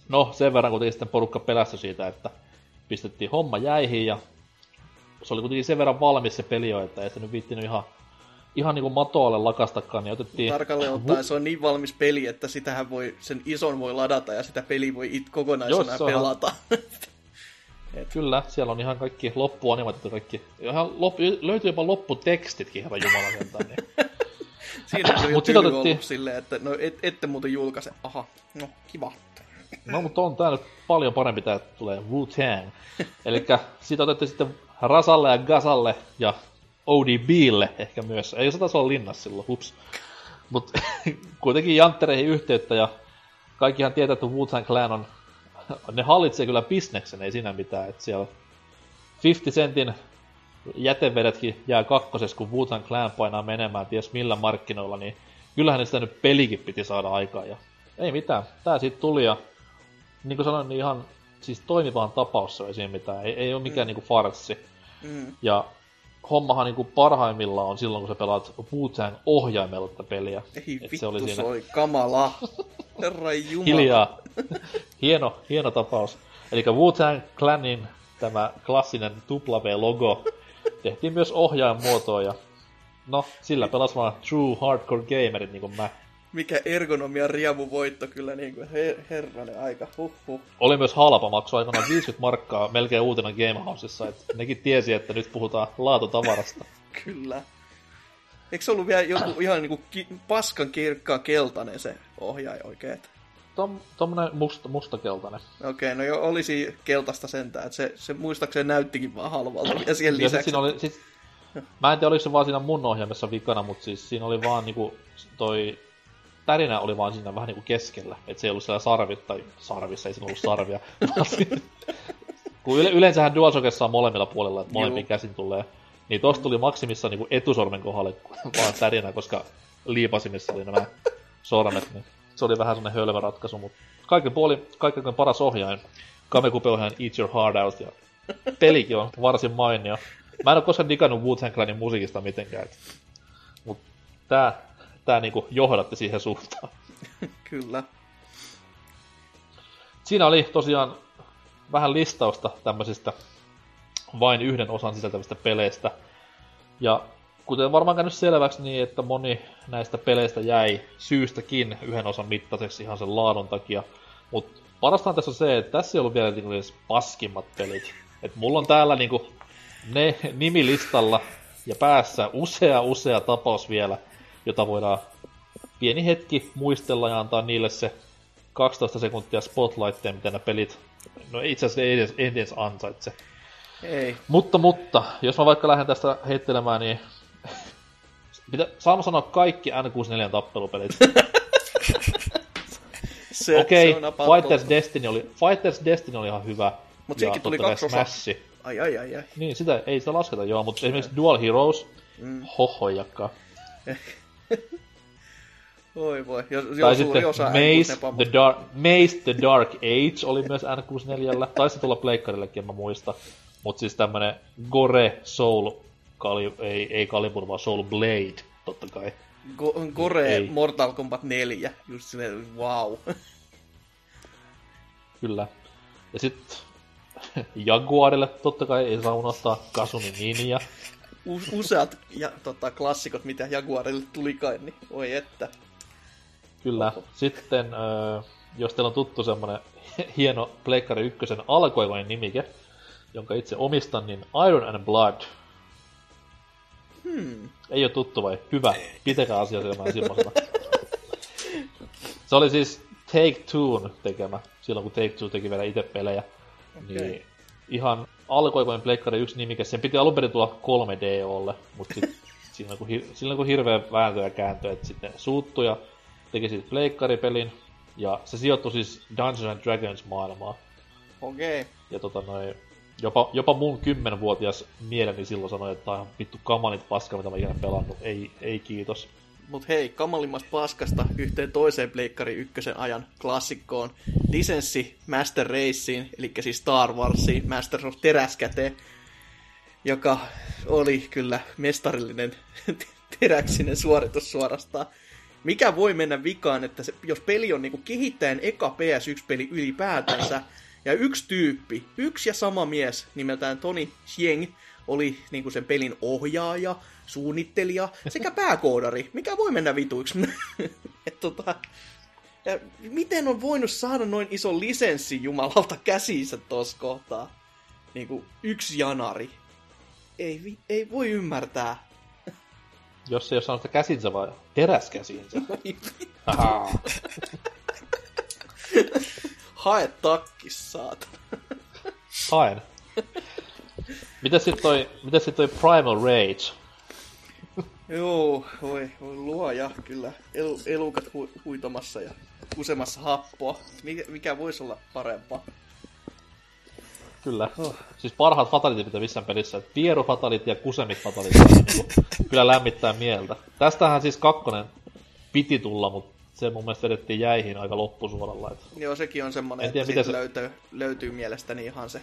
No, sen verran kuitenkin sitten porukka pelästyi siitä, että pistettiin homma jäihin ja se oli kuitenkin sen verran valmis se peli jo, että ei se nyt viittinyt ihan, ihan niinku matoalle lakastakaan, niin otettiin... Tarkalleen ottaen se on niin valmis peli, että sitähän voi, sen ison voi ladata ja sitä peli voi it kokonaisena Jos pelata. [LAUGHS] Kyllä, siellä on ihan kaikki loppuanimaatiot ja kaikki. Ihan lop, löytyy jopa lopputekstitkin, herra jumala sentään. Niin. [LAUGHS] Siinä on jo Mut tyly otettiin- ollut silleen, että no et, ette muuten julkaise. Aha, no kiva. No, mutta on tää nyt paljon parempi, tää tulee Wu-Tang. [LAUGHS] Eli siitä otettiin sitten Rasalle ja Gasalle ja ODBlle ehkä myös. Ei se taisi olla linnassa silloin, hups. Mutta [LAUGHS] kuitenkin janttereihin yhteyttä ja kaikkihan tietää, että Wu-Tang Clan on, ne hallitsee kyllä bisneksen, ei siinä mitään. Että siellä 50 Centin jätevedetkin jää kakkosessa, kun Wu-Tang Clan painaa menemään ties millä markkinoilla, niin kyllähän ne sitä nyt pelikin piti saada aikaan. Ja ei mitään, tää siitä tuli ja niin kuin sanoin, niin ihan siis toimivaan tapaus se ei siinä mitään. Ei, ei ole mikään mm. niinku farssi. Mm. Ja hommahan niinku parhaimmillaan on silloin, kun sä pelaat Wu-Tang ohjaimella tätä peliä. Ei Et vittu, se oli siinä se oli kamala. Herra Jumala. hiljaa. [LAUGHS] hieno, hieno tapaus. Eli Wu-Tang Clanin tämä klassinen W-logo tehtiin myös ohjainmuotoon ja no, sillä pelas vaan true hardcore gamerit niin kuin mä. Mikä ergonomia riemu voitto kyllä niin kuin her- herranen aika. Huh, huh. Oli myös halpa, maksoi aikanaan 50 markkaa melkein uutena Gamehouseissa, että nekin tiesi, että nyt puhutaan laatutavarasta. [LAUGHS] Kyllä. Eikö se ollut vielä joku ihan niinku ki- paskan kirkkaa keltainen se ohjaaja oikein? Tom, tommonen musta, mustakeltainen. Okei, no jo olisi keltaista sentään, että se, se muistaakseni näyttikin vaan halvalta ja siihen Ja sit lisäksi. siinä oli, sit, mä en tiedä oliko se vaan siinä mun ohjaimessa vikana, mutta siis siinä oli vaan niinku toi tärinä oli vaan siinä vähän niinku keskellä. Et se ei ollut siellä sarvi, tai sarvissa ei siinä ollut sarvia. [LAUGHS] kun yle, yleensähän DualShockessa on molemmilla puolilla, että molemmin käsin tulee. Niin tosta tuli maksimissa niinku etusormen kohdalle vaan tärinä, koska liipasimissa oli nämä sormet. Niin se oli vähän semmonen hölmö ratkaisu, mutta kaiken puoli, kaiken paras ohjain. Kamekupe-ohjaajan Eat Your Heart Out ja pelikin on varsin mainio. Mä en oo koskaan digannut Wu-Tang Clanin musiikista mitenkään. et- Mut tää, tää niinku johdatti siihen suuntaan. [LAUGHS] Kyllä. Siinä oli tosiaan vähän listausta tämmöisistä vain yhden osan sisältävistä peleistä. Ja kuten varmaan käynyt selväksi, niin että moni näistä peleistä jäi syystäkin yhden osan mittaiseksi ihan sen laadun takia. Mutta parastaan tässä on se, että tässä ei ollut vielä niinku edes paskimmat pelit. Et mulla on täällä niinku ne nimilistalla ja päässä usea usea tapaus vielä, jota voidaan pieni hetki muistella ja antaa niille se 12 sekuntia spotlightia, mitä nämä pelit, no itse asiassa ei edes, ei edes ansaitse. Ei. Mutta, mutta, jos mä vaikka lähden tästä heittelemään, niin [LAUGHS] Pitä, saanko sanoa kaikki N64 tappelupelit? [LAUGHS] Se, Okei, se on about Fighters. Destiny oli, Fighters Destiny oli ihan hyvä. Mut Ja siihenkin tuli kaksi. Smash. Ai ai ai ai. Niin, sitä ei sitä lasketa, joo, mutta esimerkiksi Dual Heroes, mm. hohojakka. Oi [LAUGHS] voi. Jos, Tai jos sitten osa Maze N64, the, Dark, Maze the Dark Age oli myös N64. Taisi tulla pleikkarillekin, en mä muista. Mut siis tämmönen Gore Soul, Kali, ei, ei Calibur, vaan Soul Blade, totta kai. Go, Gore Ei. Mortal Kombat 4. Just silleen, wow. Kyllä. Ja sitten [LAUGHS] Jaguarille totta kai ei saa unohtaa Kasumi Ninja. Useat ja, tota, klassikot, mitä Jaguarille tulikaan, niin oi että. Kyllä. Sitten, öö, jos teillä on tuttu semmonen [LAUGHS] hieno Pleikkari ykkösen alkuaikoinen nimike, jonka itse omistan, niin Iron and Blood. Hmm. Ei ole tuttu vai? Hyvä. Pitäkää asia silmään silmällä. [LAUGHS] Se oli siis Take Two'n tekemä, silloin kun Take Two teki vielä itse pelejä. Okei. Niin ihan alkuaikoinen Pleikkari yksi nimike. Sen piti alun perin tulla 3DOlle, mutta sit, [LAUGHS] siinä kun, hir- silloin kun hirveä vääntö ja kääntö, että sitten ne suuttui ja teki siitä Pleikkaripelin. Ja se sijoittui siis Dungeons and Dragons maailmaan. Okei. Ja tota noin, jopa, jopa mun kymmenvuotias mieleni silloin sanoi, että tää on vittu kamalit paska, mitä mä ikinä pelannut. Ei, ei kiitos. Mut hei, kamalimmasta paskasta yhteen toiseen Pleikkari ykkösen ajan klassikkoon. Lisenssi Master Raceen, eli siis Star Warsiin, Master of Teräskäte, joka oli kyllä mestarillinen [LAUGHS] teräksinen suoritus suorastaan. Mikä voi mennä vikaan, että se, jos peli on niinku kehittäjän eka PS1-peli ylipäätänsä, Ja yksi tyyppi, yksi ja sama mies nimeltään Tony Xieng, oli niin kuin sen pelin ohjaaja, suunnittelija sekä pääkoodari, mikä voi mennä vituiksi. [LAUGHS] Et tota, ja miten on voinut saada noin iso lisenssi jumalalta käsiinsä tuossa kohtaa? Niin kuin yksi janari. Ei, ei voi ymmärtää. Jos ei ole saanut sitä käsinsä vai teräskäsinsä. [LAUGHS] [LAUGHS] Hae takkis, saatana. Haen. Mitäs sit toi, mitäs sit toi Primal Rage? Joo, voi, voi luoja, kyllä. El, elukat hu, huitomassa ja kusemassa happoa. Mikä, mikä voisi olla parempaa? Kyllä. Siis parhaat fatalitit, mitä missään pelissä. Et Pieru fatality ja on niinku, [LAUGHS] kyllä lämmittää mieltä. Tästähän siis kakkonen piti tulla, mutta se mun mielestä vedettiin jäihin aika loppusuoralla. Et Joo, sekin on semmonen, En tiedä, että miten se- löytyy, löytyy mielestäni ihan se.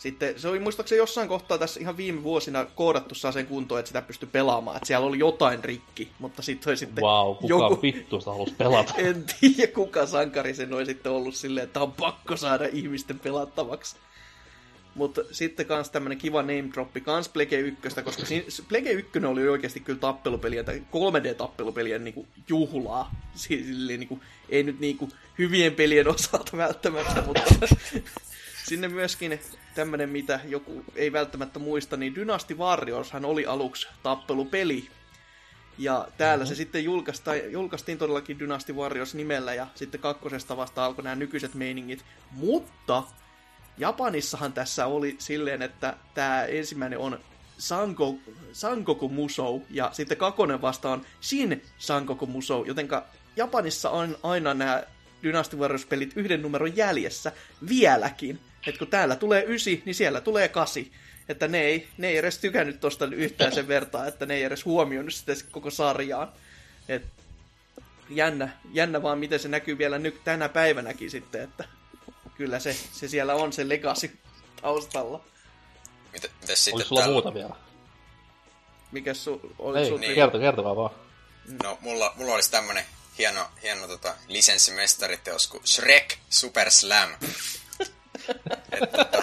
Sitten se oli muistaakseni jossain kohtaa tässä ihan viime vuosina koodattu saa sen kuntoon, että sitä pystyy pelaamaan. Että siellä oli jotain rikki, mutta sitten toi sitten wow, kuka joku... vittu sitä halusi pelata? [LAUGHS] En tiedä, kuka sankari sen oli sitten ollut silleen, että on pakko saada ihmisten pelattavaksi. Mutta sitten kans tämmönen kiva name droppi kans Plege 1, koska siinä, Plege 1 oli oikeasti kyllä tappelupeliä, tai 3D-tappelupelien niinku juhlaa. Si- Silleen niinku, ei nyt niinku hyvien pelien osalta välttämättä, mutta [LAUGHS] sinne myöskin tämmönen, mitä joku ei välttämättä muista, niin Dynasty Warriors hän oli aluksi tappelupeli. Ja täällä mm-hmm. se sitten julkaistiin, julkaistiin todellakin Dynasty Warriors nimellä, ja sitten kakkosesta vasta alkoi nämä nykyiset meiningit. Mutta Japanissahan tässä oli silleen, että tämä ensimmäinen on Sango, Sangoku Musou, ja sitten kakonen vasta on Shin Sangoku Musou, jotenka Japanissa on aina nämä Dynasty Warriors-pelit yhden numeron jäljessä vieläkin. Et kun täällä tulee ysi, niin siellä tulee kasi. Että ne ei, ne ei edes tykännyt tosta yhtään sen vertaa, että ne ei edes huomioinut sitä koko sarjaan. Et jännä, jännä vaan, miten se näkyy vielä nyt tänä päivänäkin sitten, että kyllä se, se siellä on se legacy taustalla. Miten, mites sitten Oliko sulla täällä? muuta vielä? Mikä su, oli Ei, sun niin. kerto, kertokaa vaan. No, mulla, mulla olisi tämmönen hieno, hieno tota, lisenssimestariteos kuin Shrek Super Slam. Tota,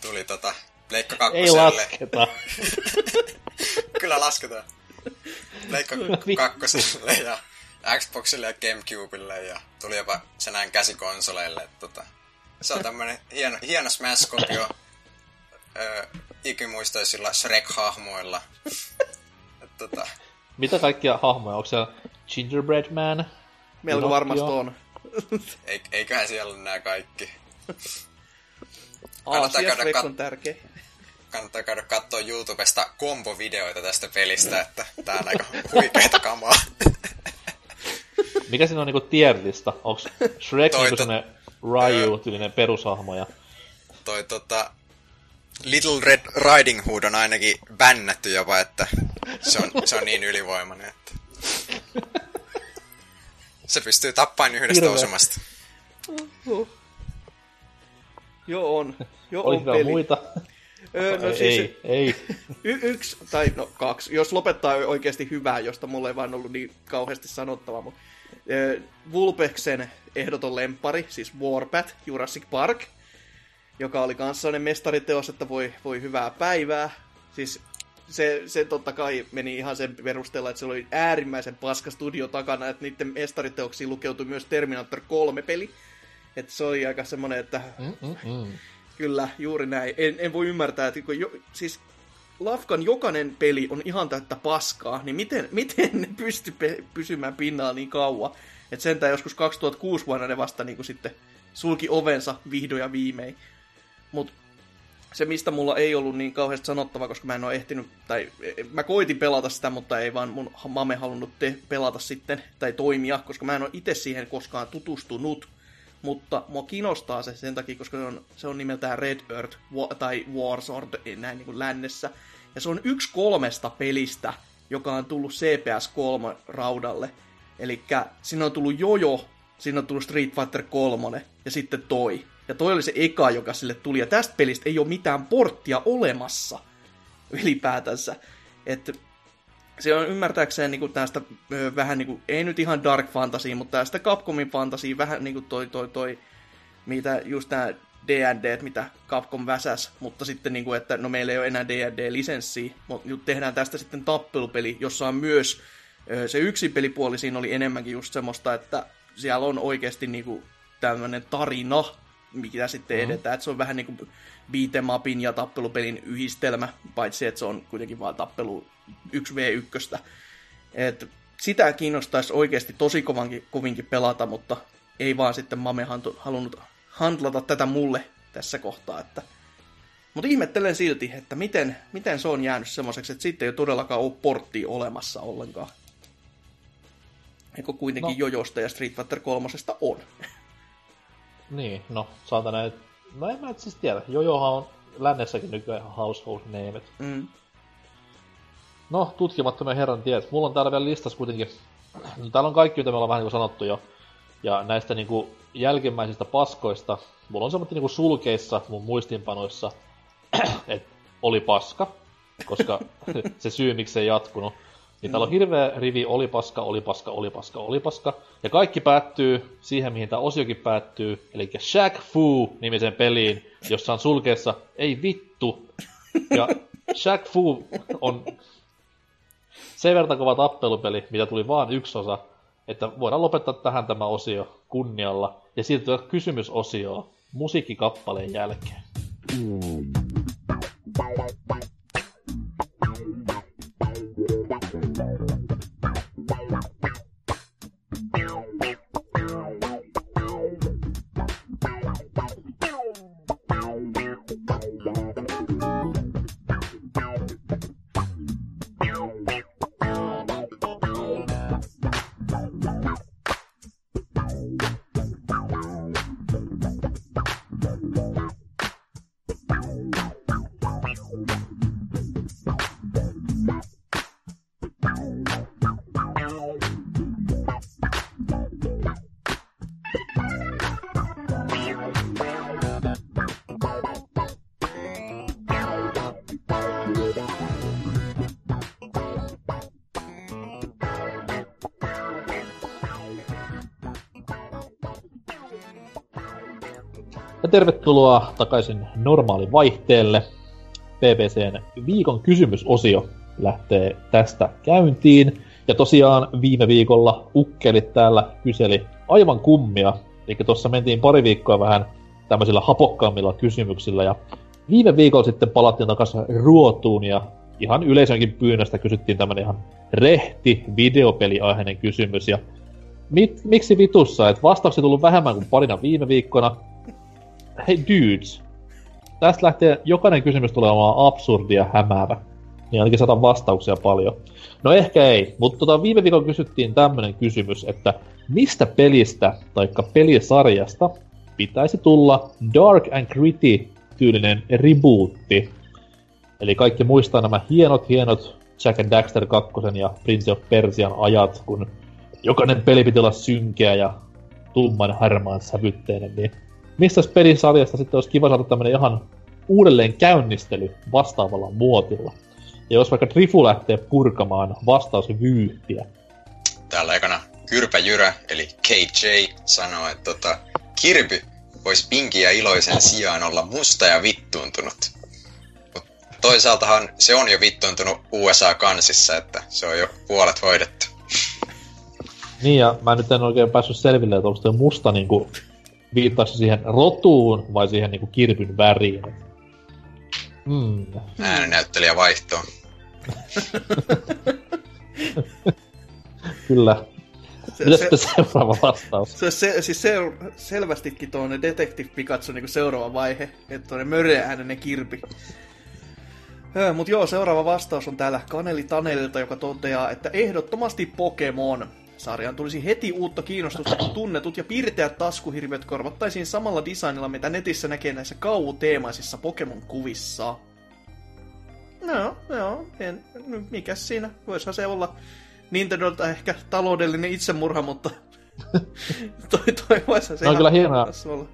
[LAUGHS] tuli tota, Pleikka Ei kakkoselle. lasketa. [LAUGHS] Kyllä lasketaan. Pleikka kakkoselle ja Xboxille ja Gamecubelle ja tuli jopa se näin käsikonsoleille. Tota, se on tämmönen hieno, hieno Smash-kopio ikimuistoisilla Shrek-hahmoilla. Et, tota, Mitä kaikkia hahmoja? Onko siellä Gingerbread Man? Melko varmasti on. Ei, eiköhän siellä ole nämä kaikki. Kannattaa käydä kat- on tärkeä. kannattaa käydä katsoa YouTubesta kombovideoita tästä pelistä, että tää on aika huikeeta kamaa. Mikä siinä on niinku tierlista? Onko Shrek Toi niinku to- semmonen Ryu-tyylinen perushahmo ja Toi tota... Little Red Riding Hood on ainakin bännätty jopa, että se on, se on niin ylivoimainen, että... Se pystyy tappain yhdestä Hirveä. osumasta. Huh. Joo on. Joo oli on peli. muita? Öö, no ei, siis ei, ei. y- yksi, tai no kaksi, jos lopettaa oikeasti hyvää, josta mulla ei vaan ollut niin kauheasti sanottavaa, mutta öö, Vulpeksen ehdoton lempari, siis Warpath, Jurassic Park, joka oli kanssa sellainen mestariteos, että voi, voi hyvää päivää. Siis se, se totta kai meni ihan sen perusteella, että se oli äärimmäisen paska studio takana, että niiden mestariteoksiin lukeutui myös Terminator 3-peli. Että se oli aika semmoinen, että Mm-mm. Kyllä, juuri näin. En, en voi ymmärtää, että kun jo, siis Lafkan jokainen peli on ihan täyttä paskaa, niin miten, miten ne pysty pe- pysymään pinnalla niin kauan? Että sentään joskus 2006 vuonna ne vasta niin kuin sitten sulki ovensa vihdoin ja viimein. Mutta se, mistä mulla ei ollut niin kauheasti sanottava, koska mä en ole ehtinyt, tai e, mä koitin pelata sitä, mutta ei vaan mun mame halunnut te- pelata sitten, tai toimia, koska mä en ole itse siihen koskaan tutustunut. Mutta mua kiinnostaa se sen takia, koska se on, se on nimeltään Red Earth wa- tai Warsword näin niin kuin lännessä. Ja se on yksi kolmesta pelistä, joka on tullut CPS 3 raudalle. Eli siinä on tullut Jojo, siinä on tullut Street Fighter 3 ja sitten toi. Ja toi oli se eka, joka sille tuli. Ja tästä pelistä ei ole mitään porttia olemassa ylipäätänsä. Että se on ymmärtääkseen niin tästä ö, vähän niin kuin, ei nyt ihan dark fantasy, mutta tästä Capcomin fantasy, vähän niin kuin toi, toi, toi mitä just nämä D&D, mitä Capcom väsäs, mutta sitten niin kuin, että no meillä ei ole enää D&D-lisenssiä, mutta tehdään tästä sitten tappelupeli, jossa on myös se yksi pelipuoli siinä oli enemmänkin just semmoista, että siellä on oikeasti niin kuin tämmöinen tarina, mikä sitten mm-hmm. edetään, että se on vähän niin kuin beatemapin ja tappelupelin yhdistelmä, paitsi että se on kuitenkin vain tappelu 1v1. Et sitä kiinnostaisi oikeasti tosi kovankin, kovinkin pelata, mutta ei vaan sitten Mame halunnut handlata tätä mulle tässä kohtaa. Että... Mutta ihmettelen silti, että miten, miten se on jäänyt semmoiseksi, että sitten ei todellakaan ole porttia olemassa ollenkaan. Eikö kuitenkin no. Jojosta ja Street Fighter 3 on? [LAUGHS] Niin, no saatana, no en mä et siis tiedä. Jojohan on lännessäkin nykyään ihan household name. Mm. No, tutkimattomia herran tiet. Mulla on täällä vielä listas kuitenkin, no, täällä on kaikki, mitä me ollaan vähän niin kuin sanottu jo. Ja näistä niin kuin jälkimmäisistä paskoista, mulla on semmoinen niin kuin sulkeissa mun muistinpanoissa, että oli paska, koska [LAUGHS] se syy miksi se ei jatkunut. Niin täällä on hirveä rivi oli paska, oli paska, oli paska, oli paska. Ja kaikki päättyy siihen, mihin tämä osiokin päättyy. Eli Shaq Fu nimisen peliin, jossa on sulkeessa ei vittu. Ja Shaq Fu on sen verran kova tappelupeli, mitä tuli vaan yksi osa, että voidaan lopettaa tähän tämä osio kunnialla ja siirtyä kysymysosioon musiikkikappaleen jälkeen. Mm. Ja tervetuloa takaisin normaali vaihteelle. PPCn viikon kysymysosio lähtee tästä käyntiin. Ja tosiaan viime viikolla ukkelit täällä kyseli aivan kummia. Eli tuossa mentiin pari viikkoa vähän tämmöisillä hapokkaammilla kysymyksillä. Ja viime viikolla sitten palattiin takaisin ruotuun ja ihan yleisönkin pyynnöstä kysyttiin tämmöinen ihan rehti videopeliaiheinen kysymys. Ja mit, miksi vitussa? Et vastauksia tullut vähemmän kuin parina viime viikkona, hei dudes, tästä lähtee jokainen kysymys tulee olemaan absurdia hämäävä. Niin ainakin saadaan vastauksia paljon. No ehkä ei, mutta tota, viime viikolla kysyttiin tämmönen kysymys, että mistä pelistä tai pelisarjasta pitäisi tulla Dark and Gritty tyylinen rebootti. Eli kaikki muistaa nämä hienot, hienot Jack and Daxter 2 ja Prince of Persian ajat, kun jokainen peli piti olla synkeä ja tumman harmaan sävytteinen, niin mistä pelisarjasta sitten olisi kiva saada tämmönen ihan uudelleen käynnistely vastaavalla muotilla. Ja jos vaikka Trifu lähtee purkamaan vastausvyyhtiä. Täällä aikana Kyrpä Jyrä, eli KJ, sanoo, että tota, Kirby voisi pinki ja iloisen sijaan olla musta ja vittuuntunut. Mut toisaaltahan se on jo vittuuntunut USA-kansissa, että se on jo puolet hoidettu. Niin, ja mä nyt en oikein päässyt selville, että onko musta niinku viittaako siihen rotuun vai siihen niinku kirpyn väriin? Mm. Äänenäyttelijä vaihtoon. [LAUGHS] Kyllä. Se, se, seuraava vastaus? Se, se, siis se, selvästikin tuonne Detective Pikachu niin seuraava vaihe, että tuonne möreääninen kirpi. Mutta joo, seuraava vastaus on täällä Kaneli Tanelilta, joka toteaa, että ehdottomasti Pokemon. Sarjaan tulisi heti uutta kiinnostusta, kun tunnetut ja pirteät taskuhirviöt korvattaisiin samalla designilla, mitä netissä näkee näissä kauhuteemaisissa Pokemon-kuvissa. No, joo, en, mikä siinä? Voisihan se olla Nintendolta ehkä taloudellinen itsemurha, mutta [LAUGHS] toi, toi voisihan se no, kyllä hienoja, olla.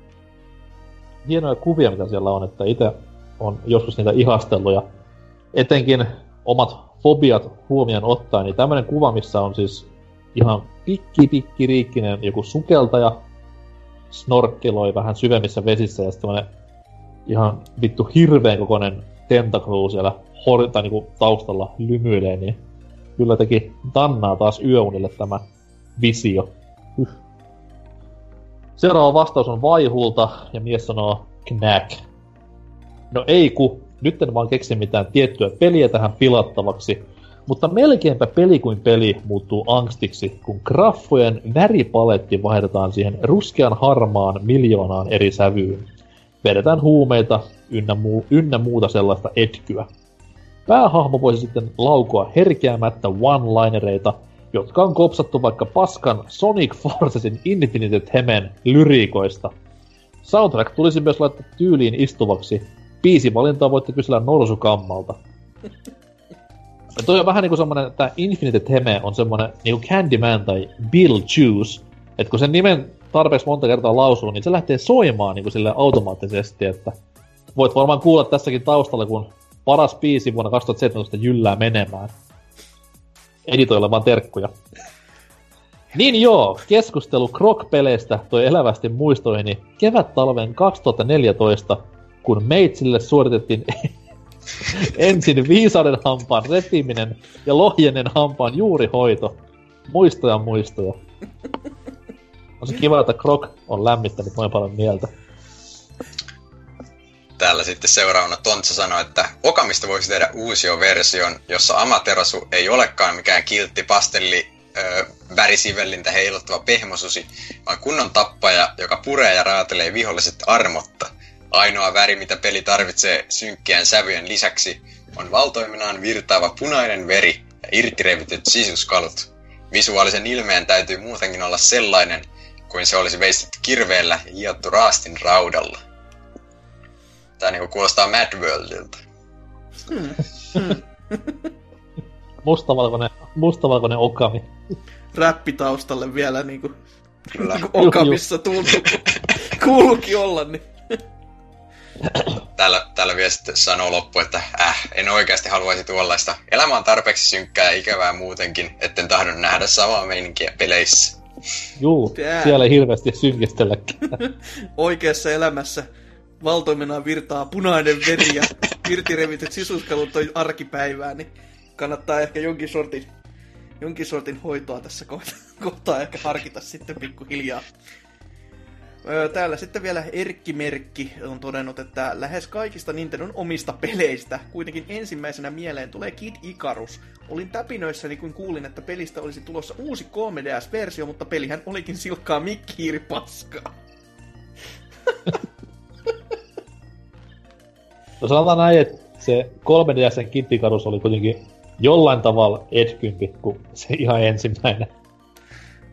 hienoja kuvia, mitä siellä on, että itse on joskus niitä ihastellut ja etenkin omat fobiat huomioon ottaen, niin tämmöinen kuva, missä on siis ihan pikki pikki riikkinen joku sukeltaja snorkkeloi vähän syvemmissä vesissä ja sitten ihan vittu hirveän kokoinen tentaklu siellä hor- tai niinku taustalla lymyilee, niin kyllä teki tannaa taas yöunille tämä visio. Seuraava vastaus on Vaihulta, ja mies sanoo Knack. No ei ku, nyt en vaan keksi mitään tiettyä peliä tähän pilattavaksi, mutta melkeinpä peli kuin peli muuttuu angstiksi, kun graffojen väripaletti vaihdetaan siihen ruskean harmaan miljoonaan eri sävyyn. Vedetään huumeita ynnä, muu, ynnä muuta sellaista etkyä. Päähahmo voisi sitten laukoa herkeämättä one-linereita, jotka on kopsattu vaikka paskan Sonic Forcesin Infinite Hemen lyriikoista. Soundtrack tulisi myös laittaa tyyliin istuvaksi. Biisivalintaa voitte kysellä Norsukammalta. Toi on vähän niinku semmonen, että Infinite Theme on semmonen niinku Candyman tai Bill Juice. että kun sen nimen tarpeeksi monta kertaa lausuu, niin se lähtee soimaan niinku sille automaattisesti, että voit varmaan kuulla tässäkin taustalla, kun paras biisi vuonna 2017 jyllää menemään. Editoilla vaan terkkuja. Niin joo, keskustelu Krok-peleistä toi elävästi muistoihini kevät-talven 2014, kun Meitsille suoritettiin [LAUGHS] ensin viisauden hampaan repiminen ja lohjenen hampaan juurihoito. Muistoja muistoja. On se kiva, että Krok on lämmittänyt noin paljon mieltä. Täällä sitten seuraavana Tontsa sanoi, että Okamista voisi tehdä uusio version, jossa Amaterasu ei olekaan mikään kiltti pastelli ö, värisivellintä heiluttava pehmosusi, vaan kunnon tappaja, joka puree ja raatelee viholliset armotta. Ainoa väri, mitä peli tarvitsee synkkien sävyjen lisäksi, on valtoiminaan virtaava punainen veri ja irtirevityt sisuskalut. Visuaalisen ilmeen täytyy muutenkin olla sellainen, kuin se olisi veistetty kirveellä ja hiottu raastin raudalla. Tää niinku kuulostaa Mad Worldilta. [LAUGHS] Mustavalkoinen, mustavalkoinen okami. Räppitaustalle vielä niinku, Kyllä. niinku Okamissa tuntuu. Kuuluukin olla, niin Täällä, täällä vielä sitten sanoo loppu, että äh, en oikeasti haluaisi tuollaista. Elämä on tarpeeksi synkkää ja ikävää muutenkin, etten tahdon nähdä samaa meininkiä peleissä. Juu, Tää. siellä ei hirveästi synkistelläkään. [LAUGHS] oikeassa elämässä valtoimenaan virtaa punainen veri ja irtirevityt sisuskalut on arkipäivää, niin kannattaa ehkä jonkin sortin, jonkin sortin hoitoa tässä kohtaa, [LAUGHS] kohtaa ehkä harkita sitten pikkuhiljaa. Täällä sitten vielä Erkki Merkki on todennut, että lähes kaikista Nintendon omista peleistä kuitenkin ensimmäisenä mieleen tulee Kid Icarus. Olin täpinöissäni, kun kuulin, että pelistä olisi tulossa uusi 3DS-versio, mutta pelihän olikin silkkaa mikkiiripaskaa. [LAUGHS] No sanotaan näin, että se 3DSn kittikarus oli kuitenkin jollain tavalla edkympi kuin se ihan ensimmäinen.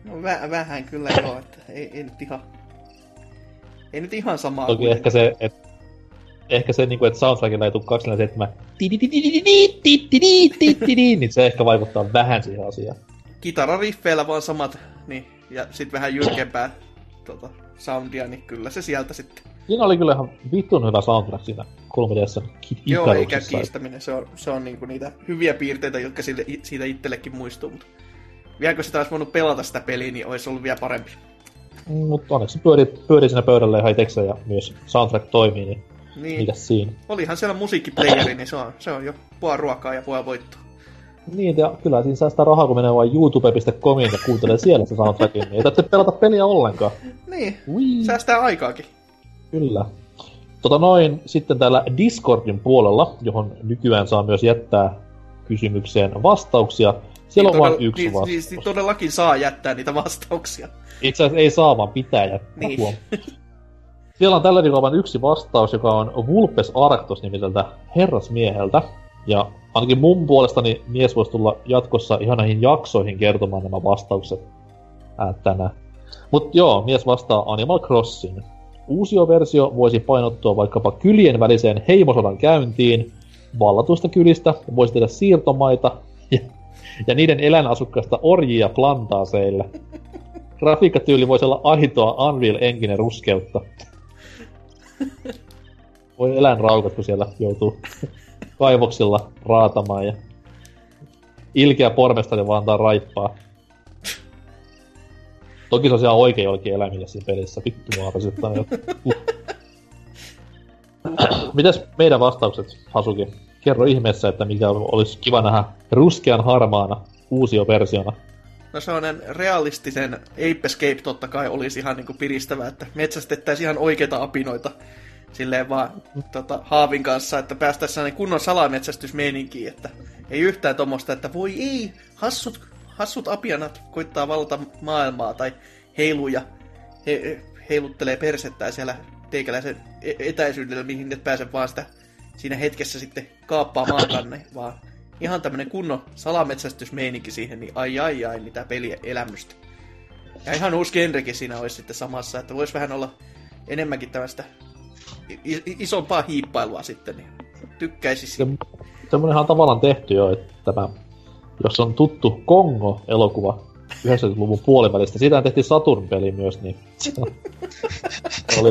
No vä- vähän kyllä joo, että ei, ei nyt ihan... Ei nyt ihan samaa Toki ehkä se, että ehkä se, niinku, että soundtrackilla ei tule 247, niin se ehkä vaikuttaa vähän siihen asiaan. Kitarariffeillä vaan samat, niin, ja sit vähän jyrkempää tota, soundia, niin kyllä se sieltä sitten. Siinä oli kyllä ihan vittun hyvä soundtrack siinä 3DSn Kid Joo, eikä kiistäminen, se on, se on niinku niitä hyviä piirteitä, jotka siitä, siitä itsellekin muistuu, mutta vieläkö sitä olisi voinut pelata sitä peliä, niin olisi ollut vielä parempi. Mutta onneksi pyöri, pyöri siinä pöydällä ihan itsekseen ja myös soundtrack toimii, niin Niin, mitäs siinä. olihan siellä musiikkiplayeri, niin se on, se on jo puoli ruokaa ja puoli voittoa. Niin, ja kyllä siinä saa sitä rahaa, kun menee vain youtube.comiin ja kuuntelee siellä se soundtrackin, niin ei tarvitse pelata peliä ollenkaan. Niin, Ui. säästää aikaakin. Kyllä. Tota noin, sitten täällä Discordin puolella, johon nykyään saa myös jättää kysymykseen vastauksia. Siellä on Niin vain todella- yksi niin, vastaus. niin, todellakin saa jättää niitä vastauksia. Itse asiassa ei saa, vaan pitää jättää. Niin. Siellä on tällä viikolla vain yksi vastaus, joka on Vulpes Arctos nimiseltä herrasmieheltä. Ja ainakin mun puolestani mies voisi tulla jatkossa ihan näihin jaksoihin kertomaan nämä vastaukset ää, tänään. Mut joo, mies vastaa Animal Crossing. Uusioversio voisi painottua vaikkapa kylien väliseen heimosodan käyntiin, vallatuista kylistä voisi tehdä siirtomaita ja, niiden eläinasukkaista orjia plantaaseille. Grafiikkatyyli voisi olla aitoa Unreal Engine ruskeutta. Voi eläinraukat, kun siellä joutuu kaivoksilla raatamaan ja ilkeä pormestari vaan antaa raippaa. Toki se on ihan oikein jollekin eläimille siinä pelissä. Vittu mua rasittaa. uh. Mitäs meidän vastaukset, Hasuki? Kerro ihmeessä, että mikä olisi kiva nähdä ruskean harmaana uusioversiona. No sellainen realistisen Ape Escape totta kai olisi ihan niinku piristävä, että metsästettäisiin ihan oikeita apinoita silleen vaan tota, haavin kanssa, että päästäisiin sellainen kunnon salametsästysmeininkiin, että ei yhtään tuommoista, että voi ei, hassut, hassut apianat koittaa valta maailmaa tai heiluja, he, heiluttelee persettää siellä teikäläisen e- etäisyydellä, mihin et pääse vaan sitä siinä hetkessä sitten kaappaamaan tänne, vaan ihan tämmönen kunnon salametsästysmeininki siihen, niin ai ai ai, mitä peliä elämystä. Ja ihan uusi genrekin siinä olisi sitten samassa, että voisi vähän olla enemmänkin tämmöistä isompaa hiippailua sitten, niin tykkäisi Se, semmonenhan on tavallaan tehty jo, että tämä, jos on tuttu Kongo-elokuva 90-luvun puolivälistä, siitä tehtiin Saturn-peli myös, niin [LAUGHS] oli,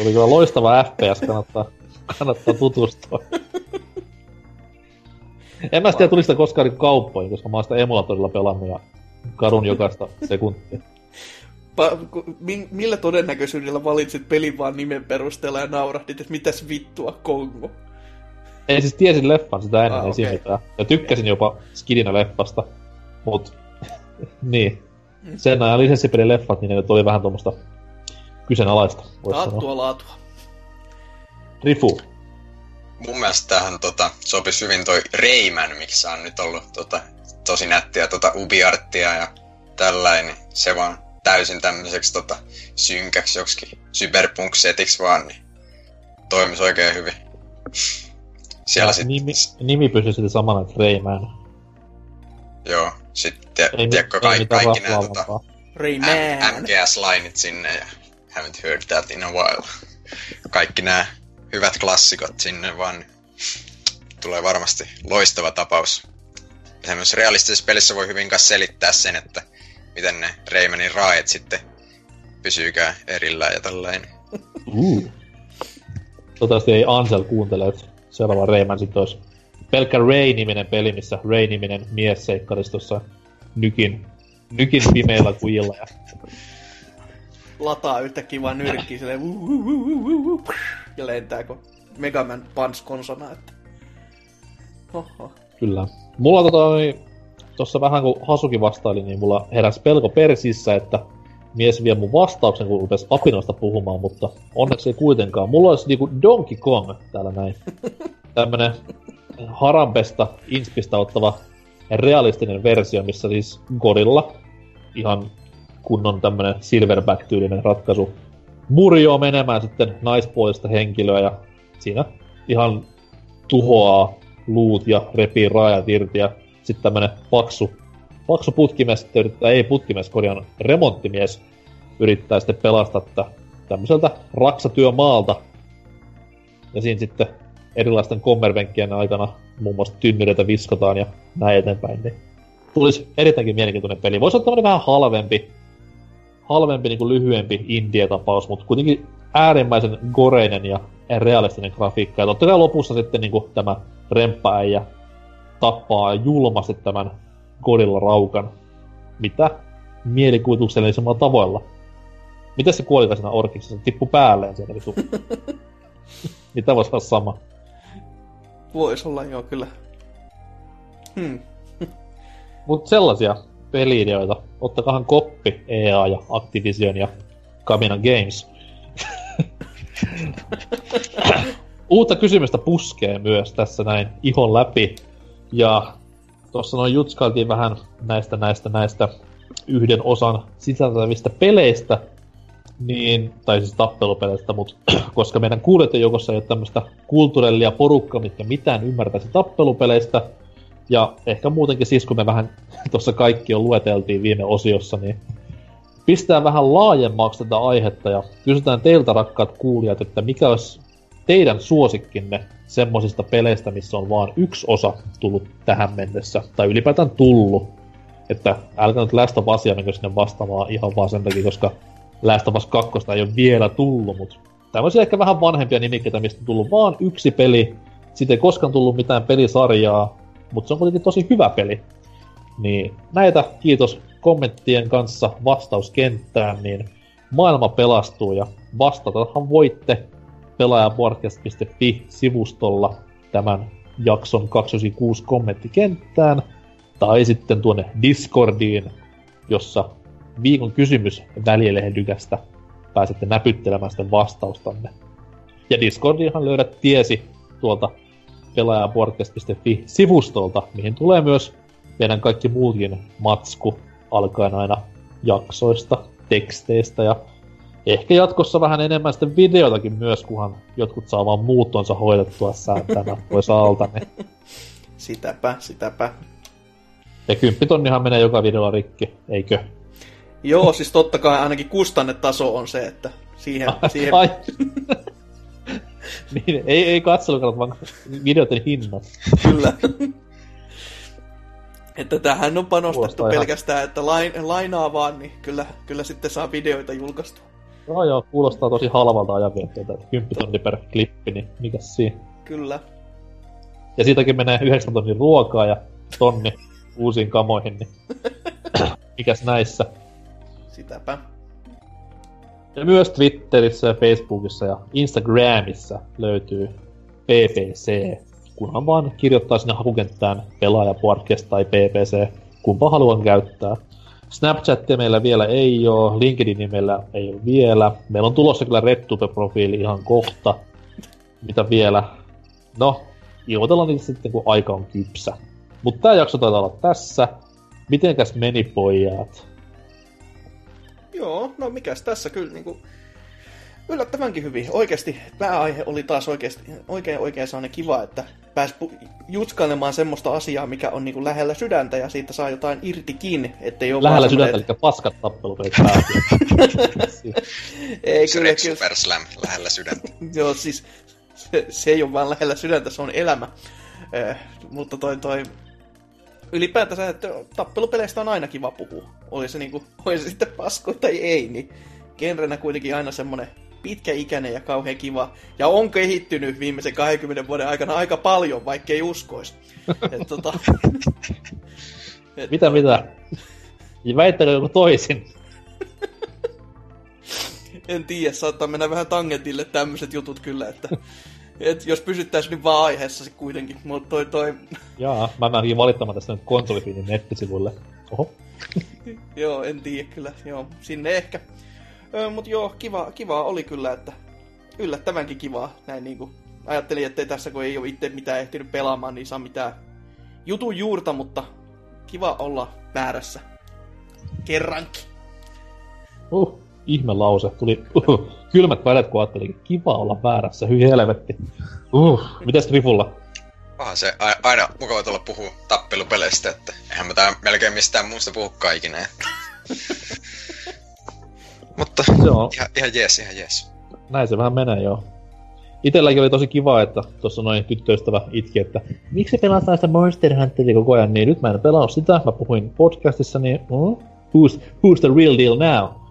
oli kyllä loistava FPS, kannattaa, kannattaa tutustua. En mä tiedä, sitä koskaan niin kauppoihin, koska mä oon sitä emulatorilla pelannut ja kadun jokaista sekuntia. Pa- millä todennäköisyydellä valitsit pelin vaan nimen perusteella ja naurahdit, että mitäs vittua Kongo? Ei siis tiesin leffan sitä ennen, ah, ei okay. mitään. Ja tykkäsin jopa skidinä leffasta. Mut, [LAUGHS] niin. Mm. Sen ajan lisenssipelin leffat, niin ne oli vähän tuommoista kyseenalaista. Taattua laatua. Rifu. Mun mielestä tähän tota, sopisi hyvin toi Rayman, miksi on nyt ollut tota, tosi nättiä tota ubiarttia ja tällainen. Se vaan täysin tämmöiseksi tota, synkäksi joksikin cyberpunk-setiksi vaan, niin toimisi oikein hyvin. Siellä sit... Nimi, nimi pysyy sitten samana, että Rayman. Joo, sitten ei, tiedätkö, kaikki, kaikki nämä tota, MGS-lainit sinne ja haven't heard that in a while. Kaikki nämä hyvät klassikot sinne vaan tulee varmasti loistava tapaus. Tämmöisessä realistisessa pelissä voi hyvin kanssa selittää sen, että miten ne Raymanin raet sitten pysyykää erillään ja tällainen. Uh. Toivottavasti ei Ansel kuuntele, että seuraava Rayman sitten olisi pelkkä Ray-niminen peli, missä Ray-niminen mies seikkailisi tuossa nykin, nykin pimeillä kujilla. Ja... Lataa yhtäkkiä vaan nyrkkiä silleen ja lentää kun Megaman Punch konsona, että... Oho. Kyllä. Mulla tota, tuossa vähän kun Hasuki vastaili, niin mulla heräsi pelko persissä, että mies vie mun vastauksen, kun rupesi apinoista puhumaan, mutta onneksi ei kuitenkaan. Mulla olisi niinku Donkey Kong täällä näin. [LAUGHS] Tämmönen Harambesta inspistä ottava realistinen versio, missä siis Gorilla, ihan kunnon tämmönen silverback-tyylinen ratkaisu, murjoo menemään sitten naispuolista henkilöä ja siinä ihan tuhoaa luut ja repii raajat irti ja sitten tämmönen paksu, paksu putkimies yrittää, ei putkimies, korjaan remonttimies yrittää sitten pelastaa tätä tämmöiseltä raksatyömaalta. Ja siinä sitten erilaisten kommervenkkien aikana muun muassa tynnyreitä viskotaan ja näin eteenpäin. Niin tulisi erittäinkin mielenkiintoinen peli. Voisi olla vähän halvempi, halvempi, niin kuin lyhyempi indie-tapaus, mutta kuitenkin äärimmäisen goreinen ja realistinen grafiikka. Ja totta kai lopussa sitten niin kuin tämä remppääijä tappaa julmasti tämän Godilla raukan. Mitä? Mielikuvituksellisemmalla tavoilla. Miten se kuoli siinä orkissa? Se tippu päälleen sieltä vitu. [LAUGHS] Mitä voisi olla sama? Voisi olla joo kyllä. Hmm. Mut sellaisia peliideoita. Ottakahan koppi EA ja Activision ja Kamina Games. [LAUGHS] Uutta kysymystä puskee myös tässä näin ihon läpi. Ja tuossa noin jutskailtiin vähän näistä näistä näistä yhden osan sisältävistä peleistä, niin, tai siis tappelupeleistä, mutta [CLEARS THROAT] koska meidän kuulijoiden joukossa ei ole tämmöistä kulttuurillia porukkaa, mitkä mitään ymmärtäisi tappelupeleistä, ja ehkä muutenkin siis, kun me vähän [LAUGHS] tuossa kaikki on lueteltiin viime osiossa, niin pistää vähän laajemmaksi tätä aihetta ja kysytään teiltä rakkaat kuulijat, että mikä olisi teidän suosikkinne semmosista peleistä, missä on vaan yksi osa tullut tähän mennessä, tai ylipäätään tullut. Että älkää nyt Last of Usia sinne vastaamaan ihan vaan sen takia, koska Last of Us 2 ei ole vielä tullut, mutta tämmöisiä ehkä vähän vanhempia nimikkeitä, mistä on tullut vaan yksi peli, siitä ei koskaan tullut mitään pelisarjaa, mutta se on kuitenkin tosi hyvä peli. Niin näitä kiitos kommenttien kanssa vastauskenttään, niin maailma pelastuu ja vastatahan voitte pelaajapodcast.fi-sivustolla tämän jakson 296 kommenttikenttään tai sitten tuonne Discordiin, jossa viikon kysymys välilehdykästä pääsette näpyttelemään sitten vastaustanne. Ja Discordiinhan löydät tiesi tuolta pelaajapodcast.fi-sivustolta, mihin tulee myös meidän kaikki muutkin matsku, alkaen aina jaksoista, teksteistä ja ehkä jatkossa vähän enemmän sitten videotakin myös, kunhan jotkut saa vaan muuttonsa hoidettua sääntänä pois alta. Niin. [LAUGHS] Sitäpä, sitäpä. Ja kymppitonnihan menee joka videolla rikki, eikö? Joo, siis totta kai ainakin kustannetaso on se, että siihen... [LAUGHS] siihen... Ai. [LAUGHS] [LAUGHS] niin, ei, ei katselukannat, vaan videoiden hinnat. Kyllä. [LAUGHS] että tähän on panostettu Kuulostaa pelkästään, ihan... että lain, lainaa vaan, niin kyllä, kyllä sitten saa videoita julkaistua. Joo joo, kuulostaa tosi halvalta ajanvietteeltä, että 10 tonni per klippi, niin mikäs siinä? Kyllä. Ja siitäkin menee 9 tonnin ruokaa ja tonni uusiin kamoihin, niin [LAUGHS] mikäs näissä? Sitäpä. Ja myös Twitterissä ja Facebookissa ja Instagramissa löytyy PPC, kunhan vaan kirjoittaa sinne hakukenttään pelaaja podcast tai PPC, kumpa haluan käyttää. Snapchatia meillä vielä ei ole, LinkedIn meillä ei ole vielä. Meillä on tulossa kyllä RedTube-profiili ihan kohta. Mitä vielä? No, ilmoitellaan niitä sitten, kun aika on kypsä. Mutta tämä jakso taitaa olla tässä. Mitenkäs meni pojat? Joo, no mikäs tässä kyllä niinku yllättävänkin hyvin. Oikeasti pääaihe oli taas oikeasti, oikein oikein sellainen kiva, että pääsi pu- jutskailemaan semmoista asiaa, mikä on niinku lähellä sydäntä ja siitä saa jotain irtikin, ettei ole Lähellä sydäntä, eli paskat päätyy. Ei Se [LAUGHS] kyllä, kyllä. Super Slam lähellä sydäntä. [LAUGHS] Joo, siis se, se ei ole vaan lähellä sydäntä, se on elämä. Eh, mutta toi, toi ylipäätänsä, että tappelupeleistä on aina kiva puhua. Oli se, niinku, oli se sitten pasko tai ei, niin genrenä kuitenkin aina semmonen pitkäikäinen ja kauhean kiva. Ja on kehittynyt viimeisen 20 vuoden aikana aika paljon, vaikkei uskois. [LAUGHS] Et, tota, et, mitä, mitä? Ja väittäkö joku toisin? En tiedä, saattaa mennä vähän tangentille tämmöiset jutut kyllä, että et jos pysyttäisiin nyt vaan aiheessa se kuitenkin. Mutta toi, toi, Jaa, mä menikin valittamaan tästä nyt konsolifiinin nettisivuille. Oho. [LAUGHS] Joo, en tiedä kyllä. Joo, sinne ehkä. Öö, mut joo, kiva, kiva oli kyllä, että yllättävänkin kivaa. Näin niinku ajattelin, että tässä kun ei ole itse mitään ehtinyt pelaamaan, niin saa mitään jutun juurta, mutta kiva olla väärässä. Kerrankin. Uh, ihme lause. Tuli uh, [LAUGHS] kylmät välet, kun ajattelin, kiva olla väärässä, hyi helvetti. Uh, mitäs Rifulla? Onhan se a- aina mukava tulla puhua tappelupeleistä, että eihän mä tää melkein mistään muusta puhukaan ikinä. että. [LAUGHS] Mutta Se on, ihan, ihan jees, ihan jees. näin se vähän menee joo. Itelläkin oli tosi kiva, että tuossa noin tyttöystävä itki, että miksi pelataan sitä Monster Hunteria koko ajan, niin nyt mä en pelaa sitä, mä puhuin podcastissa, niin mm, who's, who's the real deal now?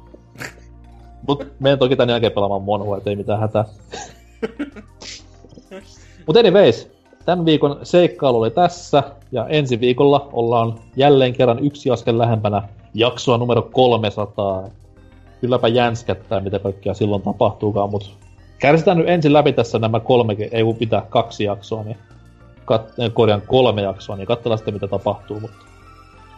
Mut menen toki tän jälkeen pelaamaan Monhua, et ei mitään hätää. Mut anyways, tämän viikon seikkailu oli tässä, ja ensi viikolla ollaan jälleen kerran yksi askel lähempänä jaksoa numero 300. Kylläpä jänskättää, mitä kaikkea silloin tapahtuukaan, mut kärsitään nyt ensin läpi tässä nämä kolme, ei kun pitää kaksi jaksoa, niin kat, eh, korjaan kolme jaksoa, niin katsellaan sitten mitä tapahtuu, mutta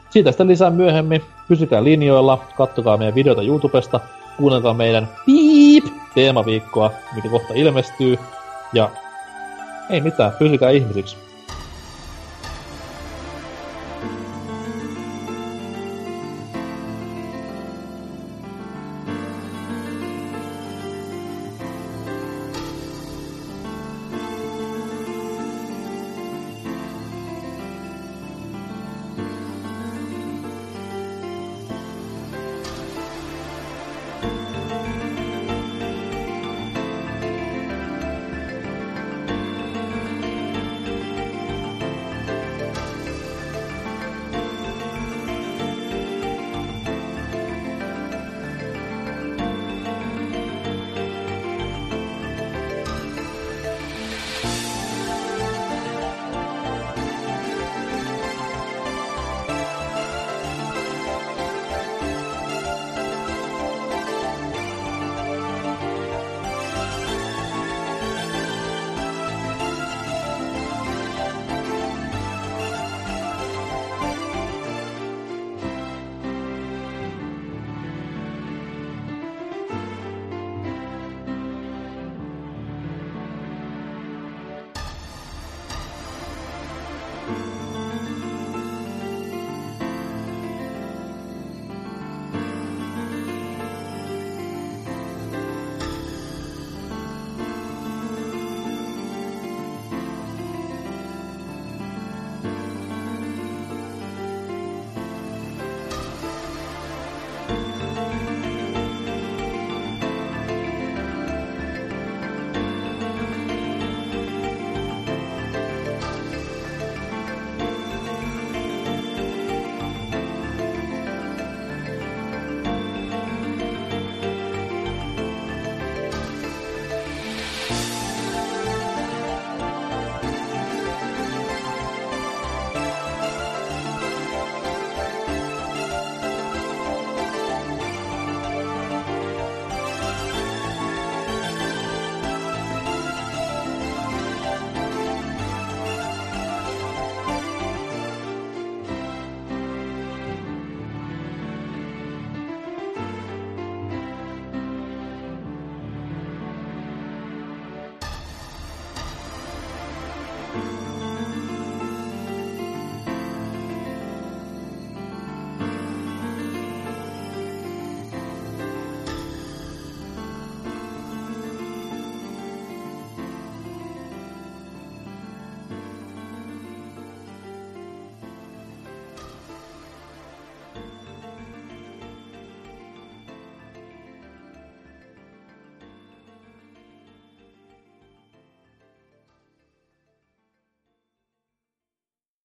siitä sitten lisää myöhemmin. Pysykää linjoilla, kattokaa meidän videota YouTubesta, kuunnelkaa meidän piip teemaviikkoa, mikä kohta ilmestyy, ja ei mitään, pysykää ihmisiksi.